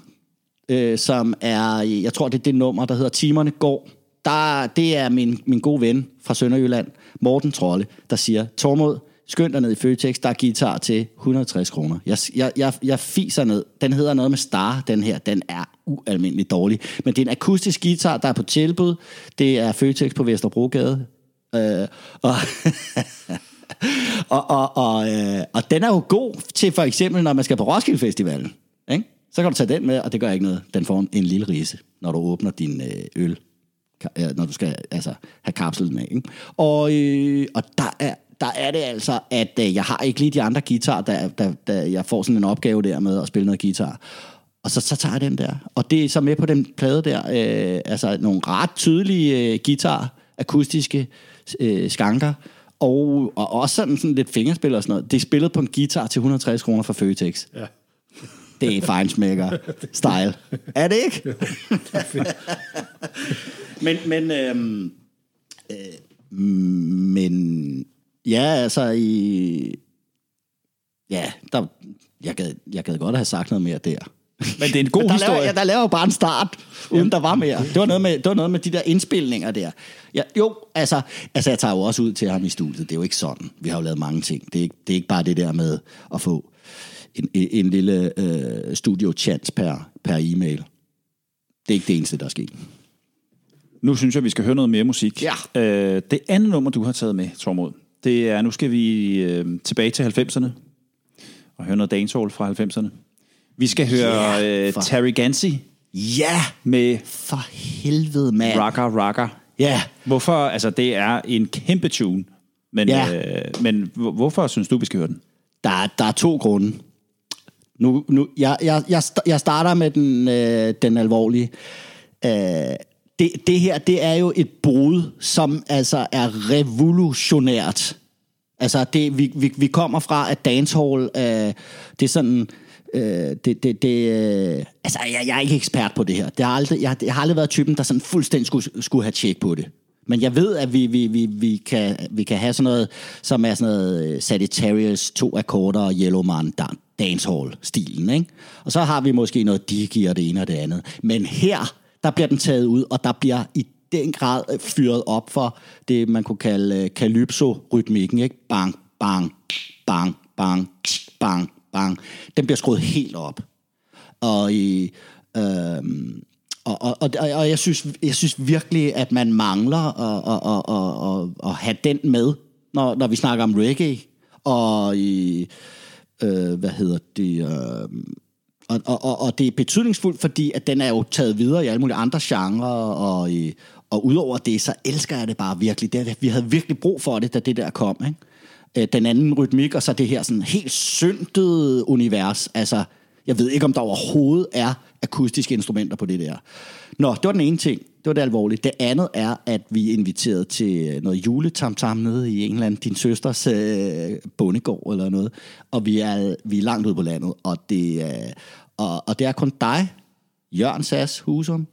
øh, som er, jeg tror det er det nummer, der hedder Timerne går. der, det er min, min gode ven fra Sønderjylland, Morten Trolle, der siger, Tormod, skynd dig ned i Føtex, der er guitar til 160 kroner. Jeg, jeg, jeg, jeg fiser ned. Den hedder noget med Star, den her. Den er ualmindelig dårlig. Men det er en akustisk guitar, der er på tilbud. Det er Føtex på Vesterbrogade. Øh, og, og, og, og, øh, og den er jo god til for eksempel, når man skal på Roskilde Festivalen. Ikke? Så kan du tage den med, og det gør ikke noget. Den får en lille rise, når du åbner din øh, øl. Når du skal altså, have kapslen med. Ikke? Og, øh, og der er der er det altså, at øh, jeg har ikke lige de andre guitar, der, der, der jeg får sådan en opgave der med at spille noget guitar. Og så, så tager jeg den der. Og det er så med på den plade der, øh, altså nogle ret tydelige øh, guitar, akustiske øh, skanker, og, og også sådan, sådan lidt fingerspil og sådan noget. Det er spillet på en guitar til 160 kroner fra Føtex. Ja. Det er Feinsmaker style. Er det ikke? men, men, øhm, øh, men, ja, altså i, ja, der, jeg, gad, jeg gad godt have sagt noget mere der. Men det er en god der historie. Laver, ja, der laver jo bare en start, uden der var mere. Det var noget med, det var noget med de der indspilninger der. Ja, jo, altså, altså, jeg tager jo også ud til ham i studiet. Det er jo ikke sådan. Vi har jo lavet mange ting. Det er ikke, det er ikke bare det der med at få en, en, en lille øh, studio-chance per, per e-mail. Det er ikke det eneste, der er sket. Nu synes jeg, vi skal høre noget mere musik. Ja. Øh, det andet nummer, du har taget med, Tormod, det er, nu skal vi øh, tilbage til 90'erne og høre noget dancehall fra 90'erne. Vi skal høre Ja, øh, for- Terry Gansi Ja, med for helvede, mand. Rocker Rocker. Ja, Hvorfor? Altså, det er en kæmpe tune. Men, Ja. øh, men hvor- hvorfor synes du, vi skal høre den? Der, er- der er to grunde. Nu, nu, jeg, jeg, jeg, jeg starter med den, øh, den alvorlige. Øh, det, det her, det er jo et brud, som altså er revolutionært. Altså, det, vi, vi, vi kommer fra, at dancehall, øh, det er sådan... Øh, det, det, det, øh, altså, jeg, jeg er ikke ekspert på det her. Det har aldrig, jeg, jeg har aldrig været typen, der sådan fuldstændig skulle, skulle have tjek på det. Men jeg ved, at vi, vi, vi, vi, kan, vi kan have sådan noget, som er sådan noget øh, Sagittarius, to akkorder og Yellow Man dancehall-stilen. Ikke? Og så har vi måske noget Digi og det ene og det andet. Men her, der bliver den taget ud, og der bliver i den grad øh, fyret op for det, man kunne kalde øh, calypso-rytmikken. Ikke? Bang, bang, bang, bang, bang, bang. Den bliver skruet helt op. Og i... Øhm, og, og, og, og jeg, synes, jeg synes virkelig, at man mangler at, at, at, at, at, at have den med, når, når vi snakker om reggae. Og i, øh, hvad hedder det, øh, og, og, og, og det er betydningsfuldt, fordi at den er jo taget videre i alle mulige andre genrer, og, og udover det, så elsker jeg det bare virkelig. Det, vi havde virkelig brug for det, da det der kom. Ikke? Øh, Den anden rytmik, og så det her sådan helt syntede univers. Altså, jeg ved ikke, om der overhovedet er akustiske instrumenter på det der. Nå, det var den ene ting. Det var det alvorlige. Det andet er, at vi er inviteret til noget juletamtam nede i en eller anden, din søsters øh, bondegård eller noget. Og vi er, vi er langt ude på landet, og det, øh, og, og det er kun dig, Jørgen Sass Husum,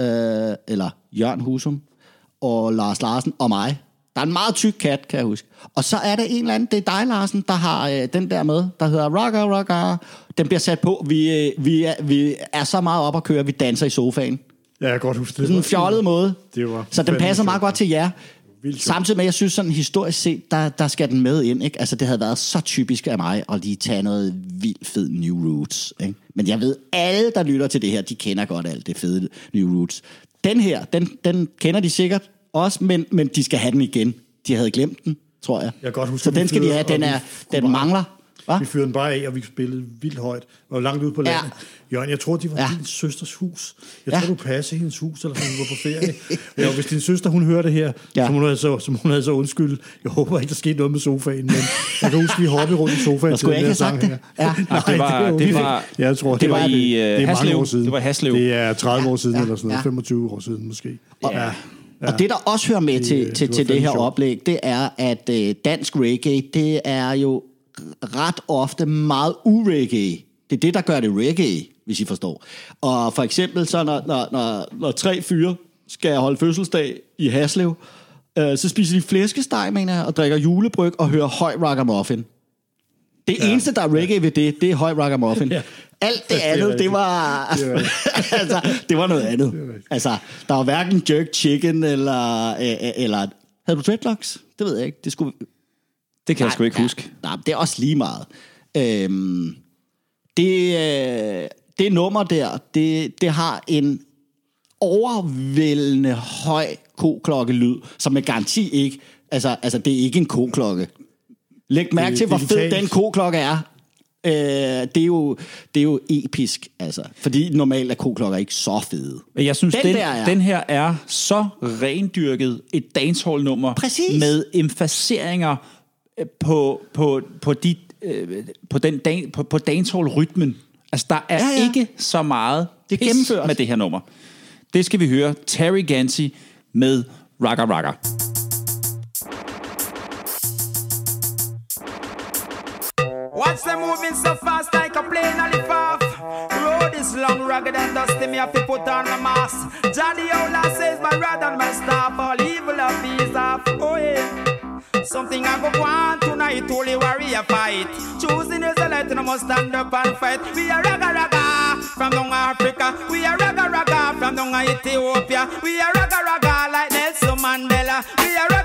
øh, eller Jørgen Husum, og Lars Larsen og mig. Der er en meget tyk kat, kan jeg huske. Og så er der en eller anden, det er dig, Larsen, der har øh, den der med, der hedder Rocker, Rocker. Den bliver sat på. Vi, øh, vi, er, vi er så meget op at køre, at vi danser i sofaen. Ja, jeg kan godt huske det. Sådan en fjollet måde. Det var så den passer meget godt til jer. Vildt. Samtidig med, at jeg synes sådan historisk set, der, der skal den med ind. Ikke? Altså, det havde været så typisk af mig at lige tage noget vildt fed New Roots. Ikke? Men jeg ved, alle, der lytter til det her, de kender godt alt det fede New Roots. Den her, den, den kender de sikkert også, men, men de skal have den igen. De havde glemt den, tror jeg. Jeg kan godt huske, så den skal de have. Den, er, den bare- mangler. Hva? Vi fyrede den bare af, og vi spillede vildt højt. Og langt ude på Ja. landet. Jørgen, jeg tror, de var Ja. din søsters hus. Jeg Ja. tror, du passede hendes hus, eller sådan, du var på ferie. ja, og hvis din søster, hun hører det her, Ja. ja. så, må hun altså, så må hun altså undskylde. Jeg håber ikke, der skete noget med sofaen, men jeg kan huske, vi hoppede rundt i sofaen. Nå, skulle jeg til ikke have sagt det? Ja. Nej, det var- det var- jeg tror, det var i, øh, det er mange Haslev. år siden. Det var i Haslev. Det er 30 år siden, Ja. eller sådan noget. Ja. 25 år siden måske. Ja. Ja. Og det, der også hører med Det- til, til, til det her sjovt. oplæg, det er, at øh, dansk reggae, det er jo ret ofte meget ureggae. Det er det, der gør det reggae, hvis I forstår. Og for eksempel, så når, når, når, når tre fyre skal holde fødselsdag i Haslev, øh, så spiser de flæskesteg, mener jeg, og drikker julebryg og hører høj ragamuffin. Det ja. eneste, der er reggae ved det, det er høj ragamuffin. Ja. Alt det andet, det var, altså, det var noget andet. Altså, der var hverken jerk chicken eller, øh, eller... Havde du dreadlocks? Det ved jeg ikke. Det skulle... Det kan jeg sgu ikke huske. Nej, det er også lige meget. Øhm, det, øh, det nummer der, det, det har en overvældende høj koklokkelyd, som med garanti ikke... Altså, altså det er ikke en koklokke. Læg mærke Det til, er hvor fed den koklokke er. Øh, det, er jo, det er jo episk, altså. Fordi normalt er koklokker ikke så fede. Jeg synes, Den den, der er- den her er så rendyrket et dancehall-nummer. Præcis. Med emfaseringer øh, på, på, på, de, øh, på, den dan, på, på dancehall-rytmen. Altså, der er Ja, ja, ikke så meget Det gennemført. med det her nummer. Det skal vi høre. Terry Gancy med Ragga Ragga. Watch them moving so fast like a plane on the off. Road is long, rugged and dusty. Me have to put on my mask. Johnny Ola says my rod and my staff. All evil of these off. Oh yeah. Something I go on tonight, holy warrior fight. Choosing is the light, and I must stand up and fight. We are raga raga from down Africa. We are raga raga from down Ethiopia. We are raga raga like Nelson Mandela. We are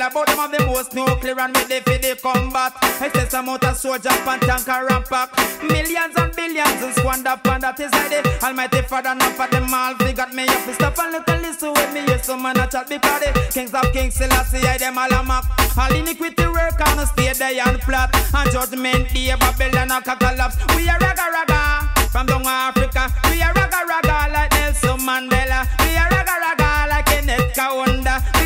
wheel. About them of the most nuclear and ready for the combat. Excess amount of soldier and tanker and. Millions and billions and squander upon that is like the Almighty Father, not for them all. They got me up stop and and listen with me. Yes, some man a chat because the kings of kings Selassie, I them all a mock. All iniquity work on stay there and plot. And judgment day, Babylon a collapse. We are raga raga from down Africa. We are raga raga like Nelson Mandela. We are raga raga like Kenneth Kaunda.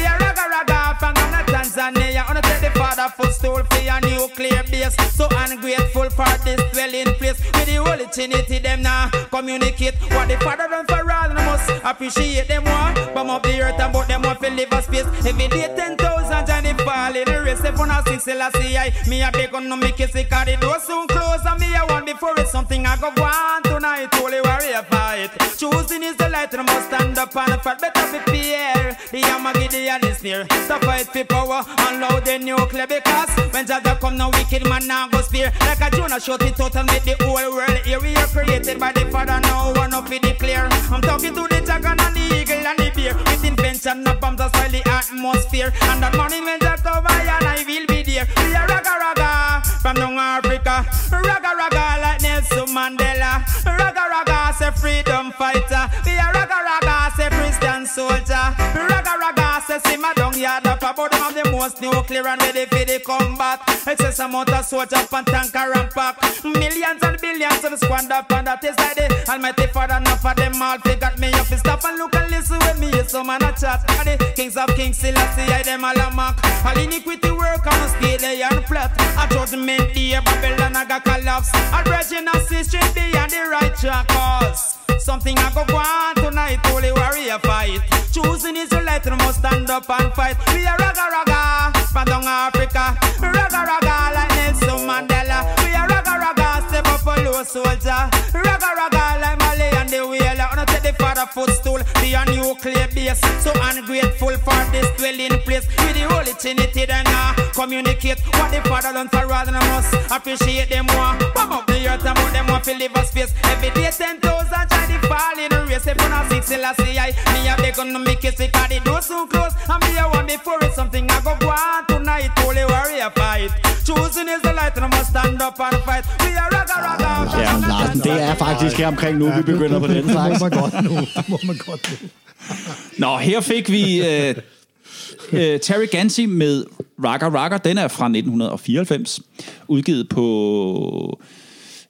Father footstool for your nuclear base. So ungrateful for this dwelling place. With the Holy Trinity, them now communicate what the father done for all. And I must appreciate them one. Bomb up the earth and but them want to live a space. Every day 10,000 Johnny fall in the race. If one of six Selassie, I me a beg on no make it sick. The door soon close and me a want before it's something I go go on tonight. Holy warrior fight. Choosing is the light and I must stand up and fight. Better prepare. The Yamagidi and the sneer. To fight for power and loud the nuclear because when Jaja come now wicked man now go spear. Like a Jonah shot it out and make the whole world hear. We are created by the Father now one of with the clear. I'm talking to the dragon and the eagle and the bear. With invention of bombs as well the atmosphere. And that morning when Jack over and I will be there. We are raga raga from down Africa. Raga raga like Nelson Mandela. Raga raga say freedom fighter. We are raga raga say Christian soldier. Raga raga say Sima down yard up about them the most nuclear and ready the combat. Excess amount of soldier and tanker and pack. Millions and billions of squander and that is like the Almighty Father enough for them all. They got me up to stop and look and listen with me. Yes, some man a chat. And the kings of kings still I see I them all a mock. All iniquity work on stay there and flat. A judgment day Babylon I got collapse. A virgin and sister be on the right track cause. Something I go on tonight, holy warrior fight. Choosing is the light, must stand up and fight. We are raga raga from down Africa. Raga raga like Nelson Mandela. We are raga raga, step up a low soldier. Raga raga like the father footstool, be a nuclear base. So ungrateful for this dwelling place. With the holy trinity, then uh, communicate what the father done for us, and I must appreciate them more. Bomb up the earth and put them want to live a space. Every day 10,000 try to fall in the race. If you not six, still I see I. Me a beg on to make it sick, cause the door so close. And me a one before it's something I go go on tonight. Holy warrior fight. Choosing is the light, and I must stand up and fight. We are raga raga. Ja, Larsen, det er faktisk her omkring nu, vi begynder på den Det slags. må man godt nu. Det må man godt nu. Nå, her fik vi øh, øh, Terry Gancy med Ragga Ragga. Den er fra 1994. Udgivet på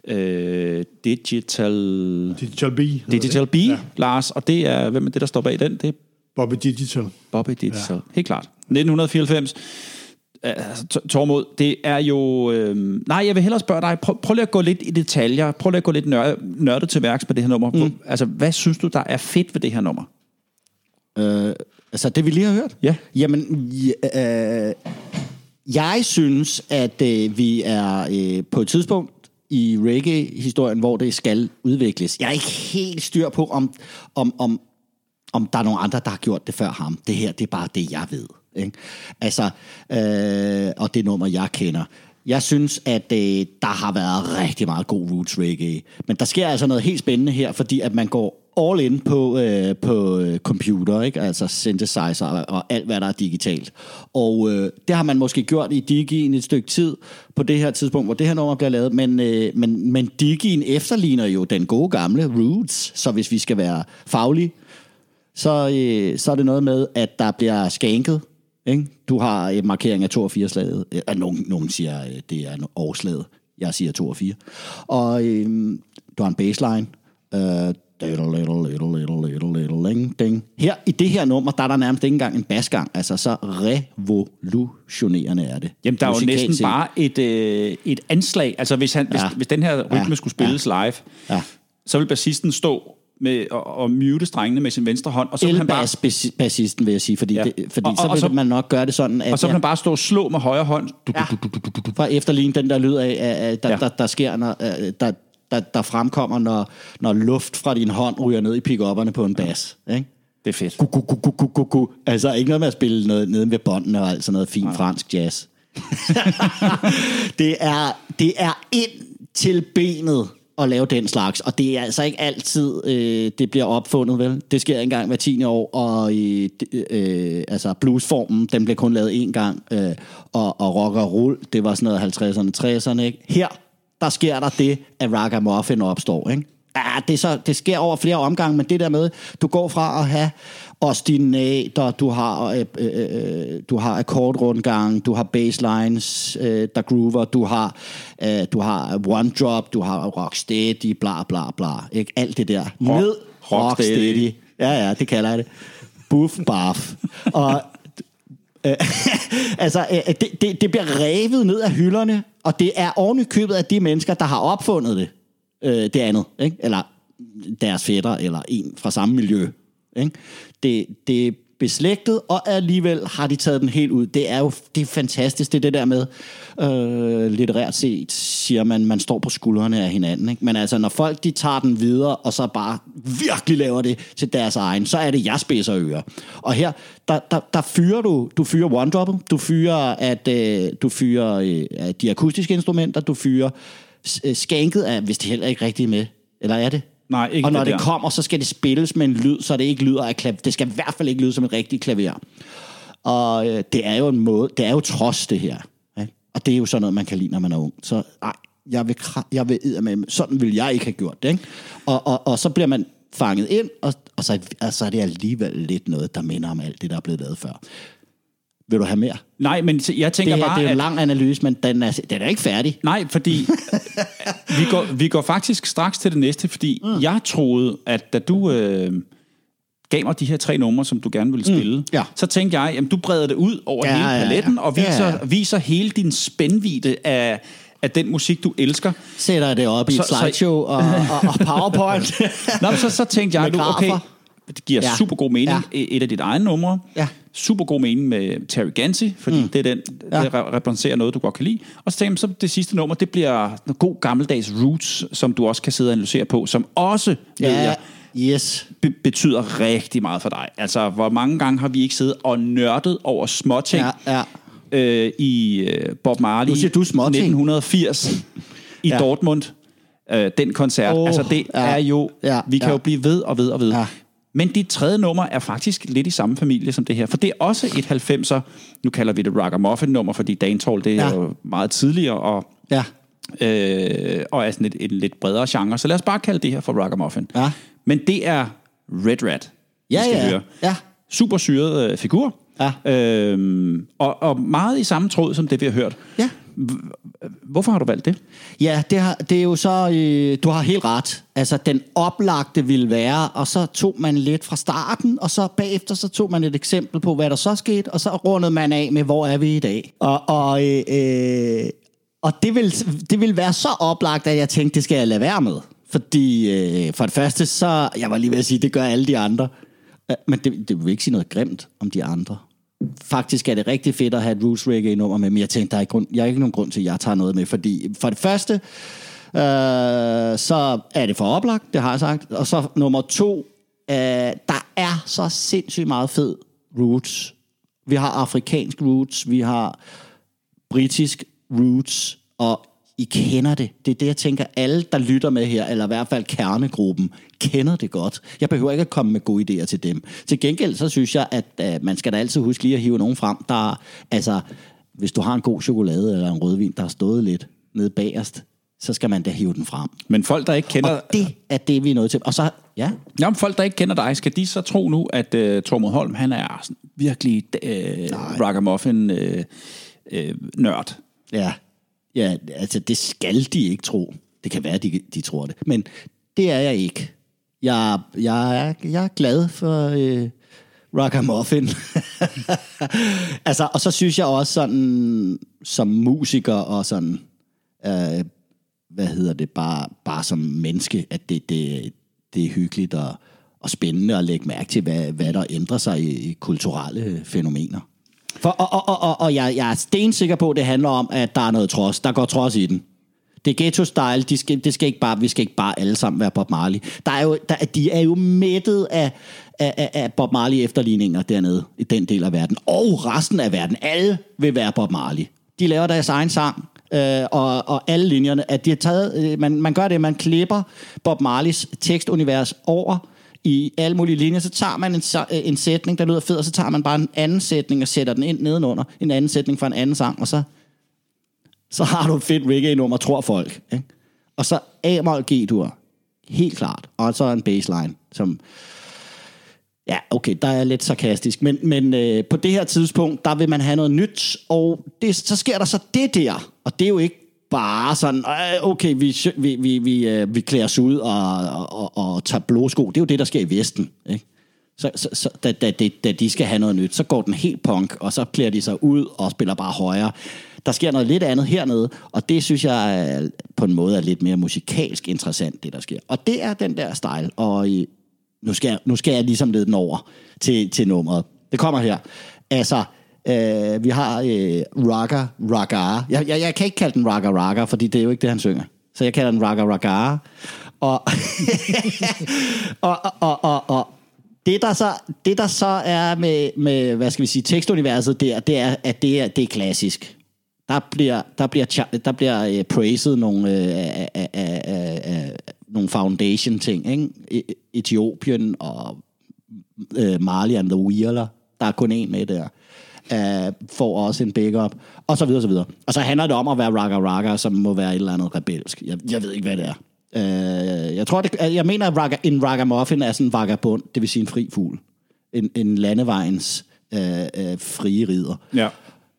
øh, Digital... Digital B. Digital. B, ja. Lars. Og det er, hvem er det, der står bag den? Det er Bobby Digital. Bobby Digital. Ja. Helt klart. 1994. Altså, Tor- Tormod, det er jo... Øh, nej, jeg vil hellere spørge dig. Prøv, prøv lige at gå lidt i detaljer. Prøv lige at gå lidt nør, nørdet til værks på det her nummer. Mm. Altså, hvad synes du, der er fedt ved det her nummer? Øh, altså, det vi lige har hørt? Ja. Jamen, ja, øh, jeg synes, at øh, vi er øh, på et tidspunkt i reggae-historien, hvor det skal udvikles. Jeg er ikke helt styr på, om, om, om, om der er nogen andre, der har gjort det før ham. Det her, det er bare det, jeg ved. Ikke? Altså, øh, og det nummer, jeg kender. Jeg synes, at øh, der har været rigtig meget god roots reggae. Men der sker altså noget helt spændende her, fordi at man går all in på, øh, på øh, computer, ikke? altså synthesizer og, og alt, hvad der er digitalt. Og øh, det har man måske gjort i Digien et stykke tid på det her tidspunkt, hvor det her nummer bliver lavet, men, øh, men, men Digien efterligner jo den gode gamle roots, så hvis vi skal være faglige, så, øh, så er det noget med, at der bliver skænket. Ikke? Du har en markering af 2 og 4 slaget. Øh, nogen, nogen siger, øh, det er årslaget. Jeg siger 2 og 4. Og øh, du har en baseline. Øh. Her i det her nummer, der er der nærmest ikke engang en basgang. Altså, så revolutionerende er det. Jamen, der er jo næsten set. bare et, øh, et anslag. Altså, hvis, han, hvis, Ja. hvis den her rytme Ja. skulle spilles live, Ja. så vil bassisten stå med og, og mute strengene med sin venstre hånd, og så han bare, Elbass-bassisten, vil jeg sige, fordi, Ja. ja. det, fordi Og- og, og- så og vil så- man nok gøre det sådan, at og så vil ja, han bare stå og slå med højre hånd. Du, Ja. du, du, du, du, du, du. for at efterligne den der lyd af, af, der, Ja. ja. der, der sker, når, øh, der, der, der fremkommer, når, når luft fra din hånd ryger ned i pick-upperne på en bas. Ikke? Det er fedt. Gu, gu, gu, gu, gu, gu. Altså ikke noget med at spille noget nede ved båndene og alt sådan noget fint fransk jazz. det, er, det er ind til benet at lave den slags, og det er altså ikke altid, øh, det bliver opfundet, vel? Det sker engang hver 10. år, og øh, øh, altså bluesformen, den blev kun lavet en gang, øh, og, og rock og roll, det var sådan noget 50'erne, 60'erne, ikke? Her, der sker der det, at ragamuffin opstår, ikke? Ja, det, så, det sker over flere omgange, men det der med, du går fra at have ostinater, du har, øh, øh, øh, du har akkordrundgang, du har basslines, øh, der groover, du har, øh, du har one drop, du har rocksteady, bla bla bla. Ikke? Alt det der. Ned, rocksteady. Ja, ja, det kalder jeg det. Buff, barf. Og Øh, altså, øh, det, det, det bliver revet ned af hylderne, og det er oven i købet af de mennesker, der har opfundet det, øh, det andet. Ikke? Eller deres fætter, eller en fra samme miljø. Ikke? Det, det er beslægtet, og alligevel har de taget den helt ud. Det er jo det er fantastisk, det er det der med, øh, litterært set, siger man, man står på skuldrene af hinanden. Ikke? Men altså, når folk de tager den videre, og så bare virkelig laver det til deres egen, så er det jeg spidser ører. Og her, der, der, der fyrer du, du fyrer one droppet, du fyrer, at, øh, du fyrer øh, de akustiske instrumenter, du fyrer øh, skænket er, hvis det heller ikke rigtigt med. Eller er det? Nej, ikke Og når det det, kommer, så skal det spilles med en lyd, så det ikke lyder af klaver. Det skal i hvert fald ikke lyde som et rigtigt klaver. Og øh, det er jo en måde, det er jo trods det her. Ikke? Og det er jo sådan noget, man kan lide, når man er ung. Så ej, jeg vil, jeg vil med, sådan vil jeg ikke have gjort det. Ikke? Og, og, og så bliver man fanget ind, og, og så, og så er det alligevel lidt noget, der minder om alt det, der er blevet lavet før. Vil du have mere? Nej, men jeg tænker Det her bare, det er jo at... en lang analyse, men den er, den er ikke færdig. Nej, fordi vi, går, vi går faktisk straks til det næste, fordi mm. jeg troede, at da du øh, gav mig de her tre numre, som du gerne ville spille, Mm. ja. så tænkte jeg, at du breder det ud over Ja, hele ja, ja. paletten, og Ja, viser, ja. viser hele din spændvide af, af den musik, du elsker. Sætter jeg det op i Så- et så- slideshow og, og, og PowerPoint. Nå, så, så tænkte jeg, du, okay. Det giver ja. Super god mening. Ja. Et af dit egne numre. Ja. Super god mening med Terry Gansi, fordi mm. det er den, Ja. ja. det re- repræsenterer noget, du godt kan lide. Og så tænkte jeg, så det sidste nummer, det bliver noget god gammeldags roots, som du også kan sidde og analysere på, som også, ved ja, jeg, yes. be- betyder rigtig meget for dig. Altså, hvor mange gange har vi ikke siddet og nørdet over småting Ja, ja. øh, i øh, Bob Marley Nu siger du småting. 1980 i Ja. Dortmund. Øh, den koncert. Åh, altså, det ja. er jo... Ja, vi kan ja. jo blive ved og ved og ved. Ja. Men dit tredje nummer er faktisk lidt i samme familie som det her, for det er også et 90'er, nu kalder vi det Ragamuffin-nummer, fordi Dancehall, det er Ja. jo meget tidligere, og, Ja. øh, og er sådan et, et lidt bredere genre. Så lad os bare kalde det her for Ragamuffin. Ja. Men det er Red Rat, vi Ja, skal ja. høre. Ja. Super syret øh, figur, Ja. øhm, og, og meget i samme tråd som det, vi har hørt. Ja. Hvorfor har du valgt det? Ja, det, har, det er jo så, øh, du har helt ret. Altså, den oplagte ville være, og så tog man lidt fra starten, og så bagefter så tog man et eksempel på, hvad der så skete, og så rundede man af med, hvor er vi i dag. Og, og, øh, øh, og det, vil, det vil være så oplagt, at jeg tænkte, det skal jeg lade være med. Fordi øh, for det første, så, jeg var lige ved at sige, det gør alle de andre. Øh, men det, det vil ikke sige noget grimt om de andre. Faktisk er det rigtig fedt at have et roots reggae nummer med, men jeg tænkte, der er ikke, grund, jeg har ikke nogen grund til, at jeg tager noget med, fordi for det første, øh, så er det for oplagt, det har jeg sagt, og så nummer to, øh, der er så sindssygt meget fed roots. Vi har afrikansk roots, vi har britisk roots, og i kender det. Det er det, jeg tænker, alle, der lytter med her, eller i hvert fald kernegruppen, kender det godt. Jeg behøver ikke at komme med gode idéer til dem. Til gengæld, så synes jeg, at uh, man skal da altid huske lige at hive nogen frem, der, altså, hvis du har en god chokolade eller en rødvin, der har stået lidt nede bagerst, så skal man da hive den frem. Men folk, der ikke kender... Og det er det, vi er nødt til. Og så, ja, Jamen, folk, der ikke kender dig, skal de så tro nu, at uh, Tormod Holm, han er sådan virkelig uh, ragamuffin uh, uh, nørd? Ja, ja, altså det skal de ikke tro. Det kan være, de, de tror det. Men det er jeg ikke. Jeg, jeg, er, jeg er glad for øh, Ragamuffin. altså, og så synes jeg også sådan, som musiker og sådan, øh, hvad hedder det, bare, bare som menneske, at det, det, det er hyggeligt og, og spændende at lægge mærke til, hvad, hvad der ændrer sig i, i kulturelle fænomener. For, og og, og, og, og jeg, jeg er stensikker på, at det handler om, at der er noget trods. Der går trods i den. Det er ghetto-style. De skal, det skal ikke bare, vi skal ikke bare alle sammen være Bob Marley. Der er jo, der, de er jo mættet af, af, af- Bob Marley efterligninger dernede i den del af verden. Og resten af verden. Alle vil være Bob Marley. De laver deres egen sang. Øh, og, og alle linjerne, at de har taget, øh, man, man gør det, man klipper Bob Marleys tekstunivers over i alle mulige linjer, så tager man en, øh, en sætning, der lyder fed, og så tager man bare en anden sætning og sætter den ind nedenunder, en anden sætning fra en anden sang, og så, så har du et fedt reggae-nummer, tror folk. Ikke? Og så A-mol G-dur, helt klart, og så en baseline, som, ja, okay, der er lidt sarkastisk, men, men øh, på det her tidspunkt, der vil man have noget nyt, og det, så sker der så det der, og det er jo ikke bare sådan, øh, okay, vi, vi, vi, vi, vi klæder os ud og, og, og, og tager blåsko. Det er jo det, der sker i Vesten, ikke? Så, så, så da, da, da, da de skal have noget nyt, så går den helt punk, og så klæder de sig ud og spiller bare højere. Der sker noget lidt andet hernede, og det synes jeg øh, på en måde er lidt mere musikalsk interessant, det der sker. Og det er den der style, og i, nu skal, nu skal jeg ligesom lede den over til, til nummeret. Det kommer her. Altså, øh, vi har øh, Raga Raga. Jeg, jeg, jeg kan ikke kalde den Raga Raga, fordi det er jo ikke det, han synger. Så jeg kalder den Raga Raga. Og, og, og, og, og, og det, der så, det, der så er med, med, hvad skal vi sige, tekstuniverset der, det er, at det er, det er klassisk. Der bliver, der bliver, der bliver uh, praised nogle, uh, uh, uh, uh, uh, nogle foundation ting, ikke? E, Etiopien og uh, Mali and the Wheeler, der er kun en med der, uh, får også en backup, og så videre, så videre. Og så handler det om at være raga raga, som må være et eller andet rebelsk. Jeg, jeg ved ikke, hvad det er. Uh, jeg tror, det, jeg mener, at raga, en ragamuffin er sådan en vagabund, det vil sige en fri fugl. En, en landevejens uh, uh, frie rider. Ja.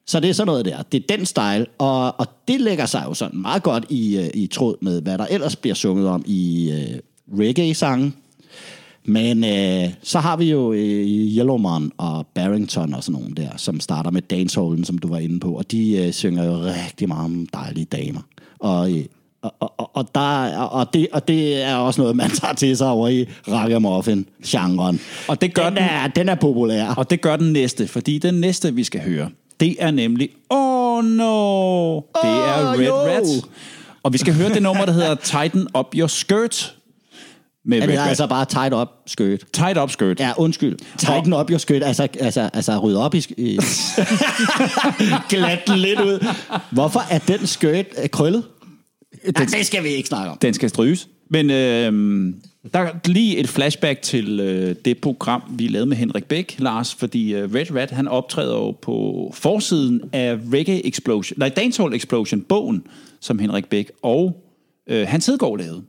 Så det er sådan noget der. Det er den style, og, og det lægger sig jo sådan meget godt i, øh, i tråd med, hvad der ellers bliver sunget om i øh, reggae-sangen. Men øh, så har vi jo øh, Yellowman og Barrington og sådan nogle der, som starter med dancehallen, som du var inde på, og de øh, synger jo rigtig meget om dejlige damer. Og, øh, og, og, og, der, og, det, og det er også noget, man tager til sig over i ragamuffin-genren. Og det gør den, den- er, den er populær. Og det gør den næste, fordi den næste, vi skal høre, det er nemlig Oh No! Det er Oh, Red jo. Rat. Og vi skal høre det nummer, der hedder Tighten Up Your Skirt. Med Ja, det er Rat. altså bare tight up skirt. Tight Up Skirt. Ja, undskyld. Tighten op your skirt. Altså, altså, altså rydde op i... i Glat den lidt ud. Hvorfor er den skirt øh, krøllet? Nej, det skal vi ikke snakke om. Den skal stryges. Men øh, der er lige et flashback til øh, det program, vi lavede med Henrik Bæk, Lars, fordi øh, Red Rat, han optræder jo på forsiden af Reggae Explosion, nej, Dancehall Explosion, bogen, som Henrik Bæk og øh, Hans Hedegaard lavede.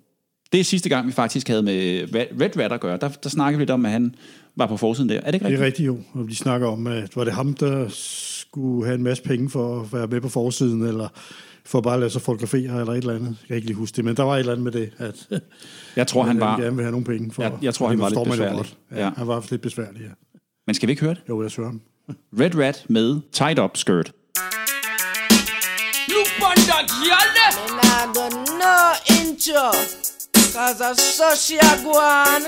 Det er sidste gang, vi faktisk havde med Red Red Rat at gøre. Der, der snakkede vi lidt om, at han var på forsiden der. Er det ikke Det rigtigt? er rigtigt jo, og de snakker om, at var det ham, der skulle have en masse penge for at være med på forsiden, eller for bare at lade sig fotografere, eller et eller andet. Jeg kan ikke lige huske det, men der var et eller andet med det, at Jeg tror, han var... gerne vil have nogle penge for. Jeg- jeg tror, han det var lidt besværlig. godt. Ja, Ja. Han var lidt besværlig, ja. Men skal vi ikke høre det? Jo, jeg søger ham. Red Rat med Tight Up Skirt. Look on that no. Cause I saw she a go on.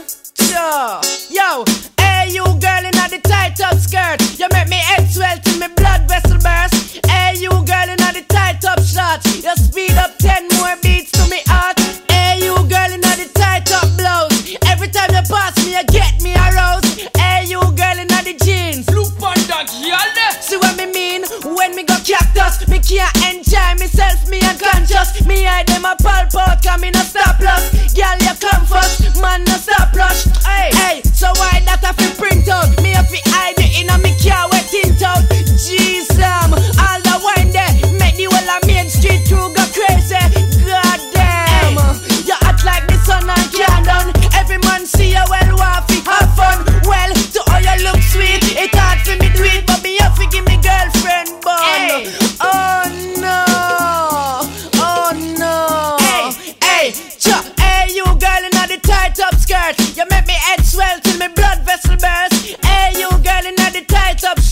Yo, hey you girl in the tight up skirt. You make me head swell till me blood vessel burst. Hey you girl in the tight up shorts. You speed up 10 more beats to me heart. Hey you girl in the tight up blouse. Every time you pass me, you get me aroused. Hey you girl in the jeans. Look on that girl there. See what me mean when me go cactus? Me can't enjoy myself, me unconscious. Me I them a pal pot, come in a stop loss. Girl, you come first, man, no stop rush. Hey, hey, so why that I feel print out? Me a fi hide it in a me car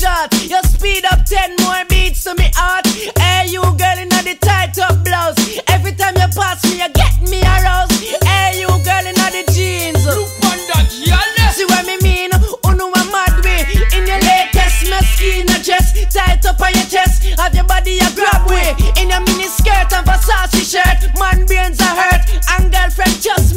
up. You speed up ten more beats to me heart. Hey, you girl in the tight up blouse. Every time you pass me, you get me aroused. Hey, you girl in the jeans. Look on that, See what me mean? Oh no, I'm mad way. In your latest, a dress tight up on your chest. Have your body a grab way. In your mini skirt and Versace shirt, man brains are hurt. And girlfriend, trust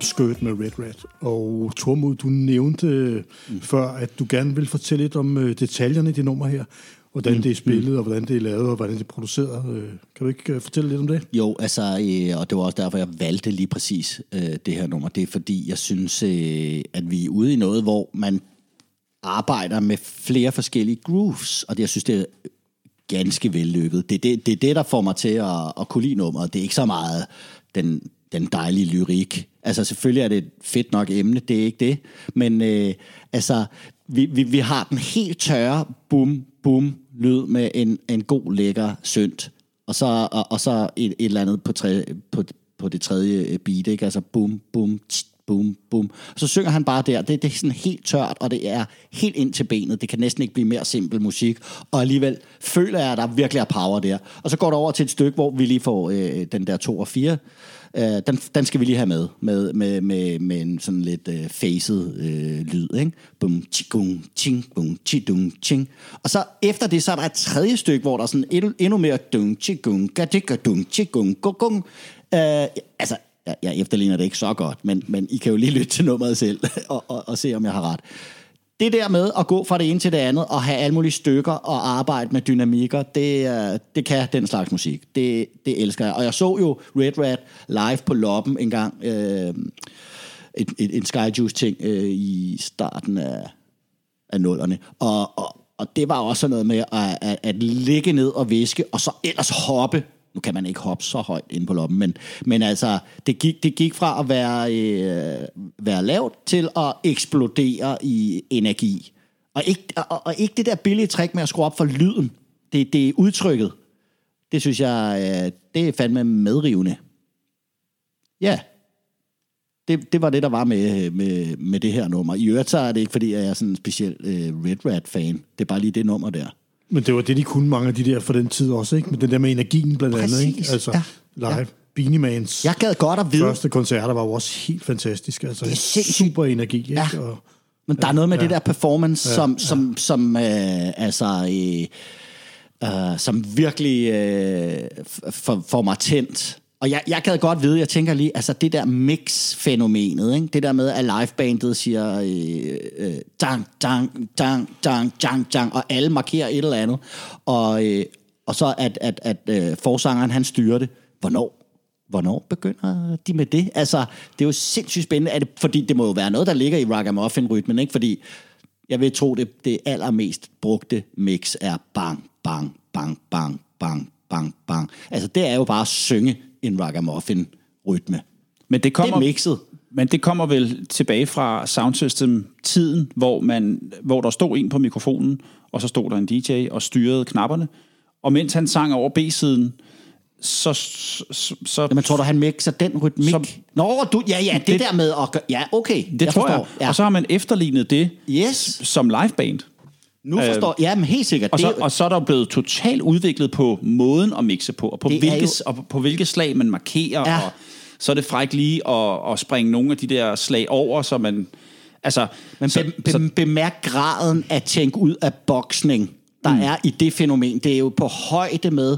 det et tight up skirt med Red Rat. Og Tormod, du nævnte mm. før, at du gerne vil fortælle lidt om øh, detaljerne i det nummer her. Hvordan mm. det er spillet, og hvordan det er lavet, og hvordan det er produceret. Øh, kan du ikke øh, fortælle lidt om det? Jo, altså, øh, og det var også derfor, jeg valgte lige præcis øh, det her nummer. Det er fordi, jeg synes, øh, at vi er ude i noget, hvor man arbejder med flere forskellige grooves, og det, jeg synes, det er ganske vellykket. Det er det, det, er det der får mig til at, at kunne lide nummeret. Det er ikke så meget den, den dejlige lyrik. Altså selvfølgelig er det et fedt nok emne, det er ikke det. Men øh, altså, vi, vi, vi har den helt tørre bum, bum lyd med en, en god, lækker synt. Og så, og, og så et, et eller andet på, tre, på, på det tredje øh, beat, ikke? Altså bum, bum, tst, bum, bum. Så synger han bare der. Det, det er sådan helt tørt, og det er helt ind til benet. Det kan næsten ikke blive mere simpel musik. Og alligevel føler jeg, at der virkelig er power der. Og så går det over til et stykke, hvor vi lige får øh, den der 2 og 4 Øh, den, den skal vi lige have med, med, med, med, med en sådan lidt øh, facet øh, lyd, ikke? Bum, chigung, ching, bum, chidung, ching. Og så efter det, så er der et tredje stykke, hvor der er sådan endnu, endnu mere dung, chigung, gadika, dung, chigung, gong, øh, Altså, jeg, jeg efterligner det ikke så godt, men, men I kan jo lige lytte til nummeret selv og, og, og se, om jeg har ret. Det der med at gå fra det ene til det andet og have alle mulige stykker og arbejde med dynamikker, det, øh, det kan den slags musik. Det, det elsker jeg. Og jeg så jo Red Rat live på Loppen øh, en gang. Øh, en Skyjuice-ting øh, i starten af, af nullerne. Og, og, og det var også noget med at, at, at ligge ned og viske, og så ellers hoppe nu kan man ikke hoppe så højt ind på loppen, men, men altså, det gik, det gik fra at være, øh, være lavt til at eksplodere i energi. Og ikke, og, og ikke det der billige trick med at skrue op for lyden. Det, det er udtrykket. Det synes jeg, øh, det er fandme medrivende. Ja, Det, det var det, der var med, med, med det her nummer. I øvrigt så er det ikke, fordi jeg er sådan en speciel øh, Red Rat-fan. Det er bare lige det nummer der. Men det var det, de kunne mange af de der for den tid også, ikke? Men den der med energien blandt andet, Præcis, ikke? Altså, ja. live. Ja. Beanie Mans Jeg gad godt at vide, første koncerter var jo også helt fantastiske. Altså, Det er sindssygt. super energi, ikke? Ja. Og, Men der er noget med Ja. det der performance, ja, som, som, som øh, altså, øh, øh, som virkelig øh, f- for, får mig tændt. Og jeg, jeg gad godt vide, jeg tænker lige, altså det der mix-fænomenet, ikke? det der med, at livebandet siger øh, øh, dang, dang, dang, dang, dang, dang, og alle markerer et eller andet, og, øh, og så at, at, at øh, forsangeren han styrer det. Hvornår? Hvornår begynder de med det? Altså, det er jo sindssygt spændende, er det, fordi det må jo være noget, der ligger i ragamuffin-rytmen, ikke? Fordi jeg vil tro, det, det allermest brugte mix er bang, bang, bang, bang, bang, bang, bang. Altså, det er jo bare at synge en ragamuffin-rytme. Men det kommer, Det er mixet. Men det kommer vel tilbage fra soundsystem-tiden, hvor, man, hvor der stod en på mikrofonen, og så stod der en DJ og styrede knapperne. Og mens han sang over B-siden, så... så, så Jamen, tror du, han mixer den rytmik? Som- Nå, du, ja, ja, det, Det- der med at gøre, ja, okay. det tror forstår. jeg. Ja. Og så har man efterlignet det Yes, som liveband. Nu forstår jeg. Ja, men helt sikkert. Og så, er og så er der blevet totalt udviklet på måden at mixe på, og på, hvilke, jo- og på, på hvilke slag man markerer, Ja. og så er det frækt lige at, at springe nogle af de der slag over, så man... Altså, Men så, be, be, så, bemærk graden af tænke ud af boksning, der mm. er i det fænomen. Det er jo på højde med,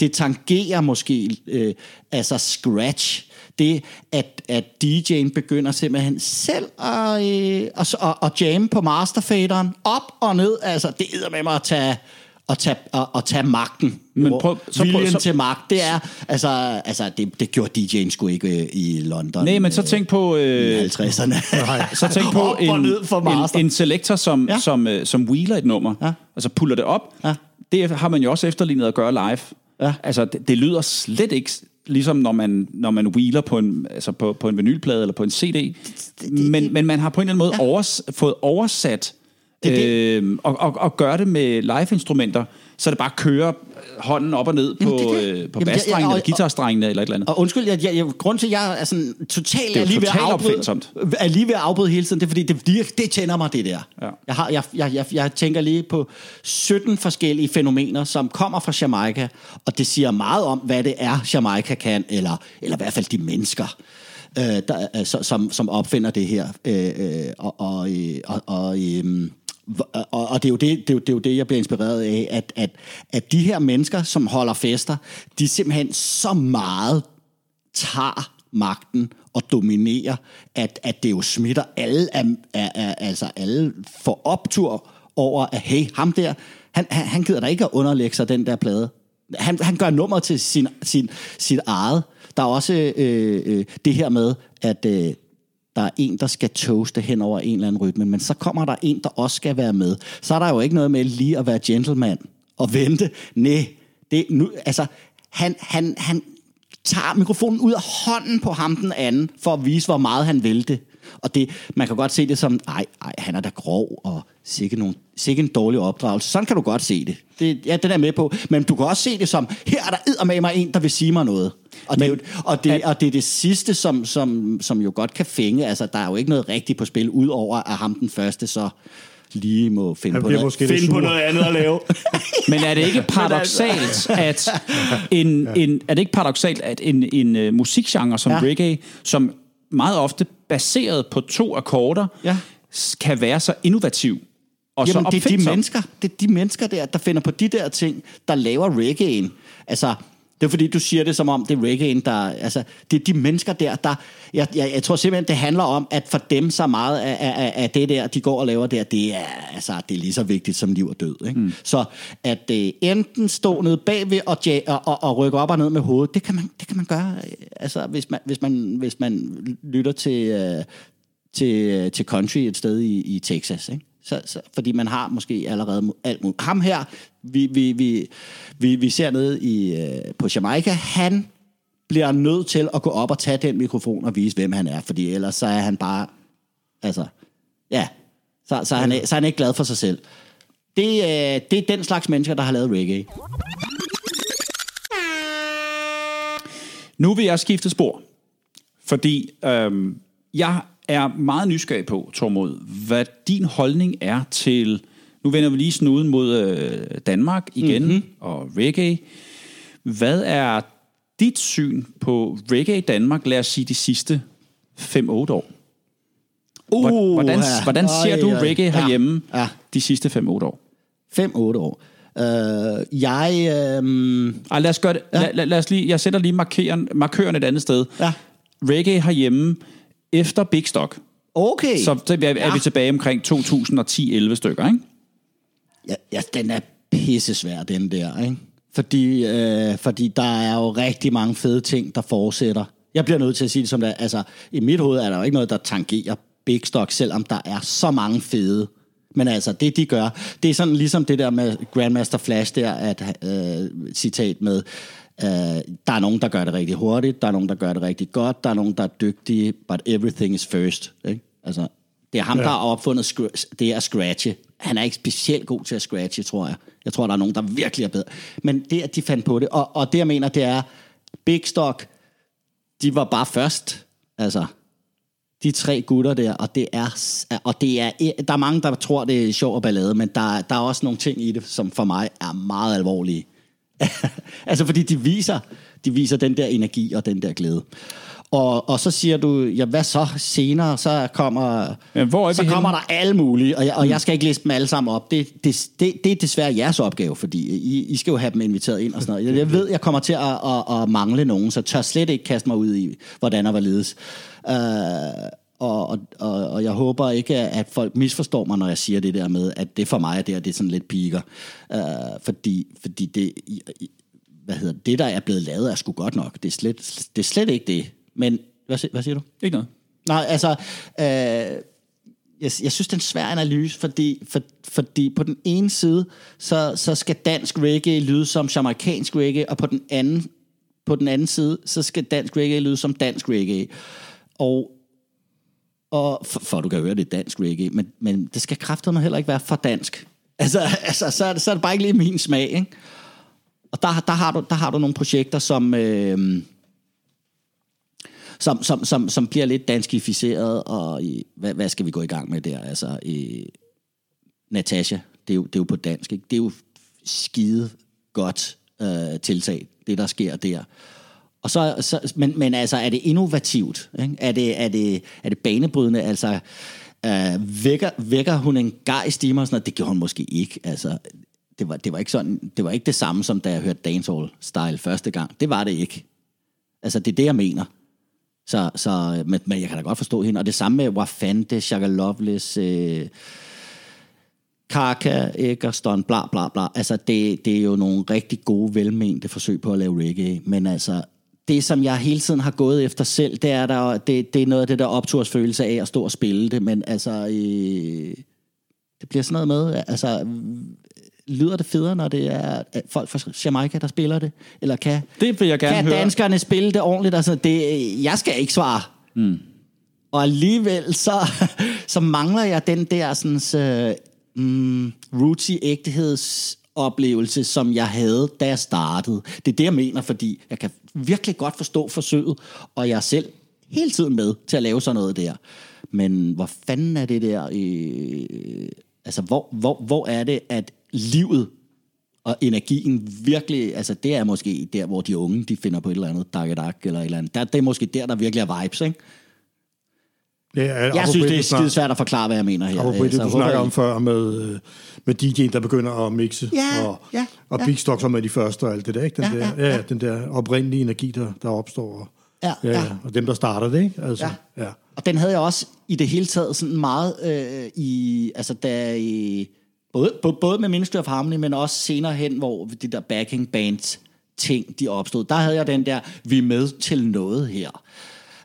det tangerer måske øh, altså scratch. Det, at, at DJ'en begynder simpelthen selv at, øh, at, at, at jamme på masterfaderen, op og ned. Altså, det er med mig at tage, at tage, at, at tage magten. Men prøv- så prøv- Viljen så- til magt, det er, altså, altså det, det gjorde DJ'en sgu ikke øh, i London. nej, men så tænk på... i Øh, 50'erne. så tænk på en, for en, en selector, som, ja. som, øh, som wheeler et nummer. Ja. Altså puller det op. Ja. Det har man jo også efterlignet at gøre live. Ja. Altså, det, det lyder slet ikke ligesom når man, når man wheeler på en, altså på, på en vinylplade eller på en CD. Men, men man har på en eller anden måde ja. overs, fået oversat Det det. øh, og, og, og gøre det med live-instrumenter, så det bare kører hånden op og ned på, Jamen, det det. øh, på basstrengene eller guitarstrengene eller et eller andet. Og undskyld, jeg, jeg, jeg, grund til, at jeg er sådan totalt Det er lige ved at afbryde, er lige ved at afbryde hele tiden, det er fordi, det, virker, det tænder mig, det der. Ja. Jeg, har, jeg, jeg, jeg, jeg tænker lige på 17 forskellige fænomener, som kommer fra Jamaica, og det siger meget om, hvad det er, Jamaica kan, eller, eller i hvert fald de mennesker, øh, der, øh, så- som, som opfinder det her. Øh, øh, og, og, øh, og, og øh, og, og det, er jo det, det, er jo, det er jo det, jeg bliver inspireret af, at, at, at de her mennesker, som holder fester, de simpelthen så meget tager magten og dominerer, at, at det jo smitter alle, af, af, af, altså alle får optur over, at hey, ham der, han, han, han gider da ikke at underlægge sig den der plade. Han, han gør nummer til sin, sin, sit eget. Der er også øh, øh, det her med, at øh, der er en, der skal toaste hen over en eller anden rytme, men så kommer der en, der også skal være med. Så er der jo ikke noget med lige at være gentleman og vente. Nej, det, nu, altså, han, han, han tager mikrofonen ud af hånden på ham den anden, for at vise, hvor meget han vil det. Og det, man kan godt se det som, ej, ej, han er da grov, og sikke, nogle, sikke en dårlig opdragelse. Sådan kan du godt se det. det. Ja, den er med på. Men du kan også se det som, her er der med mig en, der vil sige mig noget. Og det, er, jo, og det, og det er det sidste, som, som, som jo godt kan fænge. Altså, der er jo ikke noget rigtigt på spil, udover at ham den første så lige må finde, på noget, finde på noget andet at lave. Men er det ikke paradoxalt, at en, en, er det ikke paradoxalt, at en, en uh, musikgenre som ja. reggae, som meget ofte baseret på to akkorder, Ja. kan være så innovativ og så Jamen, det er de mennesker, det er de mennesker der, der finder på de der ting, der laver reggae'en. Altså, det er fordi, du siger det som om, det er reggae'en, der... Altså, det er de mennesker der, der... Jeg, jeg, jeg tror simpelthen, det handler om, at for dem så meget af, af, af det der, de går og laver der, det er, altså, det er lige så vigtigt som liv og død. Ikke? Mm. Så at øh, enten stå nede bagved og, ja, og, og, og rykke op og ned med hovedet, det kan man, det kan man gøre, øh, altså, hvis man, hvis man, hvis man lytter til... Øh, til, til country et sted i, i Texas. Ikke? Så, så, fordi man har måske allerede alt muligt. Ham her, vi, vi, vi, vi, vi ser nede i, øh, på Jamaica, han bliver nødt til at gå op og tage den mikrofon og vise, hvem han er, fordi ellers så er han bare, altså, ja, så, så, er, han, så er han ikke glad for sig selv. Det, øh, det er den slags mennesker, der har lavet reggae. Nu vil jeg skifte spor, fordi øhm, Jeg er meget nysgerrig på, Tormod, hvad din holdning er til... Nu vender vi lige snuden mod øh, Danmark igen, mm-hmm. og reggae. Hvad er dit syn på reggae i Danmark, lad os sige, de sidste 5-8 år? Uh, Hvordan, ja. hvordan ser du reggae herhjemme Ja, ja. de sidste 5-8 år? 5-8 år. Uh, jeg... Uh, Ej, lad os gøre det. Ja. Lad, lad, lad os lige, jeg sætter lige markeren, markøren et andet sted. Ja. Reggae herhjemme efter Big Stock. okay. Så, så er, er Ja. vi tilbage omkring 2010-11 stykker, ikke? Ja, ja, den er pissesvær, den der, ikke? Fordi, øh, fordi der er jo rigtig mange fede ting, der fortsætter. Jeg bliver nødt til at sige det som det. Altså, i mit hoved er der jo ikke noget, der tangerer Big Stock, selvom der er så mange fede. Men altså, det de gør, det er sådan ligesom det der med Grandmaster Flash der, at øh, citat med, øh, der er nogen, der gør det rigtig hurtigt, der er nogen, der gør det rigtig godt, der er nogen, der er dygtige, but everything is first. Ikke? Altså, det er ham, ja. der har opfundet det at scratche. Han er ikke specielt god til at scratche, tror jeg. Jeg tror, der er nogen, der virkelig er bedre. Men det, at de fandt på det, og, og det, jeg mener, det er, Big Stock, de var bare først. Altså, de tre gutter der, og det er, og det er, der er mange, der tror, det er sjov og ballade, men der, der er også nogle ting i det, som for mig er meget alvorlige. altså, fordi de viser, de viser den der energi og den der glæde. Og, og så siger du, ja, hvad så senere? Så kommer, Ja, hvor er så vi kommer henne? der alle mulige, og jeg, og jeg skal ikke læse dem alle sammen op. Det, det, det, det er desværre jeres opgave, fordi I, I skal jo have dem inviteret ind og sådan noget. Jeg, jeg ved, jeg kommer til at, at, at mangle nogen, så tør slet ikke kaste mig ud i, hvordan og hvorledes. Uh, og, og, og, jeg håber ikke, at folk misforstår mig, når jeg siger det der med, at det for mig er det, her, det er sådan lidt piker. Uh, fordi, fordi det, hvad hedder det, der er blevet lavet, er sgu godt nok. Det er slet, det er slet ikke det. Men, hvad, hvad siger du? Ikke noget. Nej, altså, øh, jeg, jeg synes, det er en svær analyse, fordi, for, fordi på den ene side, så, så skal dansk reggae lyde som jamaikansk reggae, og på den anden, på den anden side, så skal dansk reggae lyde som dansk reggae. Og, og for, for du kan høre, det er dansk reggae, men, men det skal kraftedeme heller ikke være for dansk. Altså, altså så, er det, så er det bare ikke lige min smag, ikke? Og der, der, har du, der har du nogle projekter, som... Øh, som, som, som, som bliver lidt danskificeret, og i, hvad, hvad skal vi gå i gang med der? Altså, i, Natasha, det er, jo, det er jo på dansk, ikke? det er jo skide godt øh, tiltag, det der sker der. Og så, så, men, men altså, er det innovativt? Ikke? Er, det, er, det, er det banebrydende? Altså, øh, vækker, vækker hun en gejst i mig? Sådan noget? Det gjorde hun måske ikke. Altså, det var, det var ikke sådan, det var ikke det samme, som da jeg hørte dancehall style første gang. Det var det ikke. Altså, det er det, jeg mener. Så, så men, men jeg kan da godt forstå hende. Og det samme med Wafante, Shaka Loveless, øh, Kaka, Eggerston, bla bla bla. Altså, det, det er jo nogle rigtig gode, velmente forsøg på at lave reggae. Men altså, det som jeg hele tiden har gået efter selv, det er, der, det, det er noget af det der optursfølelse af at stå og spille det. Men altså, øh, det bliver sådan noget med, altså, lyder det federe, når det er folk fra Jamaica, der spiller det? Eller kan, Det vil jeg gerne kan høre. danskerne spille det ordentligt? Altså, det, jeg skal ikke svare. Mm. Og alligevel, så, så mangler jeg den der sådan, øh, mm, rootsy ægtehedsoplevelse, som jeg havde, da jeg startede. Det er det, jeg mener, fordi jeg kan virkelig godt forstå forsøget, og jeg er selv hele tiden med til at lave sådan noget der. Men hvor fanden er det der... Øh, altså, hvor, hvor, hvor er det, at livet og energien virkelig, altså det er måske der, hvor de unge, de finder på et eller andet dak eller et eller andet. Der, det er måske der, der virkelig er vibes, ikke? Er, Jeg synes, det er skide svært at forklare, hvad jeg mener her. På det, Altså, du håber snakker om før med, øh, med DJ'en, der begynder at mixe. Ja, og, ja, og ja. Big Stock som er de første og alt det der, ikke? Den, Ja, der, ja, ja, ja. den der oprindelige energi, der, der opstår. Og, Ja, ja. Og dem, der starter det, ikke? Altså, Ja. ja. Og den havde jeg også i det hele taget sådan meget øh, i, altså da i, både, både, med Ministry of Harmony, men også senere hen, hvor de der backing bands ting, de opstod. Der havde jeg den der, vi er med til noget her.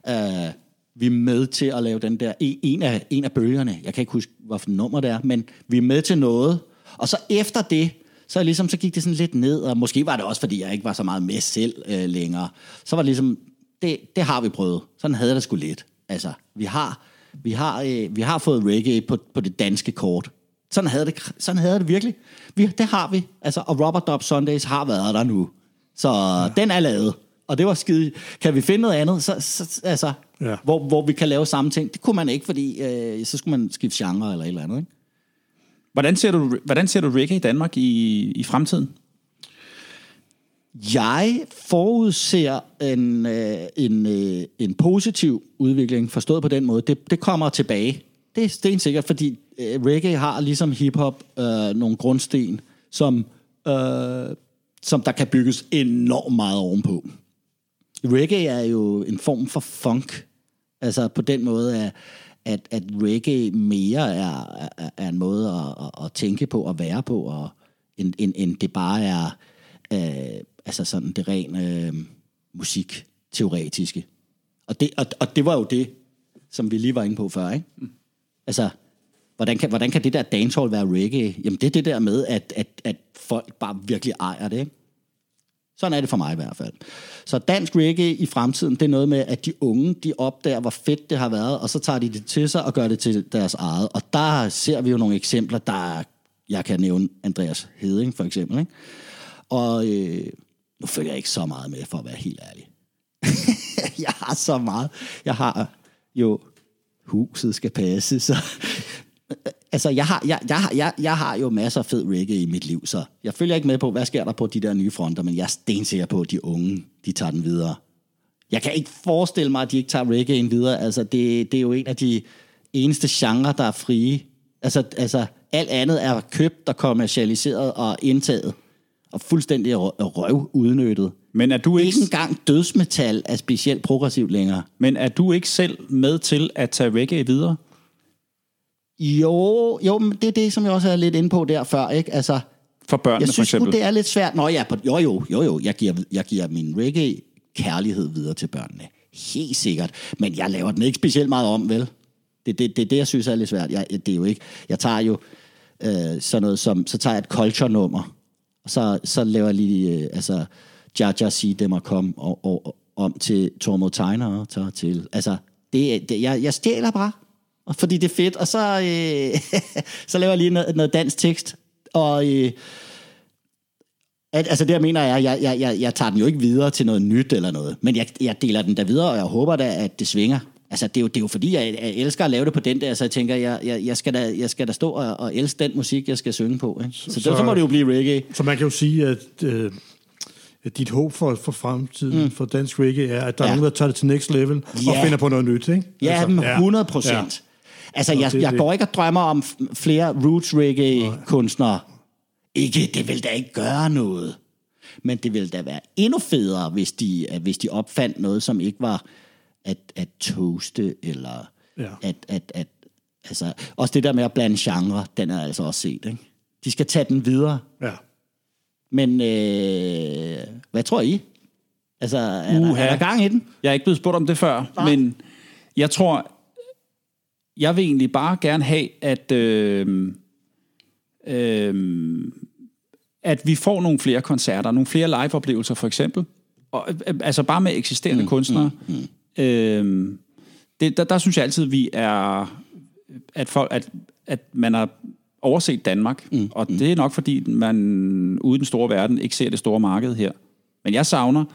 Uh, vi er med til at lave den der, en af, en af bølgerne, jeg kan ikke huske, hvilket nummer det er, men vi er med til noget. Og så efter det, så, ligesom, så gik det sådan lidt ned, og måske var det også, fordi jeg ikke var så meget med selv øh, længere. Så var det ligesom, det, det har vi prøvet. Sådan havde jeg det sgu lidt. Altså, vi har, vi har, øh, vi har fået reggae på, på det danske kort. Sådan havde det, sådan havde det virkelig. Vi, det har vi. Altså, og Robert Dub Sundays har været der nu. Så ja. den er lavet. Og det var skide... Kan vi finde noget andet, så, så altså, Ja. hvor, hvor vi kan lave samme ting? Det kunne man ikke, fordi øh, så skulle man skifte genre eller et eller andet, ikke? Hvordan ser du, hvordan ser du reggae i Danmark i, i fremtiden? Jeg forudser en, øh, en, øh, en positiv udvikling, forstået på den måde. Det, det kommer tilbage. Det er stensikkert, fordi øh, reggae har ligesom hiphop øh, nogle grundsten, som, øh, som der kan bygges enormt meget ovenpå. Reggae er jo en form for funk. Altså på den måde, at, at, at reggae mere er, er, er en måde at, at, at tænke på og være på, og, end, end, end det bare er øh, altså sådan det rene øh, musikteoretiske. Og det, og, og det var jo det, som vi lige var inde på før, ikke? Altså, hvordan kan, hvordan kan det der dancehall være reggae? Jamen, det er det der med, at, at, at folk bare virkelig ejer det, ikke? Sådan er det for mig i hvert fald. Så dansk reggae i fremtiden, det er noget med, at de unge, de opdager, hvor fedt det har været, og så tager de det til sig og gør det til deres eget. Og der ser vi jo nogle eksempler, der jeg kan nævne Andreas Heding for eksempel. Ikke? Og øh, nu følger jeg ikke så meget med, for at være helt ærlig. jeg har så meget. Jeg har jo, huset skal passe, så... Altså, jeg har, jeg, jeg, jeg, jeg har jo masser af fed reggae i mit liv, så jeg følger ikke med på, hvad sker der på de der nye fronter, men jeg er stensikker på, at de unge, de tager den videre. Jeg kan ikke forestille mig, at de ikke tager reggae'en videre. Altså, det, det er jo en af de eneste genrer, der er frie. Altså, altså, alt andet er købt og kommercialiseret og indtaget. Og fuldstændig rø- røv udnyttet. Men er du ikke, Ikke engang dødsmetal er specielt progressivt længere. men er du ikke selv med til at tage reggae videre? Jo, jo, men det er det, som jeg også er lidt inde på der før, ikke? Altså, For børnene jeg for synes eksempel? nu, det er lidt svært. Nå ja, på, jo jo, jo jo, jeg giver, jeg giver min reggae kærlighed videre til børnene. Helt sikkert. Men jeg laver den ikke specielt meget om, vel? Det er det, det, det, jeg synes er lidt svært. Jeg, det er jo ikke... Jeg tager jo øh, sådan noget som... Så tager jeg et culture-nummer, og så, så laver jeg lige... Øh, altså, Jaja sig dem at komme og, og, og, om til Tormod Tegner tager til... Altså, det, det, jeg, jeg stjæler bare, og fordi det er fedt, og så, øh, så laver jeg lige noget, noget dansk tekst, og... Øh, at, altså det, jeg mener er, at jeg, jeg, jeg, jeg tager den jo ikke videre til noget nyt eller noget, men jeg, jeg deler den der videre, og jeg håber da, at det svinger. Altså, det er jo, det er jo fordi, jeg, jeg elsker at lave det på den der, så jeg tænker, jeg, jeg, jeg, skal, da, jeg skal da stå og, og elske den musik, jeg skal synge på. Ikke? Så, så, så- så må det jo blive reggae. Så man kan jo sige, at, øh, dit håb for, for fremtiden mm. for dansk reggae er, at der ja. er nogen, der tager det til next level Ja. og finder på noget nyt, ikke? Ja, altså, 100 procent. Ja. Altså, jeg, jeg går ikke og drømmer om flere roots reggae-kunstnere. Ikke, det vil da ikke gøre noget. Men det ville da være endnu federe, hvis de, at hvis de opfandt noget, som ikke var at, at toaste, eller Ja. at, at, at, altså, også det der med at blande genre, den er altså også set, ikke? De skal tage den videre. Ja. Men øh, hvad tror I? Altså, er, der, er der gang i den? Jeg er ikke blevet spurgt om det før, Nej. men jeg tror, jeg vil egentlig bare gerne have, at, øh, øh, at vi får nogle flere koncerter, nogle flere liveoplevelser for eksempel. Og, altså bare med eksisterende mm, kunstnere. Mm, mm. Øh, det, der, der synes jeg altid, vi er, at, folk, at, at man har overset Danmark, mm, og det er nok fordi, man ude i den store verden ikke ser det store marked her. Men jeg savner,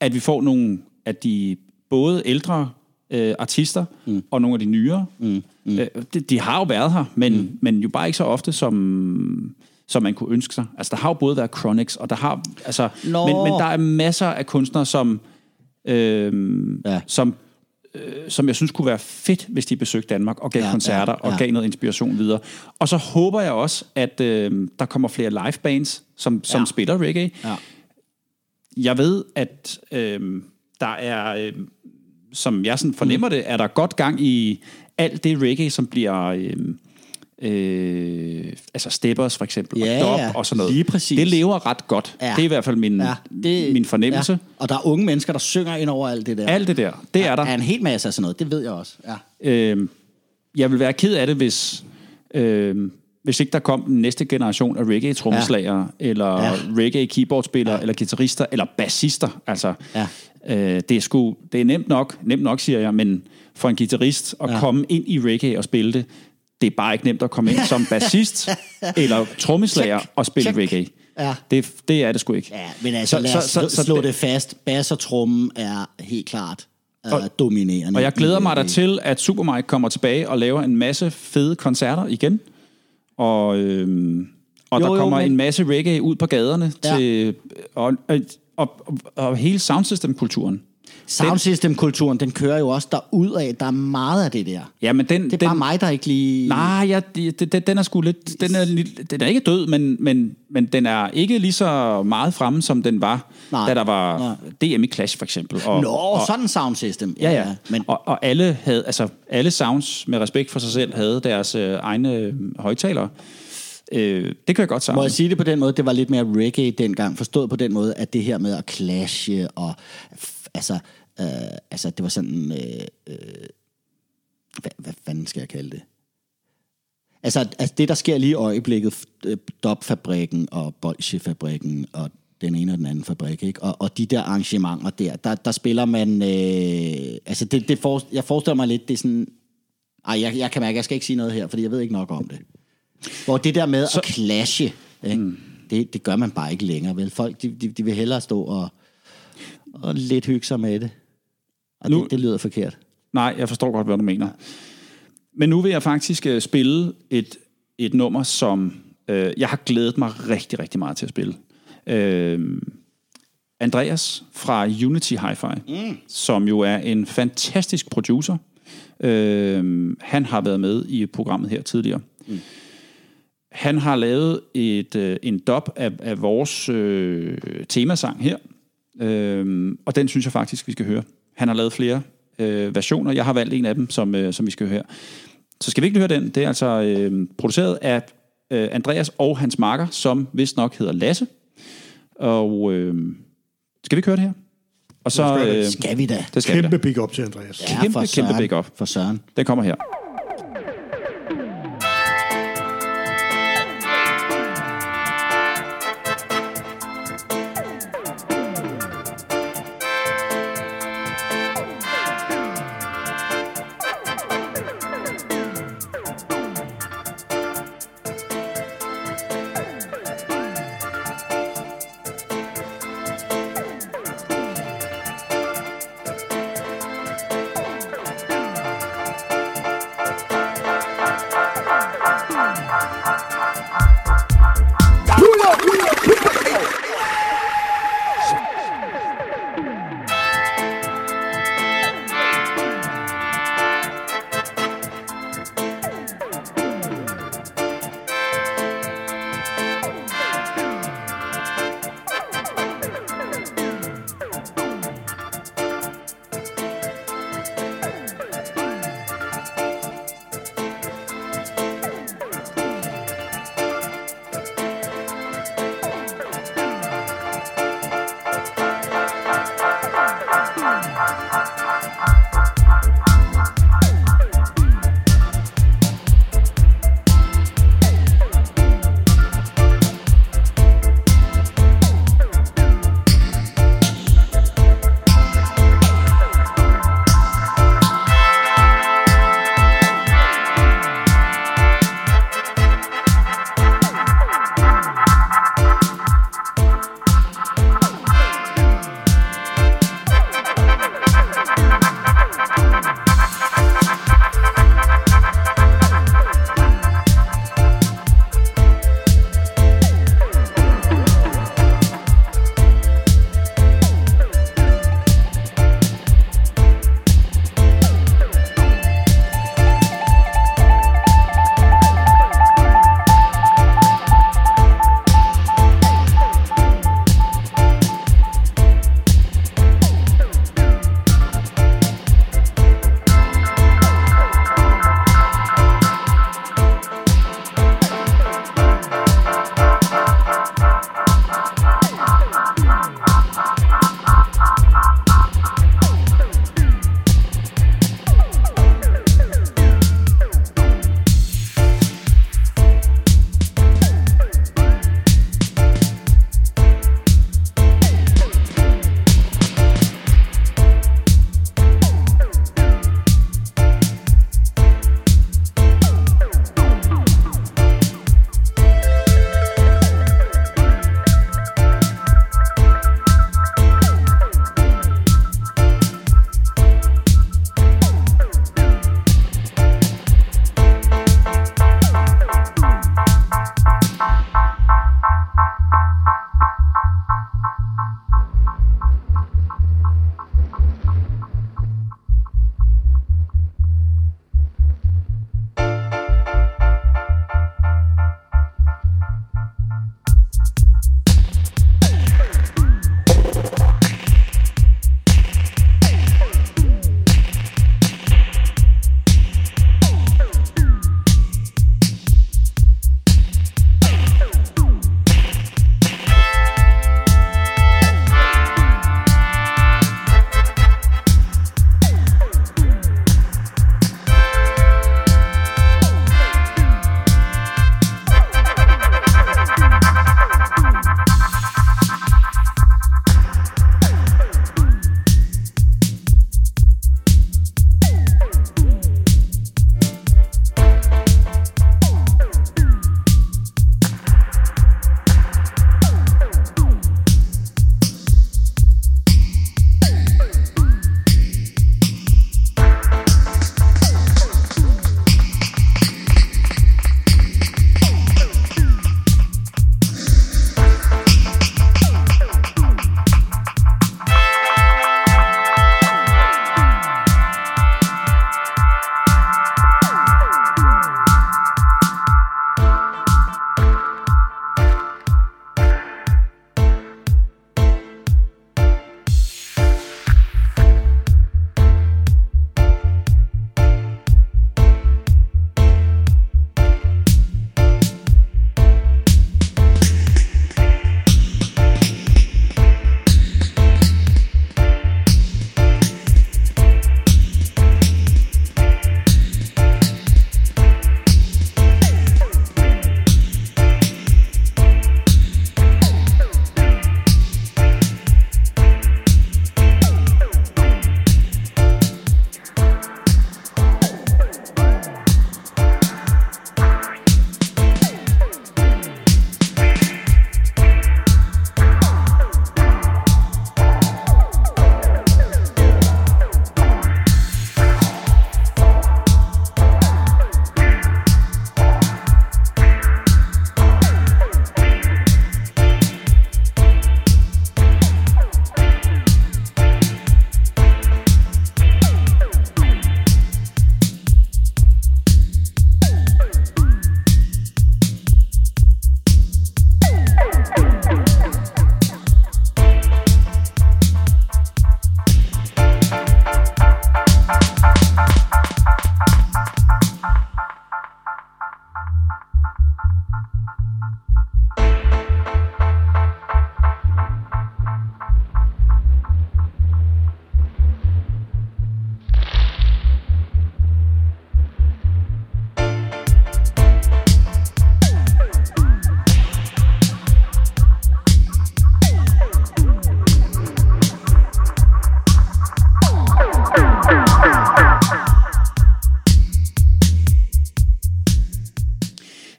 at vi får nogle af de både ældre øh, artister mm. og nogle af de nyere. Mm. Mm. Øh, de, de har jo været her, men, mm. men jo bare ikke så ofte, som, som man kunne ønske sig. Altså, der har jo både været Chronix, og der har... Altså, Nå. men, men der er masser af kunstnere, som... Øh, Ja. som øh, som jeg synes kunne være fedt, hvis de besøgte Danmark og gav Ja, koncerter ja, ja, og gav noget inspiration videre. Og så håber jeg også, at øh, der kommer flere live bands, som, som ja. spiller reggae. Ja. Jeg ved, at øh, der er, øh, som jeg sådan fornemmer mm. det, er der godt gang i alt det reggae, som bliver... Øh, Øh, altså steppers for eksempel, Ja, og dub ja. og sådan noget. Lige præcis. Det lever ret godt. Ja. Det er i hvert fald min, Ja, det, min fornemmelse. Ja. Og der er unge mennesker, der synger ind over alt det der. Alt det der, det er der. er en hel masse af sådan noget, det ved jeg også. Ja. Øh, jeg vil være ked af det, hvis, øh, hvis ikke der kom den næste generation af reggae-trommeslager, ja. eller Ja. ja. reggae-keyboardspillere, ja. eller guitarister, eller bassister. Altså, Ja. Øh, det, er sgu, det er nemt nok, nemt nok, siger jeg, men for en guitarist at Ja. komme ind i reggae og spille det, det er bare ikke nemt at komme ind som bassist eller trommeslager og spille Check. reggae. Ja. Det, det er det sgu ikke. Ja, men altså, så, lad os så, så, så, slå det fast. Bass og trummen er helt klart uh, Og- dominerende. Og jeg glæder mig der til, at Super Mike kommer tilbage og laver en masse fede koncerter igen. Og, øhm, og Jo, der jo, kommer men- en masse reggae ud på gaderne. Ja. Til, og, og, og, og hele soundsystem-kulturen. Soundsystem-kulturen, den kører jo også derud af. Der er meget af det der. Ja, men den, Det er den, bare mig, der ikke lige... Nej, ja, det, det, den er sgu lidt... Den er, den er ikke død, men, men, men den er ikke lige så meget fremme, som den var, Nej. da der var Nej. DM i Clash, for eksempel. Og, Nå, og, sådan soundsystem. Ja, ja. Men Og, og alle havde, altså alle sounds med respekt for sig selv havde deres øh, egne øh, højtalere. Øh, det kan jeg godt må savne. jeg sige det på den måde, det var lidt mere reggae dengang, forstået på den måde, at det her med at clashe, og altså, øh, altså det var sådan, øh, øh, hvad, hvad fanden skal jeg kalde det? Altså, altså det, der sker lige i øjeblikket, øh, Dopfabrikken og Bolsjefabrikken og den ene og den anden fabrik, ikke? Og, og de der arrangementer der, der, der spiller man, øh, altså det, det for, jeg forestiller mig lidt, det er sådan, ej, jeg, jeg kan mærke, jeg skal ikke sige noget her, fordi jeg ved ikke nok om det. Hvor det der med så, at clashe, ikke? Mm. Det, det gør man bare ikke længere, vel? Folk, de, de, de vil hellere stå og, og lidt hygge sig med det. Og Nu- det, det lyder forkert. Nej, jeg forstår godt, hvad du mener. Men nu vil jeg faktisk øh, spille et, et nummer, som øh, jeg har glædet mig rigtig, rigtig meget til at spille. Øh, Andreas fra Unity Hi-Fi, mm. som jo er en fantastisk producer. Øh, han har været med i programmet her tidligere. Mm. Han har lavet et, øh, en dub af, af vores øh, temasang her, øh, og den synes jeg faktisk, vi skal høre. Han har lavet flere øh, versioner. Jeg har valgt en af dem, som, øh, som vi skal høre. Så skal vi ikke høre den. Det er altså øh, produceret af øh, Andreas og hans makker, som vist nok hedder Lasse. Og øh, skal vi ikke høre det her? Og så, øh, Skal vi da? det skal vi Kæmpe da. big up til Andreas. Ja, kæmpe, for kæmpe big up. For søren. Den kommer her.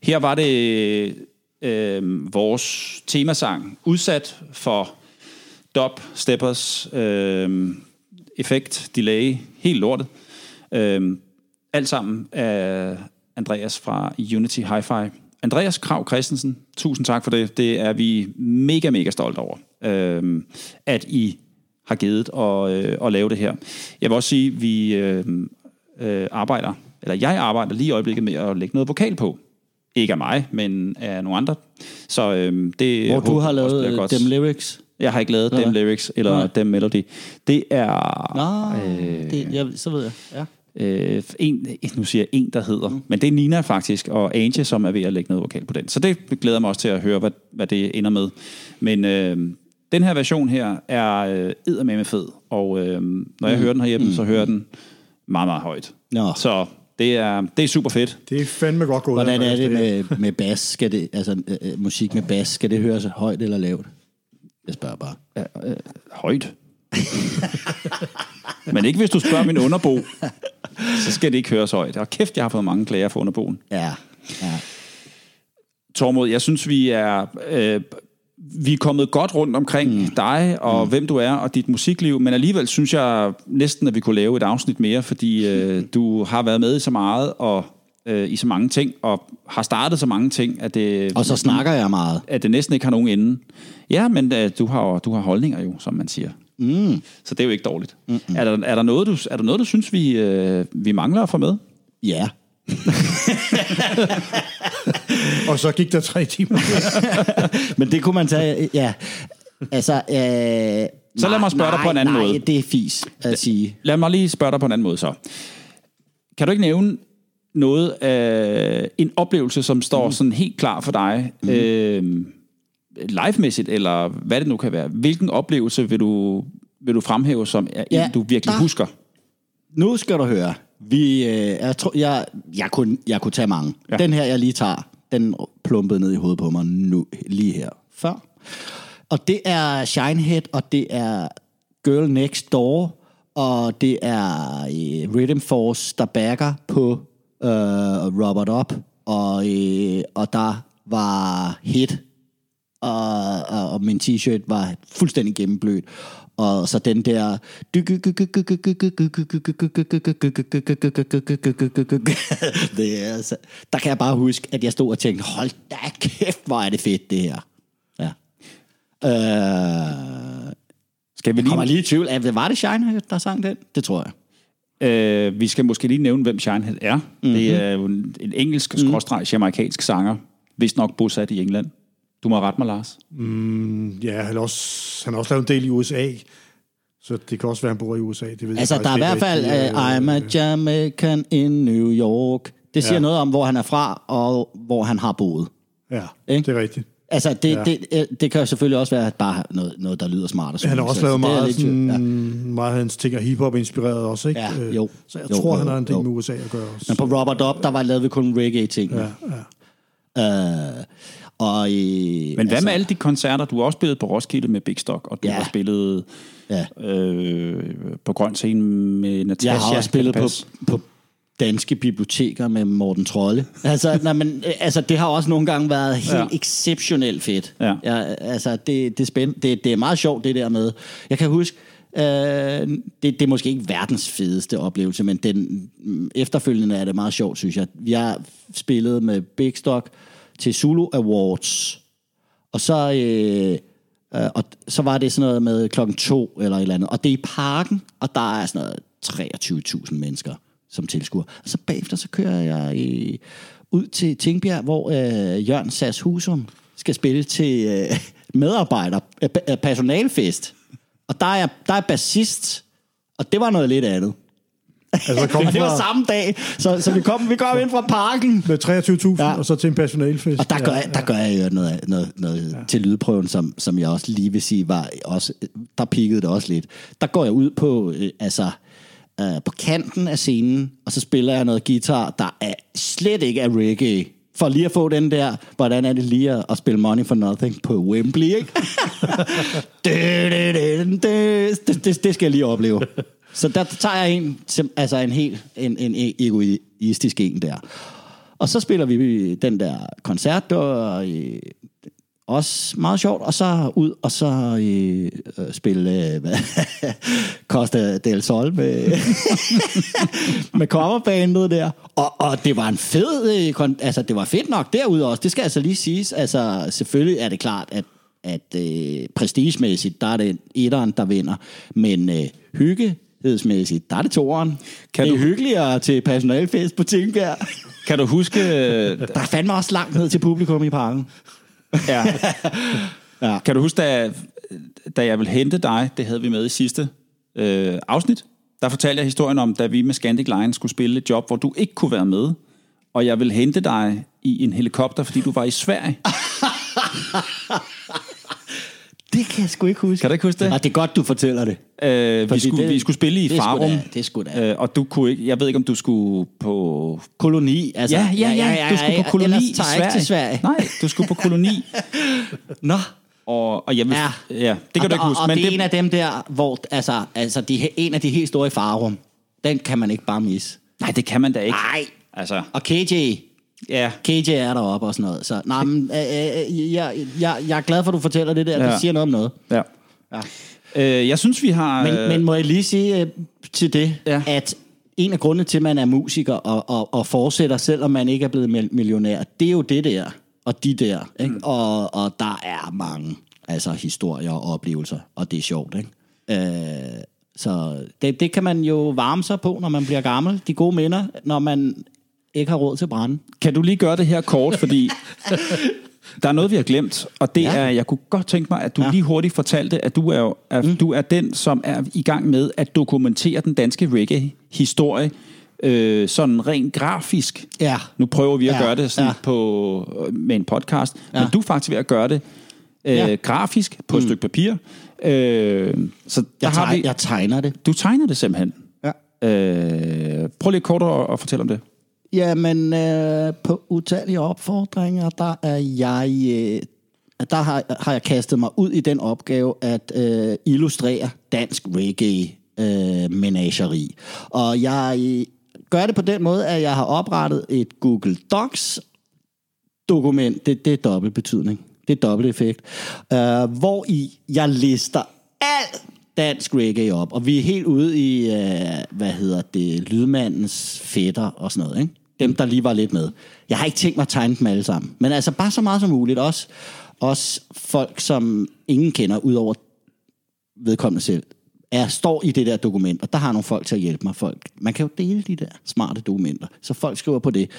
Her var det øh, vores temasang udsat for dub, steppers, øh, effekt, delay, helt lortet. Øh, alt sammen af Andreas fra Unity Hi-Fi. Andreas Krav Christensen, tusind tak for det. Det er vi mega, mega stolt over, øh, at I har givet at, øh, at lave det her. Jeg vil også sige, at vi øh, øh, arbejder, eller jeg arbejder lige i øjeblikket med at lægge noget vokal på. Ikke af mig, men af nogle andre. Så øh, det Hvor du har lavet øh, dem lyrics. Jeg har ikke lavet Nå, dem hvad? lyrics eller Nej. dem melody. Det er Nå, øh, det, jeg, så ved jeg. Ja. øh, en, nu siger jeg en, der hedder, mm. men det er Nina faktisk, og Angie, som er ved at lægge noget vokal på den. Så det glæder mig også til at høre, hvad, hvad det ender med. Men øh, den her version her er øh, eddermame fed, og øh, når jeg mm. hører den herhjemme, mm. så hører den meget, meget højt. Nå. Så det er, det er super fedt. Det er fandme godt gået. Hvordan er det med, med bas? Skal det, altså øh, øh, musik med bas, skal det høres højt eller lavt? Jeg spørger bare. Øh, højt. men ikke hvis du spørger min underbo, så skal det ikke høres højt. Og kæft, jeg har fået mange klager for underboen. Ja, ja. Tormod, jeg synes, vi er, øh, vi er kommet godt rundt omkring mm. dig og mm. hvem du er og dit musikliv, men alligevel synes jeg næsten, at vi kunne lave et afsnit mere, fordi øh, du har været med i så meget og øh, i så mange ting, og har startet så mange ting, at det, Og så snakker jeg meget. at det næsten ikke har nogen ende. Ja, men øh, du, har, du har holdninger jo, som man siger. Mm. Så det er jo ikke dårligt. Er, der, er, der noget, du, er der noget, du synes, vi, øh, vi mangler at få med? Ja. Og så gik der tre timer. Men det kunne man tage, ja. Altså, øh, Så lad mig spørge dig nej, på en anden nej, måde. det er fis at sige. Lad mig lige spørge dig på en anden måde så. Kan du ikke nævne noget af en oplevelse, som står mm. sådan helt klar for dig, mm. øh, live-mæssigt, eller hvad det nu kan være? Hvilken oplevelse vil du, vil du fremhæve, som er Ja, en, du virkelig der- husker? Nu skal du høre. Vi, øh, jeg, tror, jeg, jeg, kunne, jeg kunne tage mange. Ja. Den her, jeg lige tager, den plumpede ned i hovedet på mig nu, lige her før. Og det er Shinehead, og det er Girl Next Door, og det er øh, Rhythm Force, der backer på øh, Robert Up, og, øh, og der var hit, og, og, og min t-shirt var fuldstændig gennemblødt. Og så den der... Det er, altså, der kan jeg bare huske, at jeg stod og tænkte, hold da kæft, hvor er det fedt, det her. Ja. Øh, Skal vi jeg kommer lige, lige i tvivl. Var det Shine, der sang den? Det tror jeg. øh, vi skal måske lige nævne, hvem Shinehead er. Mm-hmm. Det er en, en engelsk, mm. sanger, vist nok bosat i England. Du må rette mig, Lars. Ja, han har også, han har også lavet en del i USA. Så det kan også være, han bor i USA. Det ved jeg Altså, faktisk der er i hvert fald uh, I'm a Jamaican in New York. Det siger Ja. noget om, hvor han er fra, og hvor han har boet. Ja, Ikke? det er rigtigt. Altså, det, Ja. det, øh, det kan jo selvfølgelig også være bare noget, noget der lyder smart. Og Han har også så lavet det er jeg meget, lidt sådan, Ja. meget hans ting er hiphop inspireret også, ikke? Ja, Øh, jo. Så jeg Jo, tror, jo, han har en del jo. med USA at gøre også. Men på Robert Up, der var lavet vi kun reggae-ting. Ja, ja. Øh, og, øh, Men hvad med alle de koncerter? Du har også spillet på Roskilde med Big Stock, og du Ja. har spillet Ja. øh, på Grøn Scene med Natasha. Jeg har også spillet på, på danske biblioteker med Morten Trolle. Altså, nej, men, øh, altså, det har også nogle gange været helt Ja. exceptionelt fedt. Ja. Ja, altså, det, det, er spændende. Det, det er meget sjovt, det der med. Jeg kan huske, øh, det, det er måske ikke verdens fedeste oplevelse, men den efterfølgende er det meget sjovt, synes jeg. Vi har spillet med Big Stock til Zulu Awards, og så... Øh, Øh, og så var det sådan noget med klokken to eller et eller andet. Og det er i parken, og der er sådan noget 23.000 mennesker som tilskuer. Og så bagefter så kører jeg øh, ud til Tingbjerg, hvor øh, Jørgen Sass Husum skal spille til øh, medarbejder, øh, øh, personalfest. Og der er, der er bassist, og det var noget lidt andet. Altså, kom Det var fra, samme dag, så, så vi, kom, vi kom ind fra parken. med 23.000, Ja. og så til en personalfest. Og der gør, ja, jeg, der gør jeg jo noget, noget, noget ja. til lydprøven, som, som jeg også lige vil sige, var også, der pikkede det også lidt. Der går jeg ud på, øh, altså, øh, på kanten af scenen, og så spiller jeg noget guitar, der er slet ikke er reggae. For lige at få den der, hvordan er det lige at, at spille Money for Nothing på Wembley, ikke? det, det, det, det, det, det skal jeg lige opleve. Så der tager jeg en, altså en helt en, en e-, egoistisk en der. Og så spiller vi den der koncert, der øh, også meget sjovt. Og så ud og så øh, øh spille øh, Costa del Sol med, med coverbandet der. Og, og det var en fed, øh, kon- altså det var fedt nok derude også. Det skal altså lige siges. Altså selvfølgelig er det klart, at at øh, prestigemæssigt, der er det etteren, der vinder. Men øh, hyggehedsmæssigt, der er det toeren. Kan det er du- hyggeligere til personalfest på Tingbjerg. Kan du huske... Der er fandme også langt ned til publikum i parken. ja. Ja. Kan du huske, da, da jeg ville hente dig, det havde vi med i sidste øh, afsnit, der fortalte jeg historien om, da vi med Scandic Line skulle spille et job, hvor du ikke kunne være med, og jeg ville hente dig i en helikopter, fordi du var i Sverige. Det kan jeg sgu ikke huske. Kan du ikke huske det? Og det er godt, du fortæller det. Øh, vi, skulle, det- vi skulle spille i det sgu Farum, da- det sgu da. øh, og du kunne ikke, jeg ved ikke, om du skulle på... Koloni, altså. Ja, ja, ja, du skulle på koloni i tager jeg ikke Sverige. til Sverige. Nej, du skulle på koloni, Nå. og, og jeg vil, ja. Ja. ja, det kan og, du ikke huske. Og, og men det er en af dem der, hvor, altså, altså de, en af de helt store i Farum, den kan man ikke bare misse. nej, det kan man da ikke. Nej. Altså, Og KJ, ja, KJ er deroppe og sådan noget. Så nej, men, øh, øh, jeg, jeg, jeg er glad for, at du fortæller det der. Ja. Det siger noget om noget. ja. Ja. Øh, jeg synes, vi har... Men, øh, men må jeg lige sige øh, til det, Ja. at en af grundene til, at man er musiker og, og, og fortsætter, selvom man ikke er blevet mil- millionær, det er jo det der, og de der. Ikke? Mm. Og, og der er mange altså, historier og oplevelser, og det er sjovt. Ikke? Øh, så det, det kan man jo varme sig på, når man bliver gammel. De gode minder, når man ikke har råd til brænde. Kan du lige gøre det her kort, fordi der er noget, vi har glemt, og det ja. Er, jeg kunne godt tænke mig, at du ja. Lige hurtigt fortalte, at du er, jo- at mm. du er den, som er i gang med at dokumentere den danske reggae-historie, øh, sådan rent grafisk. Ja. Nu prøver vi at Ja. gøre det sådan ja. På, med en podcast, ja. Men du er faktisk ved at gøre det øh, ja. Grafisk på et stykke papir. Øh, så Jeg, har teg, vi, jeg tegner det. du tegner det simpelthen. Ja. Øh, prøv lige kort at, at fortælle om det. Jamen, øh, på utallige opfordringer, der er jeg... Øh, der har, har jeg kastet mig ud i den opgave at øh, illustrere dansk reggae øh, menageri. Og jeg øh, gør det på den måde, at jeg har oprettet et Google Docs dokument. Det, det er dobbelt betydning. Det er dobbelt effekt. Øh, hvor i jeg lister alt dansk reggae op. Og vi er helt ude i, øh, hvad hedder det, lydmandens fætter og sådan noget. Ikke? Dem, der lige var lidt med. Jeg har ikke tænkt mig at tegne dem alle sammen. Men altså bare så meget som muligt. Også, også folk, som ingen kender, udover vedkommende selv, er, står i det der dokument, og der har nogle folk til at hjælpe mig. Folk. Man kan jo dele de der smarte dokumenter, så folk skriver på det.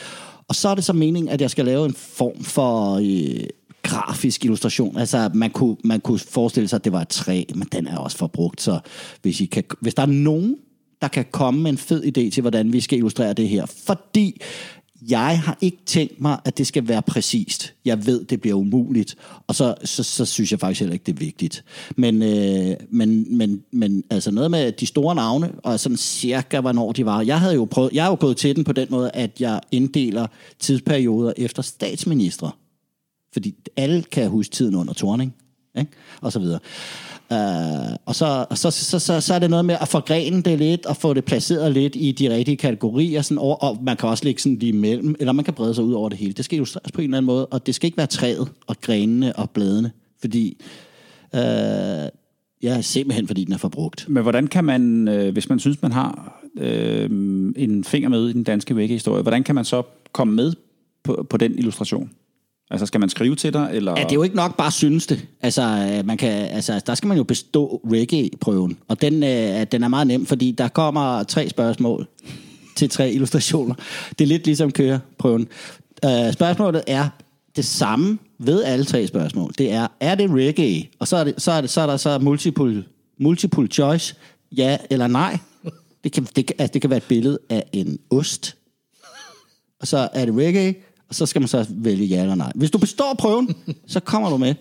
Og så er det så meningen, at jeg skal lave en form for øh, grafisk illustration. Altså, man kunne, man kunne forestille sig, at det var et træ, men den er også forbrugt. Så hvis, I kan, hvis der er nogen, der kan komme med en fed idé til, hvordan vi skal illustrere det her, fordi jeg har ikke tænkt mig, at det skal være præcist. Jeg ved, det bliver umuligt, og så, så, så synes jeg faktisk heller ikke, det er vigtigt. Men, øh, men, men, men altså noget med de store navne, og sådan cirka, hvornår de var. Jeg havde jo prøvet, jeg har jo gået til den på den måde, at jeg inddeler tidsperioder efter statsministre. Fordi alle kan huske tiden under Torning, ikke? og så videre. Uh, og så, så, så, så, så er det noget med at forgrene det lidt, og få det placeret lidt i de rigtige kategorier, sådan over, og man kan også ligge sådan lige imellem, eller man kan brede sig ud over det hele. Det skal illustreres på en eller anden måde, og det skal ikke være træet, og grenene og bladene, fordi, uh, ja, simpelthen fordi den er forbrugt. Men hvordan kan man, øh, hvis man synes, man har øh, en finger med i den danske vækkehistorie, hvordan kan man så komme med på, på den illustration? Altså, skal man skrive til dig, eller... Ja, det er jo ikke nok bare synes det. Altså, øh, man kan, altså, der skal man jo bestå reggae-prøven. Og den, øh, den er meget nem, fordi der kommer tre spørgsmål til tre illustrationer. Det er lidt ligesom køreprøven. Øh, spørgsmålet er det samme ved alle tre spørgsmål. Det er, er det reggae? Og så er, det, så er, det, så er der så multiple, multiple choice, ja eller nej. Det kan, det, kan, altså, det kan være et billede af en ost, og så er det reggae, og så skal man så vælge ja eller nej. Hvis du består prøven, så kommer du med.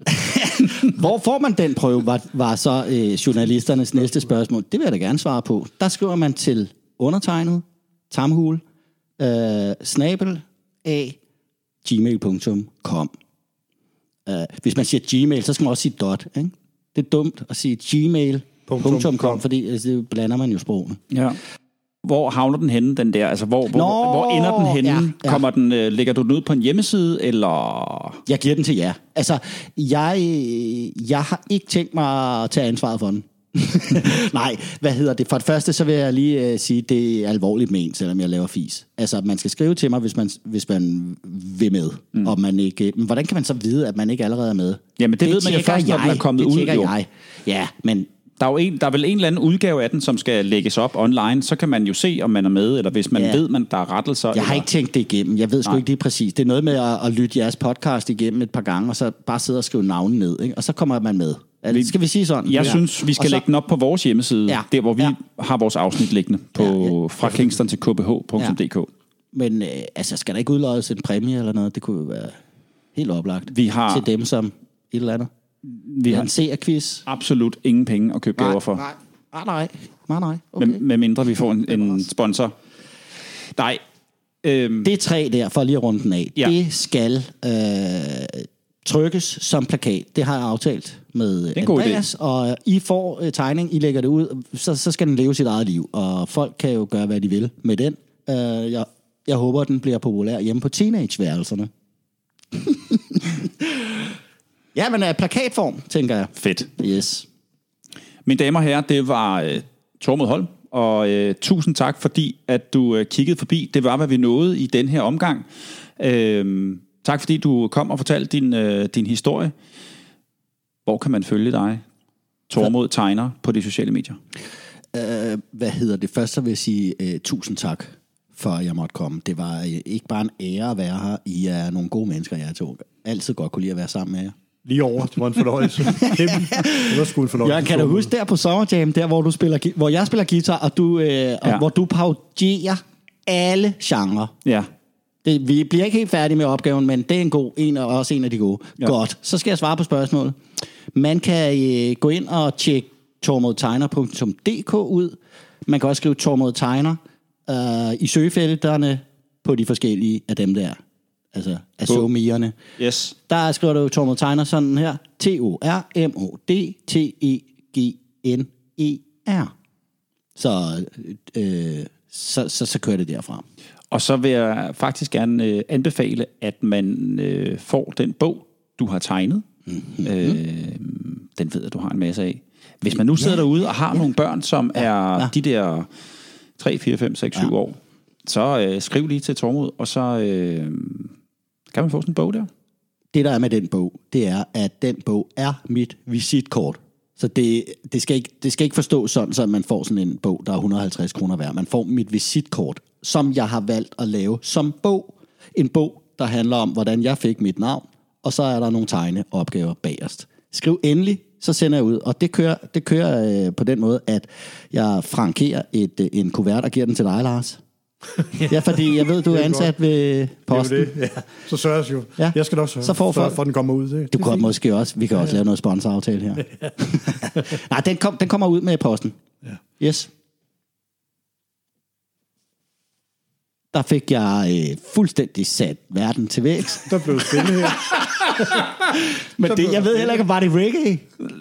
Hvor får man den prøve, var, var så øh, journalisternes næste spørgsmål. Det vil jeg da gerne svare på. Der skriver man til undertegnet, tamhul, øh, snabel, a, gmail.com. Uh, hvis man siger gmail, så skal man også sige dot. Ikke? Det er dumt at sige gmail.com, fordi altså, det blander man jo sprogene. Ja. Hvor havner den henne, den der? Altså, hvor, hvor, Nå, hvor ender den henne? ja, ja. Kommer den, øh, lægger du den ud på en hjemmeside, eller... Jeg giver den til jer. Altså, jeg, jeg har ikke tænkt mig at tage ansvaret for den. Nej, hvad hedder det? For det første, så vil jeg lige uh, sige, det er alvorligt ment, selvom jeg laver fis. Altså, man skal skrive til mig, hvis man, hvis man vil med. Mm. Og man ikke, men hvordan kan man så vide, at man ikke allerede er med? Jamen, det ved man jo først, når den er kommet det ud, jo. Jeg. Ja, men Der er, jo en, der er vel en eller anden udgave af den, som skal lægges op online, så kan man jo se, om man er med, eller hvis man Ja. ved, man der er rettelser. Jeg har eller... ikke tænkt det igennem. Jeg ved sgu Nej. ikke det præcis. Det er noget med at, at lytte jeres podcast igennem et par gange, og så bare sidde og skrive navne ned, ikke? og så kommer man med. Det, skal vi sige sådan? Jeg Ja. synes, vi skal Og så- lægge den op på vores hjemmeside, Ja. der hvor vi Ja. har vores afsnit liggende, på, ja. ja. fra kingston til kbh.dk. Ja. Men øh, altså, skal der ikke udløjes en præmie eller noget? Det kunne jo være helt oplagt. Vi har- Til dem som et eller andet. Vi En har seerquiz. absolut ingen penge at købe gaver for, Nej, nej, nej. Nej, nej. Okay. med, med mindre vi får en, en sponsor. Nej, øhm, Det tre der, for lige at runde den af. Ja. Det skal øh, trykkes som plakat. Det har jeg aftalt med en Andreas. Og I får øh, tegning, I lægger det ud, så, så skal den leve sit eget liv. Og folk kan jo gøre, hvad de vil med den. Øh, jeg, jeg håber, den bliver populær hjemme på teenageværelserne. ja, men er plakatform, tænker jeg. fedt. Yes. Mine damer og herrer, det var øh, Tormod Holm, og øh, tusind tak, fordi at du øh, kiggede forbi. Det var, hvad vi nåede i den her omgang. Øh, tak, fordi du kom og fortalte din, øh, din historie. Hvor kan man følge dig? Tormod Tegner på de sociale medier. Øh, hvad hedder det? Først så vil jeg sige uh, tusind tak for, at jeg måtte komme. Det var uh, ikke bare en ære at være her. I er nogle gode mennesker, jeg to. Altid godt kunne lide at være sammen med jer. Lige over. Det var en fornøjelse. Det var sgu en fornøjelse. Jeg kan da huske der på Summer Jam, der hvor, du spiller, hvor jeg spiller guitar, og, du, øh, og Ja. hvor du parodierer alle genrer. Ja, Det, vi bliver ikke helt færdige med opgaven, men det er en god en, og også en af de gode. Ja. Godt, så skal jeg svare på spørgsmålet. Man kan øh, gå ind og tjekke tormodtegner.dk ud. Man kan også skrive Tormod Tegner øh, i søgefelterne på de forskellige af dem der. Altså af På- somierne. yes. Der skriver du Tormod Tegner sådan her. T-O-R-M-O-D-T-E-G-N-E-R. Så, øh, så, så, så kører det derfra. Og så vil jeg faktisk gerne øh, anbefale, at man øh, får den bog, du har tegnet. Mm-hmm. Øh, den ved jeg, du har en masse af. Hvis man nu sidder ja, derude og har ja. nogle børn, som ja, er ja. de der 3, 4, 5, 6, 7 Ja. ja. år, så øh, skriv lige til Tormod, og så øh, kan man få sådan en bog der. det der er med den bog, det er, at den bog er mit visitkort. Så det, det, skal ikke, det skal ikke forstås sådan, så man får sådan en bog, der er 150 kroner værd. Man får mit visitkort, som jeg har valgt at lave som bog. En bog, der handler om, hvordan jeg fik mit navn, og så er der nogle tegneopgaver bagerst. Skriv endelig, så sender jeg ud. Og det kører, det kører øh, på den måde, at jeg frankerer et, øh, en kuvert og giver den til dig, Lars ja, fordi jeg ved, du er ansat ved posten. Det er. Ja. Så sørges jo. Ja. Ja. Jeg skal nok sørge Så får for, at den kommer ud. Det, Du det kan måske også, vi kan også lave noget sponsoraftale her. Nej, den, kom, den kommer ud med posten. Ja. Yes. Der fik jeg øh, fuldstændig sat verden til vægs. Der blev spillet her. Men det, jeg ved heller ikke, var det reggae?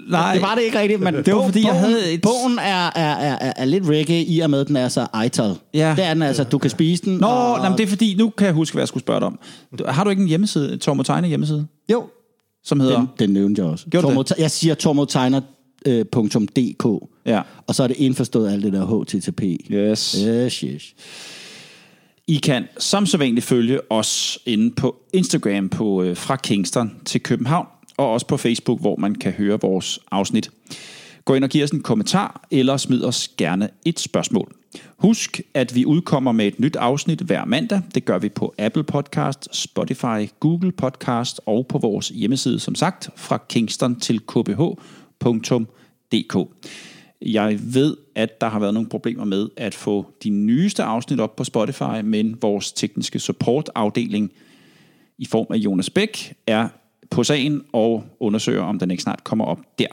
Nej. Det var det ikke rigtigt, men Det var, fordi jeg bogen, havde et- Bogen er, er, er, er, er lidt reggae, i og med, at den er så ital. Ja. Det er den altså, du kan spise den. Nå, og, nej, men det er fordi, nu kan jeg huske, hvad jeg skulle spørge dig om. Har du ikke en hjemmeside, Tormod Tegne hjemmeside, Jo, som hedder... den, den nævnte jeg også. Gjorde du Tormod, jeg siger tormodtegner.dk, Ja. og så er det indforstået alt det der HTTP. Yes. Yes, yes. I kan som sædvanligt følge os inde på Instagram på øh, fra Kingston til København, og også på Facebook, hvor man kan høre vores afsnit. Gå ind og giv os en kommentar, eller smid os gerne et spørgsmål. Husk, at vi udkommer med et nyt afsnit hver mandag. Det gør vi på Apple Podcast, Spotify, Google Podcast og på vores hjemmeside, som sagt, fra kingston til kbh.dk. Jeg ved, at der har været nogle problemer med at få de nyeste afsnit op på Spotify, men vores tekniske supportafdeling i form af Jonas Bæk er på sagen og undersøger, om den ikke snart kommer op der.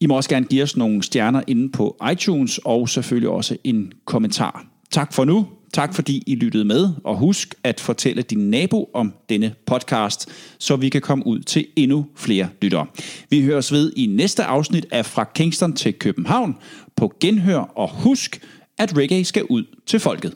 I må også gerne give os nogle stjerner inde på iTunes, og selvfølgelig også en kommentar. Tak for nu. Tak fordi I lyttede med, og husk at fortælle din nabo om denne podcast, så vi kan komme ud til endnu flere lyttere. Vi høres ved i næste afsnit af Fra Kingston til København på Genhør, og husk, at reggae skal ud til folket.